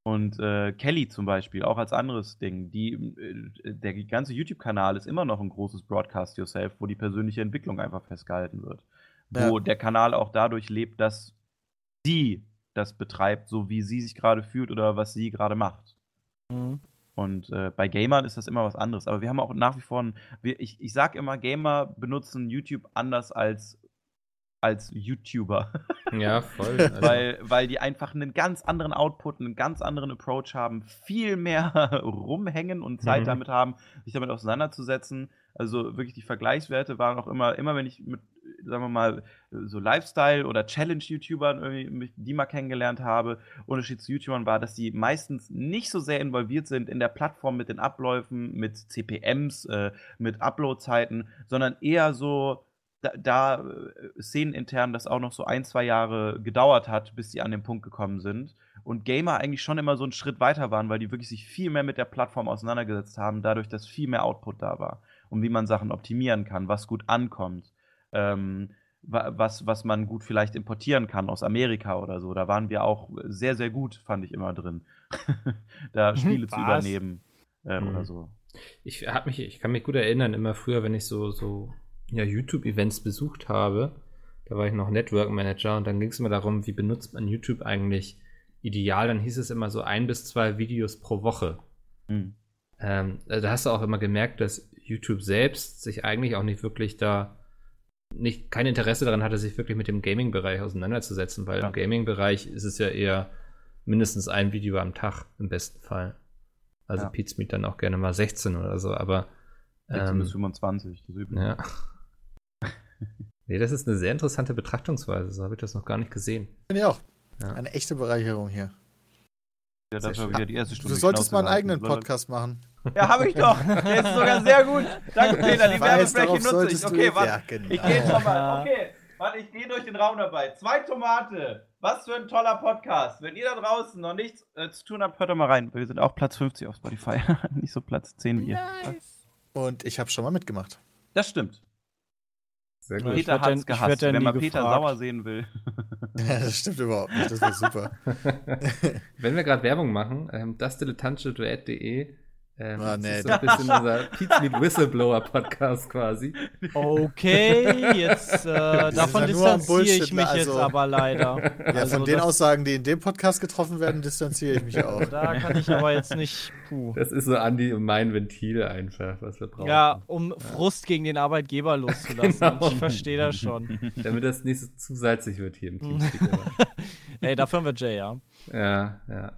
Und äh, Kelly zum Beispiel, auch als anderes Ding. Die, äh, der ganze YouTube-Kanal ist immer noch ein großes Broadcast Yourself, wo die persönliche Entwicklung einfach festgehalten wird. Ja. Wo der Kanal auch dadurch lebt, dass sie das betreibt, so wie sie sich gerade fühlt oder was sie gerade macht. Mhm. Und äh, bei Gamern ist das immer was anderes. Aber wir haben auch nach wie vor, ein, wir, ich, ich sag immer, Gamer benutzen YouTube anders als als YouTuber. Ja, voll. Also. weil, weil die einfach einen ganz anderen Output, einen ganz anderen Approach haben, viel mehr rumhängen und Zeit mhm. damit haben, sich damit auseinanderzusetzen. Also wirklich die Vergleichswerte waren auch immer, immer wenn ich mit, sagen wir mal, so Lifestyle- oder Challenge-YouTubern die mal kennengelernt habe, Unterschied zu YouTubern war, dass die meistens nicht so sehr involviert sind in der Plattform mit den Abläufen, mit CPMs, äh, mit Upload-Zeiten, sondern eher so da, da äh, szenenintern das auch noch so ein, zwei Jahre gedauert hat, bis sie an den Punkt gekommen sind. Und Gamer eigentlich schon immer so einen Schritt weiter waren, weil die wirklich sich viel mehr mit der Plattform auseinandergesetzt haben, dadurch, dass viel mehr Output da war. Und wie man Sachen optimieren kann, was gut ankommt. Ähm, was, was man gut vielleicht importieren kann aus Amerika oder so. Da waren wir auch sehr, sehr gut, fand ich immer drin, da. Spiele zu übernehmen äh, mhm. oder so. Ich, hab mich, ich kann mich gut erinnern, immer früher, wenn ich so, so ja, YouTube-Events besucht habe, da war ich noch Network Manager und dann ging es immer darum, wie benutzt man YouTube eigentlich ideal. Dann hieß es immer so ein bis zwei Videos pro Woche. Mhm. Ähm, also da hast du auch immer gemerkt, dass YouTube selbst sich eigentlich auch nicht wirklich da nicht kein Interesse daran hatte, sich wirklich mit dem Gaming-Bereich auseinanderzusetzen, weil ja. im Gaming-Bereich ist es ja eher mindestens ein Video am Tag im besten Fall. Also ja. Smith dann auch gerne mal 16 oder so, aber 16 ähm, bis 25, das übliche. Ja. Nee, das ist eine sehr interessante Betrachtungsweise. So habe ich das noch gar nicht gesehen. Finde ich auch. Ja. Eine echte Bereicherung hier. Ja, das war wieder die erste Stunde. Du solltest mal einen eigenen Podcast machen. Ja, habe ich doch. Der ist sogar sehr gut. Danke, Peter. Die Werbefläche nutze ich. Okay, warte. Ja, genau. Ich gehe jetzt nochmal. Okay, warte, ich gehe durch den Raum dabei. Zwei Tomate. Was für ein toller Podcast. Wenn ihr da draußen noch nichts äh, zu tun habt, hört doch mal rein. Wir sind auch Platz 50 auf Spotify. Nicht so Platz 10 wie ihr. Nice. Und ich habe schon mal mitgemacht. Das stimmt. Sehr gut. Peter hat es gehasst, wenn man Peter gefragt. sauer sehen will. ja, das stimmt überhaupt nicht. Das war super. wenn wir gerade Werbung machen, ähm, das Ähm, das nee. ist so ein bisschen unser Pete's Meet Whistleblower Podcast quasi. Okay, jetzt äh, davon ja distanziere ich mich ne? jetzt Also- aber leider. Ja, Also von den das- Aussagen, die in dem Podcast getroffen werden, distanziere ich mich auch. Da kann ich aber jetzt nicht. Puh. Das ist so Andi und mein Ventil einfach, was wir brauchen. Ja, um Frust gegen den Arbeitgeber loszulassen. Genau. Ich verstehe das schon. Damit das nicht so zu salzig wird hier im Teamspeak. Ey, dafür haben wir Jay, ja. ja, ja.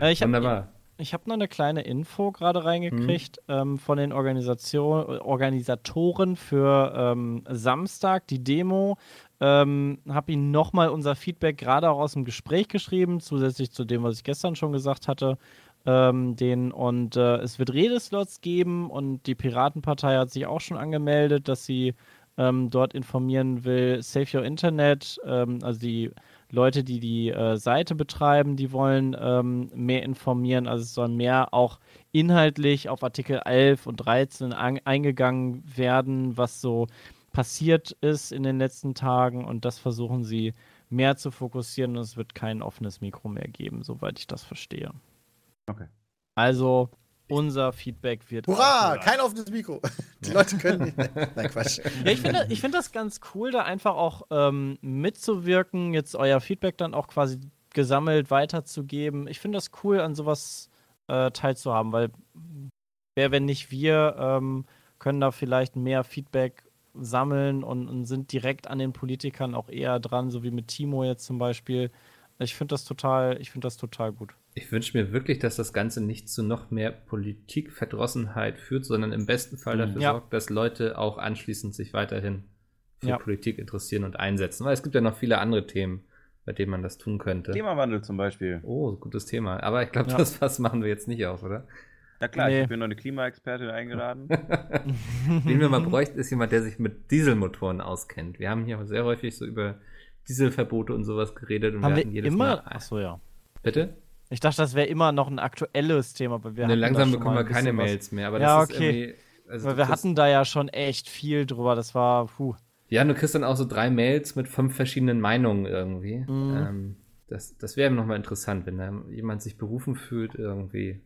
Äh, Wunderbar. Ich hab noch eine kleine Info gerade reingekriegt ähm, von den Organisation, Organisatoren für ähm, Samstag, die Demo. Ähm, habe ihnen nochmal unser Feedback gerade auch aus dem Gespräch geschrieben, zusätzlich zu dem, was ich gestern schon gesagt hatte. Ähm, den, und äh, es wird Redeslots geben und die Piratenpartei hat sich auch schon angemeldet, dass sie ähm, dort informieren will. Save Your Internet, ähm, also die Leute, die die äh, Seite betreiben, die wollen ähm, mehr informieren. Also es soll mehr auch inhaltlich auf Artikel 11 und 13 an, eingegangen werden, was so passiert ist in den letzten Tagen. Und das versuchen sie mehr zu fokussieren. Und es wird kein offenes Mikro mehr geben, soweit ich das verstehe. Okay. Also unser Feedback wird. Hurra! Kein offenes Mikro. Die Leute können nicht. Nein, Quatsch. Ja, ich finde ich find das ganz cool, da einfach auch ähm, mitzuwirken, jetzt euer Feedback dann auch quasi gesammelt weiterzugeben. Ich finde das cool, an sowas äh, teilzuhaben, weil wer, wenn nicht wir, ähm, können da vielleicht mehr Feedback sammeln und, und sind direkt an den Politikern auch eher dran, so wie mit Timo jetzt zum Beispiel. Ich finde das total, ich finde das total gut. Ich wünsche mir wirklich, dass das Ganze nicht zu noch mehr Politikverdrossenheit führt, sondern im besten Fall dafür Ja. sorgt, dass Leute auch anschließend sich weiterhin für Ja. Politik interessieren und einsetzen. Weil es gibt ja noch viele andere Themen, bei denen man das tun könnte. Klimawandel zum Beispiel. Oh, gutes Thema. Aber ich glaube, Ja. das was machen wir jetzt nicht auf, oder? Ja klar, Nee. ich hier noch eine Klimaexpertin eingeladen. Wen wir mal bräuchten, ist jemand, der sich mit Dieselmotoren auskennt. Wir haben hier sehr häufig so über Dieselverbote und sowas geredet und Haben hatten wir jedes immer. Mal. Achso, ja. Bitte? Ich dachte, das wäre immer noch ein aktuelles Thema, aber wir Ne, langsam bekommen wir ein keine. Mails mehr. Aber Ja, das ist okay. irgendwie. Also Weil wir hatten da ja schon echt viel drüber. Das war, puh. Ja, du kriegst dann auch so drei Mails mit fünf verschiedenen Meinungen irgendwie. Mhm. Ähm, das das wäre nochmal interessant, wenn da jemand sich berufen fühlt irgendwie.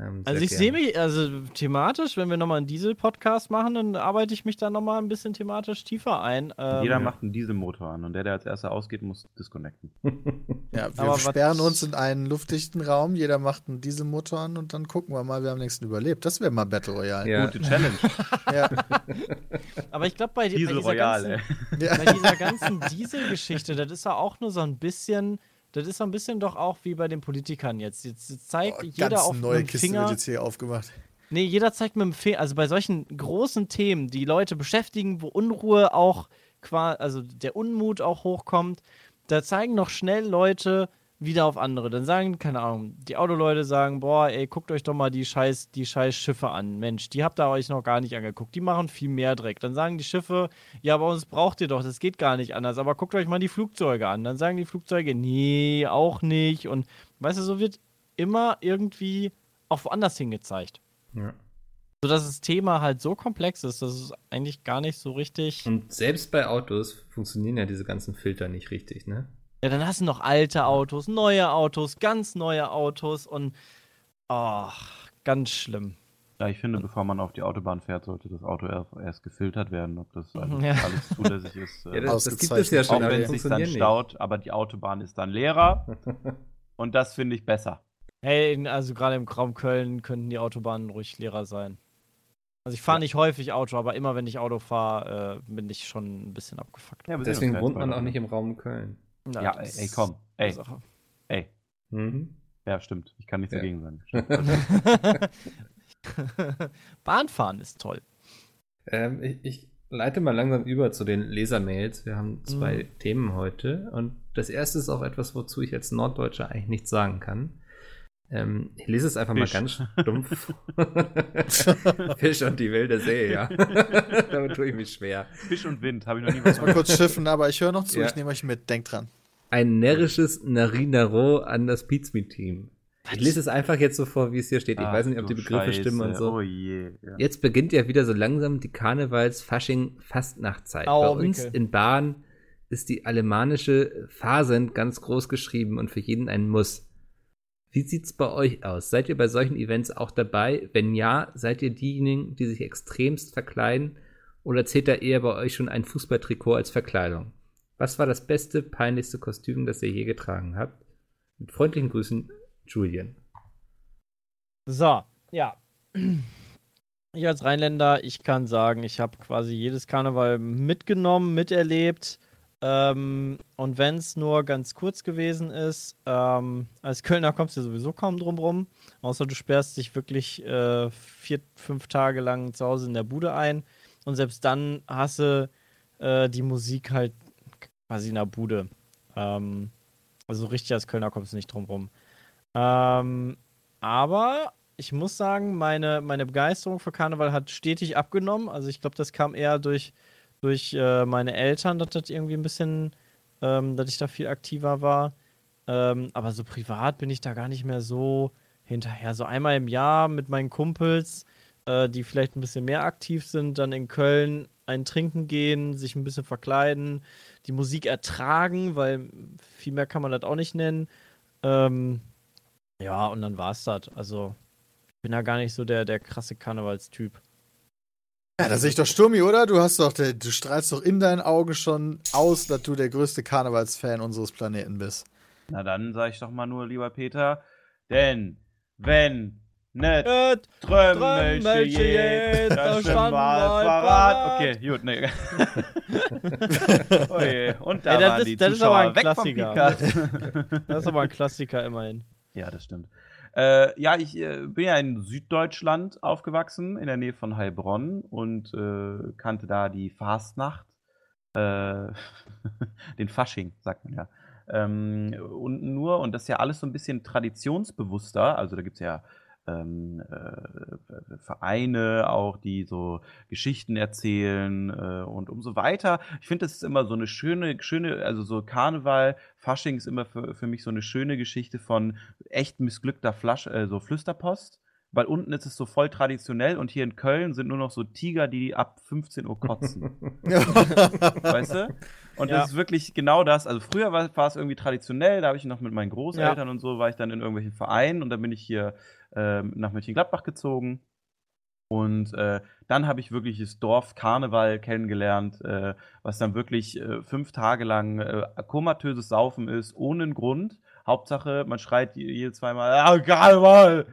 Ähm, Also ich sehe mich, also thematisch, wenn wir nochmal einen Diesel-Podcast machen, dann arbeite ich mich da nochmal ein bisschen thematisch tiefer ein. Ähm, Jeder macht einen Dieselmotor an und der, der als erster ausgeht, muss disconnecten. Ja, wir Aber sperren uns in einen luftdichten Raum, jeder macht einen Dieselmotor an und dann gucken wir mal, wer am nächsten überlebt. Das wäre mal Battle Royale. Ja. Gute Challenge. Ja. Aber ich glaube, bei, bei, Diesel dieser ganzen- Ja. bei dieser ganzen Diesel-Geschichte, das ist ja auch nur so ein bisschen, das ist so ein bisschen doch auch wie bei den Politikern jetzt. Jetzt, zeigt Oh, jeder auf neue dem Kiste Finger. wird jetzt hier aufgemacht. Nee, jeder zeigt mit dem Finger, also bei solchen großen Themen, die Leute beschäftigen, wo Unruhe auch quasi, also der Unmut auch hochkommt, da zeigen noch schnell Leute wieder auf andere. Dann sagen, keine Ahnung, die Autoleute sagen, boah, ey, guckt euch doch mal die scheiß, die scheiß Schiffe an. Mensch, die habt ihr euch noch gar nicht angeguckt. Die machen viel mehr Dreck. Dann sagen die Schiffe, ja, bei uns braucht ihr doch, das geht gar nicht anders. Aber guckt euch mal die Flugzeuge an. Dann sagen die Flugzeuge, nee, auch nicht. Und weißt du, so wird immer irgendwie auch woanders hingezeigt Ja. so dass das Thema halt so komplex ist, dass es eigentlich gar nicht so richtig. Und selbst bei Autos funktionieren ja diese ganzen Filter nicht richtig, ne? Ja, dann hast du noch alte Autos, neue Autos, ganz neue Autos und ach, ganz schlimm. Ja, ich finde, bevor man auf die Autobahn fährt, sollte das Auto erst, erst gefiltert werden, ob das alles, Ja. alles zulässig ist. Ja, äh, das, das gibt es ja schon, auch aber wenn die es sich dann staut, aber die Autobahn ist dann leerer und das finde ich besser. Hey, also gerade im Raum Köln könnten die Autobahnen ruhig leerer sein. Also ich fahre nicht häufig Auto, aber immer wenn ich Auto fahre, äh, bin ich schon ein bisschen abgefuckt. Ja, Deswegen wohnt man auch nicht im Raum Köln. Ja, ey, ey, komm, ey, Sache. ey. Mhm. Ja, stimmt. Ich kann nichts Ja. dagegen sagen. Bahnfahren ist toll. Ähm, ich, ich leite mal langsam über zu den Lesermails. Wir haben zwei Mhm. Themen heute und das erste ist auch etwas, wozu ich als Norddeutscher eigentlich nichts sagen kann. Ähm, ich lese es einfach Fisch. mal ganz stumpf. Fisch und die wilde See, ja. Damit tue ich mich schwer. Fisch und Wind, habe ich noch nie was Mal kurz schiffen, aber ich höre noch zu, Ja. ich nehme euch mit, denkt dran. Ein närrisches Narinaro an das Pizmeet-Team. Ich lese es einfach jetzt so vor, wie es hier steht. Ich Ach weiß nicht, ob die Begriffe Scheiße, stimmen und so. Oh je. Ja. Jetzt beginnt ja wieder so langsam die Karnevals-Fasching-Fastnachtzeit. Bei uns Mikkel. in Bahn ist die alemannische Phasend ganz groß geschrieben und für jeden ein Muss. Wie sieht's bei euch aus? Seid ihr bei solchen Events auch dabei? Wenn ja, seid ihr diejenigen, die sich extremst verkleiden? Oder zählt da eher bei euch schon ein Fußballtrikot als Verkleidung? Was war das beste, peinlichste Kostüm, das ihr je getragen habt? Mit freundlichen Grüßen, Julian. So, ja. Ich als Rheinländer, ich kann sagen, ich habe quasi jedes Karneval mitgenommen, miterlebt. Ähm, und wenn es nur ganz kurz gewesen ist, ähm, als Kölner kommst du sowieso kaum drum rum. Außer du sperrst dich wirklich äh, vier, fünf Tage lang zu Hause in der Bude ein. Und selbst dann hasse äh, die Musik halt quasi in der Bude. Ähm, also richtig als Kölner kommst du nicht drum rum. Ähm, aber ich muss sagen, meine, meine Begeisterung für Karneval hat stetig abgenommen. Also ich glaube, das kam eher durch, durch äh, meine Eltern, dass das irgendwie ein bisschen, ähm, dass ich da viel aktiver war. Ähm, aber so privat bin ich da gar nicht mehr so hinterher. So einmal im Jahr mit meinen Kumpels, äh, die vielleicht ein bisschen mehr aktiv sind, dann in Köln ein Trinken gehen, sich ein bisschen verkleiden, die Musik ertragen, weil viel mehr kann man das auch nicht nennen. Ähm, ja, und dann war es das. Also bin ja gar nicht so der, der krasse Karnevalstyp. Ja, da sehe ich doch Sturmi, oder? Du hast doch, du strahlst doch in deinen Augen schon aus, dass du der größte Karnevalsfan unseres Planeten bist. Na dann sage ich doch mal nur, lieber Peter, denn wenn nicht Trömmelche je, da stand mal parat. Okay, gut, nee. oh je. Und da Ey, das waren ist, die das Zuschauer ist aber ein weg Klassiker. das ist aber ein Klassiker immerhin. Ja, das stimmt. Äh, ja, ich äh, bin ja in Süddeutschland aufgewachsen, in der Nähe von Heilbronn und äh, kannte da die Fastnacht, äh, den Fasching, sagt man ja. Ähm, und nur, und das ist ja alles so ein bisschen traditionsbewusster, also da gibt es ja ähm, äh, Vereine auch, die so Geschichten erzählen äh, und umso weiter. Ich finde, das ist immer so eine schöne, schöne, also so Karneval, Fasching ist immer für, für mich so eine schöne Geschichte von echt missglückter Flasch, äh, so Flüsterpost weil unten ist es so voll traditionell und hier in Köln sind nur noch so Tiger, die ab 15 Uhr kotzen. weißt du? Und ja. das ist wirklich genau das. Also früher war, war es irgendwie traditionell, da habe ich noch mit meinen Großeltern ja. und so, war ich dann in irgendwelchen Vereinen und dann bin ich hier äh, nach Mönchengladbach gezogen. Und äh, dann habe ich wirklich das Dorf Karneval kennengelernt, äh, was dann wirklich äh, fünf Tage lang äh, komatöses Saufen ist, ohne einen Grund. Hauptsache, man schreit jedes zweimal, ah, Karneval!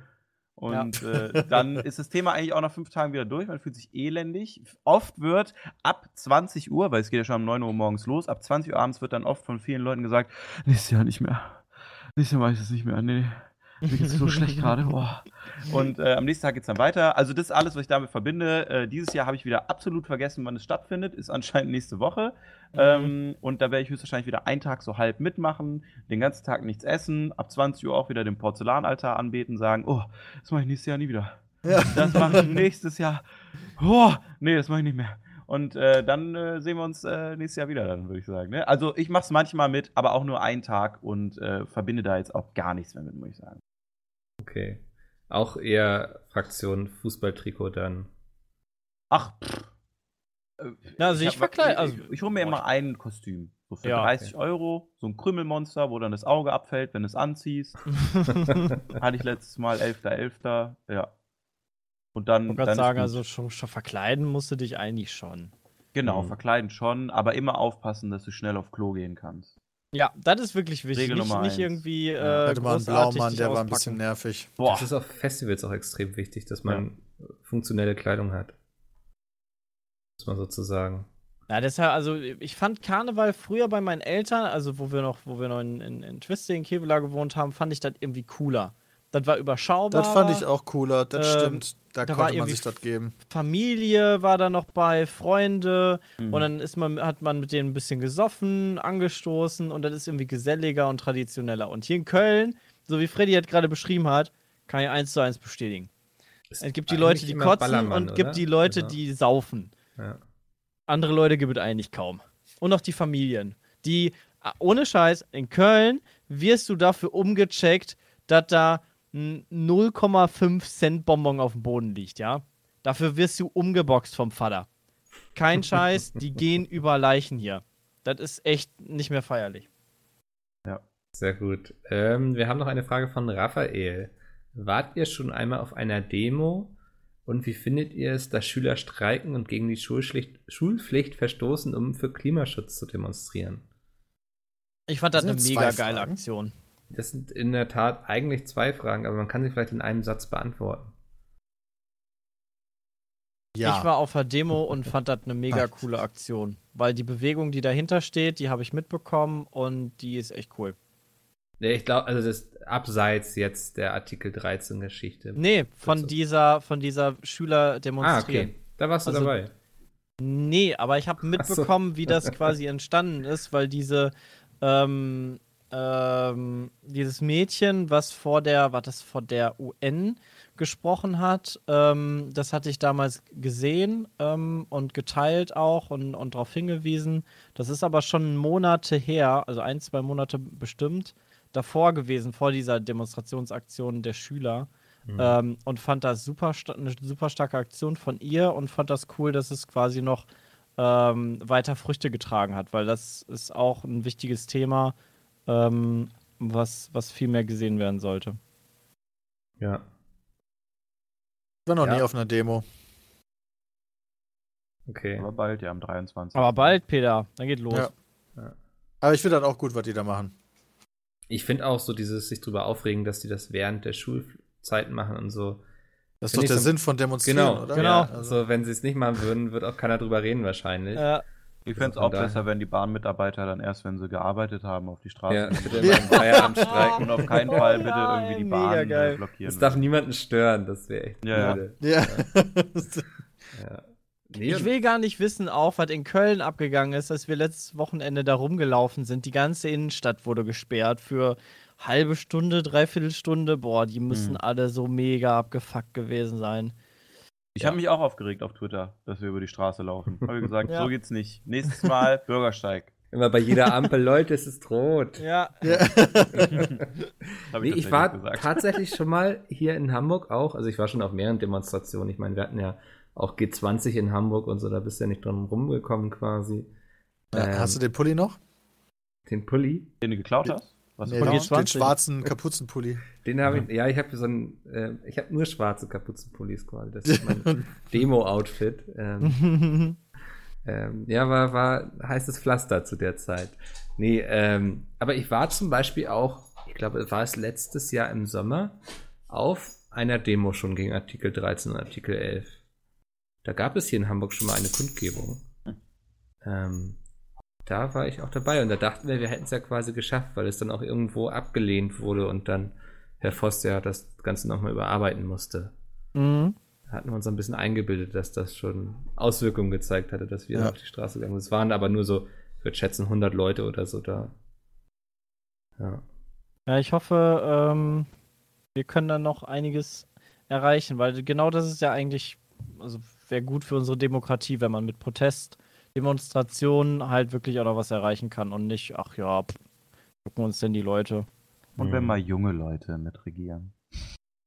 Und ja. äh, dann ist das Thema eigentlich auch nach fünf Tagen wieder durch. Man fühlt sich elendig. Oft wird ab 20 Uhr, weil es geht ja schon um 9 Uhr morgens los, ab 20 Uhr abends wird dann oft von vielen Leuten gesagt, nächstes Jahr nicht mehr. Nächstes Jahr mache ich das nicht mehr. Nee, mir geht's so schlecht gerade. Und äh, am nächsten Tag geht's dann weiter. Also das ist alles, was ich damit verbinde. Äh, dieses Jahr habe ich wieder absolut vergessen, wann es stattfindet. Ist anscheinend nächste Woche. Mhm. Ähm, und da werde ich höchstwahrscheinlich wieder einen Tag so halb mitmachen, den ganzen Tag nichts essen, ab 20 Uhr auch wieder den Porzellanaltar anbeten, sagen, oh, das mache ich nächstes Jahr nie wieder. Ja. Das mache ich nächstes Jahr. Oh, nee, das mache ich nicht mehr. Und äh, dann äh, sehen wir uns äh, nächstes Jahr wieder, dann würde ich sagen. Ne? Also ich mache es manchmal mit, aber auch nur einen Tag und äh, verbinde da jetzt auch gar nichts mehr mit, muss ich sagen. Okay. Auch eher Fraktion Fußballtrikot dann. Ach, pff. Äh, Na, also ich, ich verkleide. Also, ich, ich hole mir immer ein Kostüm. So für ja, 30 okay. Euro. So ein Krümmelmonster, wo dann das Auge abfällt, wenn du es anziehst. Hatte ich letztes Mal 11.11. .11. Ja. Und dann. Ich wollte sagen, also schon, schon, verkleiden musst du dich eigentlich schon. Genau, mhm. verkleiden schon, aber immer aufpassen, dass du schnell auf Klo gehen kannst. Ja, das ist wirklich wichtig. Regel nicht, nicht irgendwie. Äh, ja, hatte mal einen Blaumann, der war ein bisschen nervig. Boah. Das ist auf Festivals auch extrem wichtig, dass man ja. funktionelle Kleidung hat. Muss man sozusagen. Ja, deshalb, also ich fand Karneval früher bei meinen Eltern, also wo wir noch, wo wir noch in, in, in Twisting, in Kevela gewohnt haben, fand ich das irgendwie cooler. Das war überschaubar. Das fand ich auch cooler, das ähm, stimmt. Da, da konnte man sich das geben. Familie war da noch bei, Freunde. Mhm. Und dann ist man, hat man mit denen ein bisschen gesoffen, angestoßen und das ist irgendwie geselliger und traditioneller. Und hier in Köln, so wie Freddy halt gerade beschrieben hat, kann ich eins zu eins bestätigen. Es gibt die Leute, die kotzen Ballermann, und gibt die Leute, genau. die saufen. Ja. Andere Leute gibt es eigentlich kaum. Und auch die Familien. Die, ohne Scheiß, in Köln wirst du dafür umgecheckt, dass da 0,5 Cent Bonbon auf dem Boden liegt, ja. Dafür wirst du umgeboxt vom Vater. Kein Scheiß, die gehen über Leichen hier. Das ist echt nicht mehr feierlich. Ja. Sehr gut. Ähm, wir haben noch eine Frage von Raphael. Wart ihr schon einmal auf einer Demo? Und wie findet ihr es, dass Schüler streiken und gegen die Schulpflicht, Schulpflicht verstoßen, um für Klimaschutz zu demonstrieren? Ich fand das, Das eine mega geile. Aktion. Das sind in der Tat eigentlich zwei Fragen, aber man kann sie vielleicht in einem Satz beantworten. Ja. Ich war auf der Demo und fand das eine mega Ah. coole Aktion. Weil die Bewegung, die dahinter steht, die habe ich mitbekommen und die ist echt cool. Nee, ich glaube, also das ist abseits jetzt der Artikel 13 Geschichte. Nee, von so. dieser, von dieser Schüler ah, demonstrieren. okay. Da warst du Also- dabei. Nee, aber ich habe Ach so. mitbekommen, wie das quasi entstanden ist, weil diese ähm, ähm, dieses Mädchen, was vor der, war das vor der UN gesprochen hat, ähm, das hatte ich damals gesehen ähm, und geteilt auch und, und darauf hingewiesen. Das ist aber schon Monate her, also ein, zwei Monate bestimmt, davor gewesen, vor dieser Demonstrationsaktion der Schüler. Ähm, und fand das super eine super starke Aktion von ihr und fand das cool, dass es quasi noch ähm, weiter Früchte getragen hat, weil das ist auch ein wichtiges Thema, ähm, was, was viel mehr gesehen werden sollte. Ja. Ich war noch Ja. nie auf einer Demo. Okay. Aber bald, ja, am 23. Aber bald, Peter, dann geht los. Ja. Aber ich finde das auch gut, was die da machen. Ich finde auch so dieses sich drüber aufregen, dass die das während der Schulzeiten machen und so. Das ist doch der so- Sinn von Demonstrieren, Genau, oder? Genau. Ja, also wenn sie es nicht machen würden, wird auch keiner drüber reden wahrscheinlich. Äh, Ich fände es auch daher. besser, wenn die Bahnmitarbeiter dann erst, wenn sie gearbeitet haben, auf die Straße Ja, gehen. bitte im Feierabend streiken. Und auf keinen Fall Oh bitte irgendwie die Bahn geil. blockieren. Das darf niemanden stören, das wäre echt Ja, ja. blöde. Ja. Ja. Nee, ich will gar nicht wissen, auch was in Köln abgegangen ist, als wir letztes Wochenende da rumgelaufen sind. Die ganze Innenstadt wurde gesperrt für halbe Stunde, dreiviertel Stunde. Boah, die müssen Mhm. alle so mega abgefuckt gewesen sein. Ich habe mich auch aufgeregt auf Twitter, dass wir über die Straße laufen. Habe ich gesagt, Ja. so geht's nicht. Nächstes Mal Bürgersteig. immer bei jeder Ampel, Leute, es ist rot. Ja. ja. Nee, ich war gesagt. tatsächlich schon mal hier in Hamburg auch. Also ich war schon auf mehreren Demonstrationen. Ich meine, wir hatten ja auch G20 in Hamburg und so, da bist du ja nicht drum rumgekommen quasi. Ähm, Hast du den Pulli noch? den Pulli? Den du geklaut hast? Was Nee, ist Von den, das? G20. den schwarzen Kapuzenpulli. Den habe ich, ja, ich habe so ein, äh, ich habe nur schwarze Kapuzenpullis quasi. Das ist mein Demo-Outfit. Ähm, ähm, ja, war, war heißes Pflaster zu der Zeit. Nee, ähm, aber ich war zum Beispiel auch, ich glaube, war es letztes Jahr im Sommer, auf einer Demo schon gegen Artikel 13 und Artikel 11. Da gab es hier in Hamburg schon mal eine Kundgebung. Ähm, da war ich auch dabei und da dachten wir, wir hätten es ja quasi geschafft, weil es dann auch irgendwo abgelehnt wurde und dann Herr Voss ja das Ganze nochmal überarbeiten musste. mhm. Da hatten wir uns ein bisschen eingebildet, dass das schon Auswirkungen gezeigt hatte, dass wir Ja. auf die Straße gegangen sind. Es waren aber nur so, ich würde schätzen, 100 Leute oder so da. Ja. Ja, ich hoffe, ähm, wir können dann noch einiges erreichen, weil genau das ist ja eigentlich, also wäre gut für unsere Demokratie, wenn man mit Protest, Demonstrationen halt wirklich auch noch was erreichen kann und nicht, ach ja, pff, gucken uns denn die Leute. Und wenn mal junge Leute mitregieren.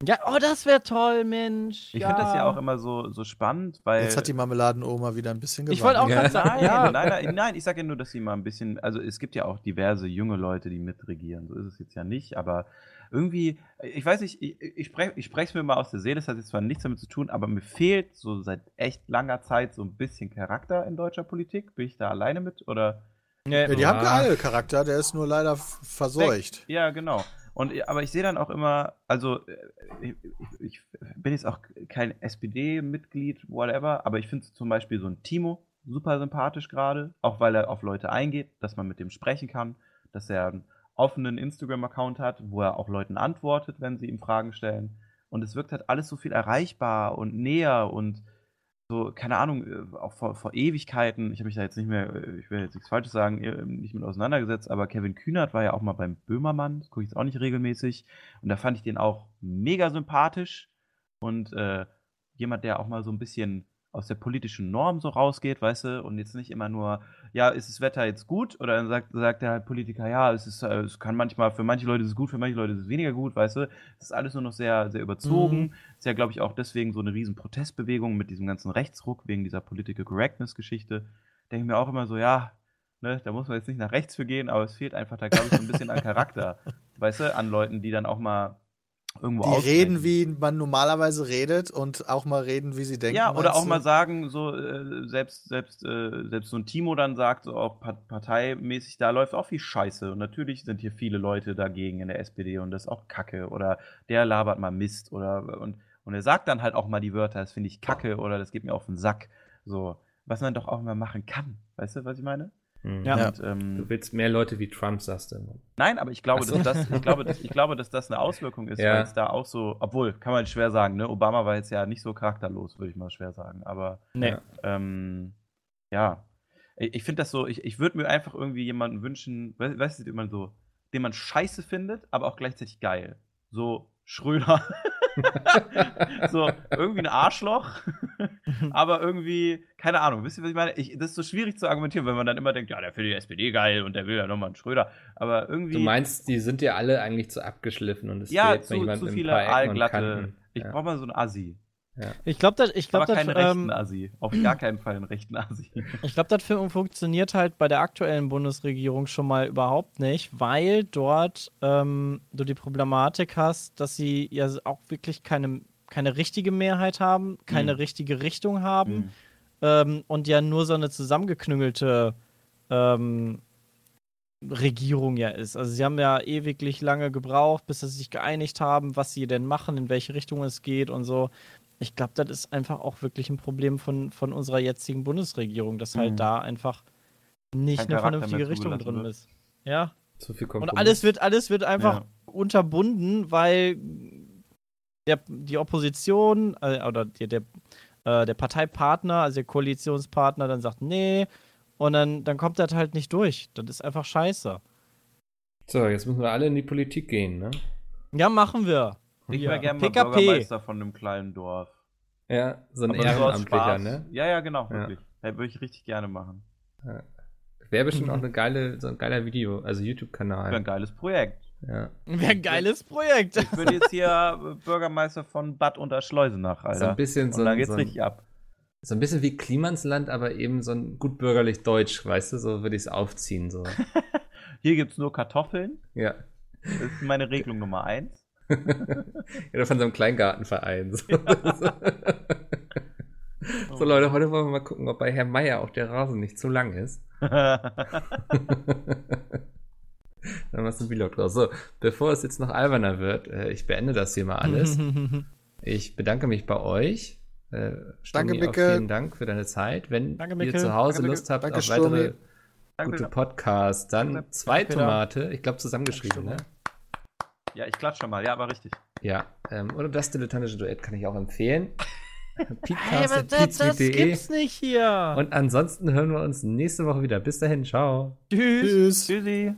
Ja, oh, das wäre toll, Mensch. Ich ja. finde das ja auch immer so, so spannend, weil. Jetzt hat die Marmeladenoma wieder ein bisschen Ich wollte auch gerade sagen, Nein, ja. nein, nein, nein, ich sage ja nur, dass sie mal ein bisschen, also es gibt ja auch diverse junge Leute, die mitregieren, so ist es jetzt ja nicht, aber irgendwie, ich weiß nicht, ich, ich spreche ich es mir mal aus der Seele, das hat jetzt zwar nichts damit zu tun, aber mir fehlt so seit echt langer Zeit so ein bisschen Charakter in deutscher Politik. Bin ich da alleine mit oder? Nee, Ja, die haben alle Charakter, der ist nur leider verseucht. Ja, genau. Und aber ich sehe dann auch immer, also äh, ich, ich, ich bin jetzt auch kein SPD-Mitglied, whatever, aber ich finde zum Beispiel so ein Timo super sympathisch gerade, auch weil er auf Leute eingeht, dass man mit dem sprechen kann, dass er einen offenen Instagram-Account hat, wo er auch Leuten antwortet, wenn sie ihm Fragen stellen. Und es wirkt halt alles so viel erreichbar und näher und so, keine Ahnung, äh, auch vor, vor Ewigkeiten, ich habe mich da jetzt nicht mehr, äh, ich will jetzt nichts Falsches sagen, äh, nicht mit auseinandergesetzt, aber Kevin Kühnert war ja auch mal beim Böhmermann, das gucke ich jetzt auch nicht regelmäßig. Und da fand ich den auch mega sympathisch und äh, jemand, der auch mal so ein bisschen aus der politischen Norm so rausgeht, weißt du, und jetzt nicht immer nur, ja, ist das Wetter jetzt gut? Oder dann sagt, sagt der Politiker, ja, es ist, äh, es kann manchmal, für manche Leute ist es gut, für manche Leute ist es weniger gut, weißt du. Das ist alles nur noch sehr, sehr überzogen. Mhm. Ist ja, glaube ich, auch deswegen so eine riesen Protestbewegung mit diesem ganzen Rechtsruck wegen dieser Political Correctness-Geschichte. Denke ich mir auch immer so, ja, Ne, da muss man jetzt nicht nach rechts für gehen, aber es fehlt einfach da, glaube ich, so ein bisschen an Charakter. weißt du, an Leuten, die dann auch mal irgendwo Die reden, wie man normalerweise redet und auch mal reden, wie sie denken. Ja, oder auch du? mal sagen, so äh, selbst, selbst, äh, selbst so ein Timo dann sagt, so auch par- parteimäßig, da läuft auch viel Scheiße. Und natürlich sind hier viele Leute dagegen in der SPD und das ist auch Kacke. Oder der labert mal Mist oder und, und er sagt dann halt auch mal die Wörter, das finde ich Kacke oder das geht mir auf den Sack. So, was man doch auch mal machen kann. Weißt du, was ich meine? Mhm. Ja. Und, ähm, Du willst mehr Leute wie Trump, sagst du. immer. Nein, aber ich glaube, so. dass das, ich glaube, dass, ich glaube, dass das eine Auswirkung ist, Ja. weil es da auch so, obwohl, kann man schwer sagen, ne? Obama war jetzt ja nicht so charakterlos, würde ich mal schwer sagen. Aber Nee. Ja. ähm, ja. Ich, ich finde das so, ich, ich würde mir einfach irgendwie jemanden wünschen, we- weißt du, man so, den man scheiße findet, aber auch gleichzeitig geil. So Schröder. so, irgendwie ein Arschloch, aber irgendwie, keine Ahnung, wisst ihr, was ich meine? Ich, das ist so schwierig zu argumentieren, wenn man dann immer denkt, ja, der findet die SPD geil und der will ja nochmal einen Schröder. Aber irgendwie. Du meinst, die sind ja alle eigentlich zu abgeschliffen und es ja, fehlt zu, zu viele Aalglatte. Ich Ja. brauche mal so einen Assi. Ich glaube, das, ich Aber glaub, das, keinen rechten ähm, Assi. Auf gar keinen Fall einen rechten Assi. Ich glaube, das fun- funktioniert halt bei der aktuellen Bundesregierung schon mal überhaupt nicht, weil dort ähm, du die Problematik hast, dass sie ja auch wirklich keine, keine richtige Mehrheit haben, keine Mhm. richtige Richtung haben Hm. ähm, und ja nur so eine zusammengeknüngelte ähm, Regierung ja ist. Also sie haben ja ewiglich lange gebraucht, bis sie sich geeinigt haben, was sie denn machen, in welche Richtung es geht und so. Ich glaube, das ist einfach auch wirklich ein Problem von, von unserer jetzigen Bundesregierung, dass halt Mhm. da einfach nicht Kein eine Charakter vernünftige Richtung drin wird. ist. Ja. Zu viel Und Kompromiss. alles wird, alles wird einfach Ja. unterbunden, weil der, die Opposition äh, oder der, der, äh, der Parteipartner, also der Koalitionspartner, dann sagt, nee, und dann, dann kommt das halt nicht durch. Das ist einfach scheiße. So, jetzt müssen wir alle in die Politik gehen, ne? Ja, machen wir. Ich Ja. wäre gerne mal PKP. Bürgermeister von einem kleinen Dorf. Ja, so ein Aber Ehrenamtlicher, Spaß. ne? Ja, ja, genau, Ja. wirklich. Ja, würde ich richtig gerne machen. Wäre bestimmt auch eine geile, so ein geiler Video, also Wäre YouTube-Kanal. ein geiles Projekt. Ja. Wäre ein geiles Projekt. Ich würde jetzt hier äh, Bürgermeister von Bad Unterschleusenach, Alter. So ein bisschen so, Und dann ein- geht's so, ein, richtig ab. so ein bisschen wie Klimansland, aber eben so ein gut bürgerlich Deutsch, weißt du, so würde ich es aufziehen, so. Hier gibt's nur Kartoffeln. ja. Das ist meine Regelung Nummer eins. Oder von so einem Kleingartenverein. So, so Leute, heute wollen wir mal gucken, ob bei Herrn Meier auch der Rasen nicht zu lang ist. Dann machst du ein Vlog draus. So, bevor es jetzt noch alberner wird, äh, ich beende das hier mal alles. Ich bedanke mich bei euch. Äh, Sturmi, Danke, Bicke. vielen Dank für deine Zeit. Wenn Danke, ihr zu Hause Danke, Lust Bicke. habt Danke, auf weitere Sturmi. Danke. gute Podcasts, dann Danke, zwei Peter. Tomate. Ich glaube zusammengeschrieben, ne? Ja, ich klatsch schon mal. Ja, aber richtig. Ja. Ähm, oder das dilettantische Duett kann ich auch empfehlen. Hey, aber das, das gibt's nicht hier. Und ansonsten hören wir uns nächste Woche wieder. Bis dahin, ciao. Tschüss. Tschüss. Tschüssi.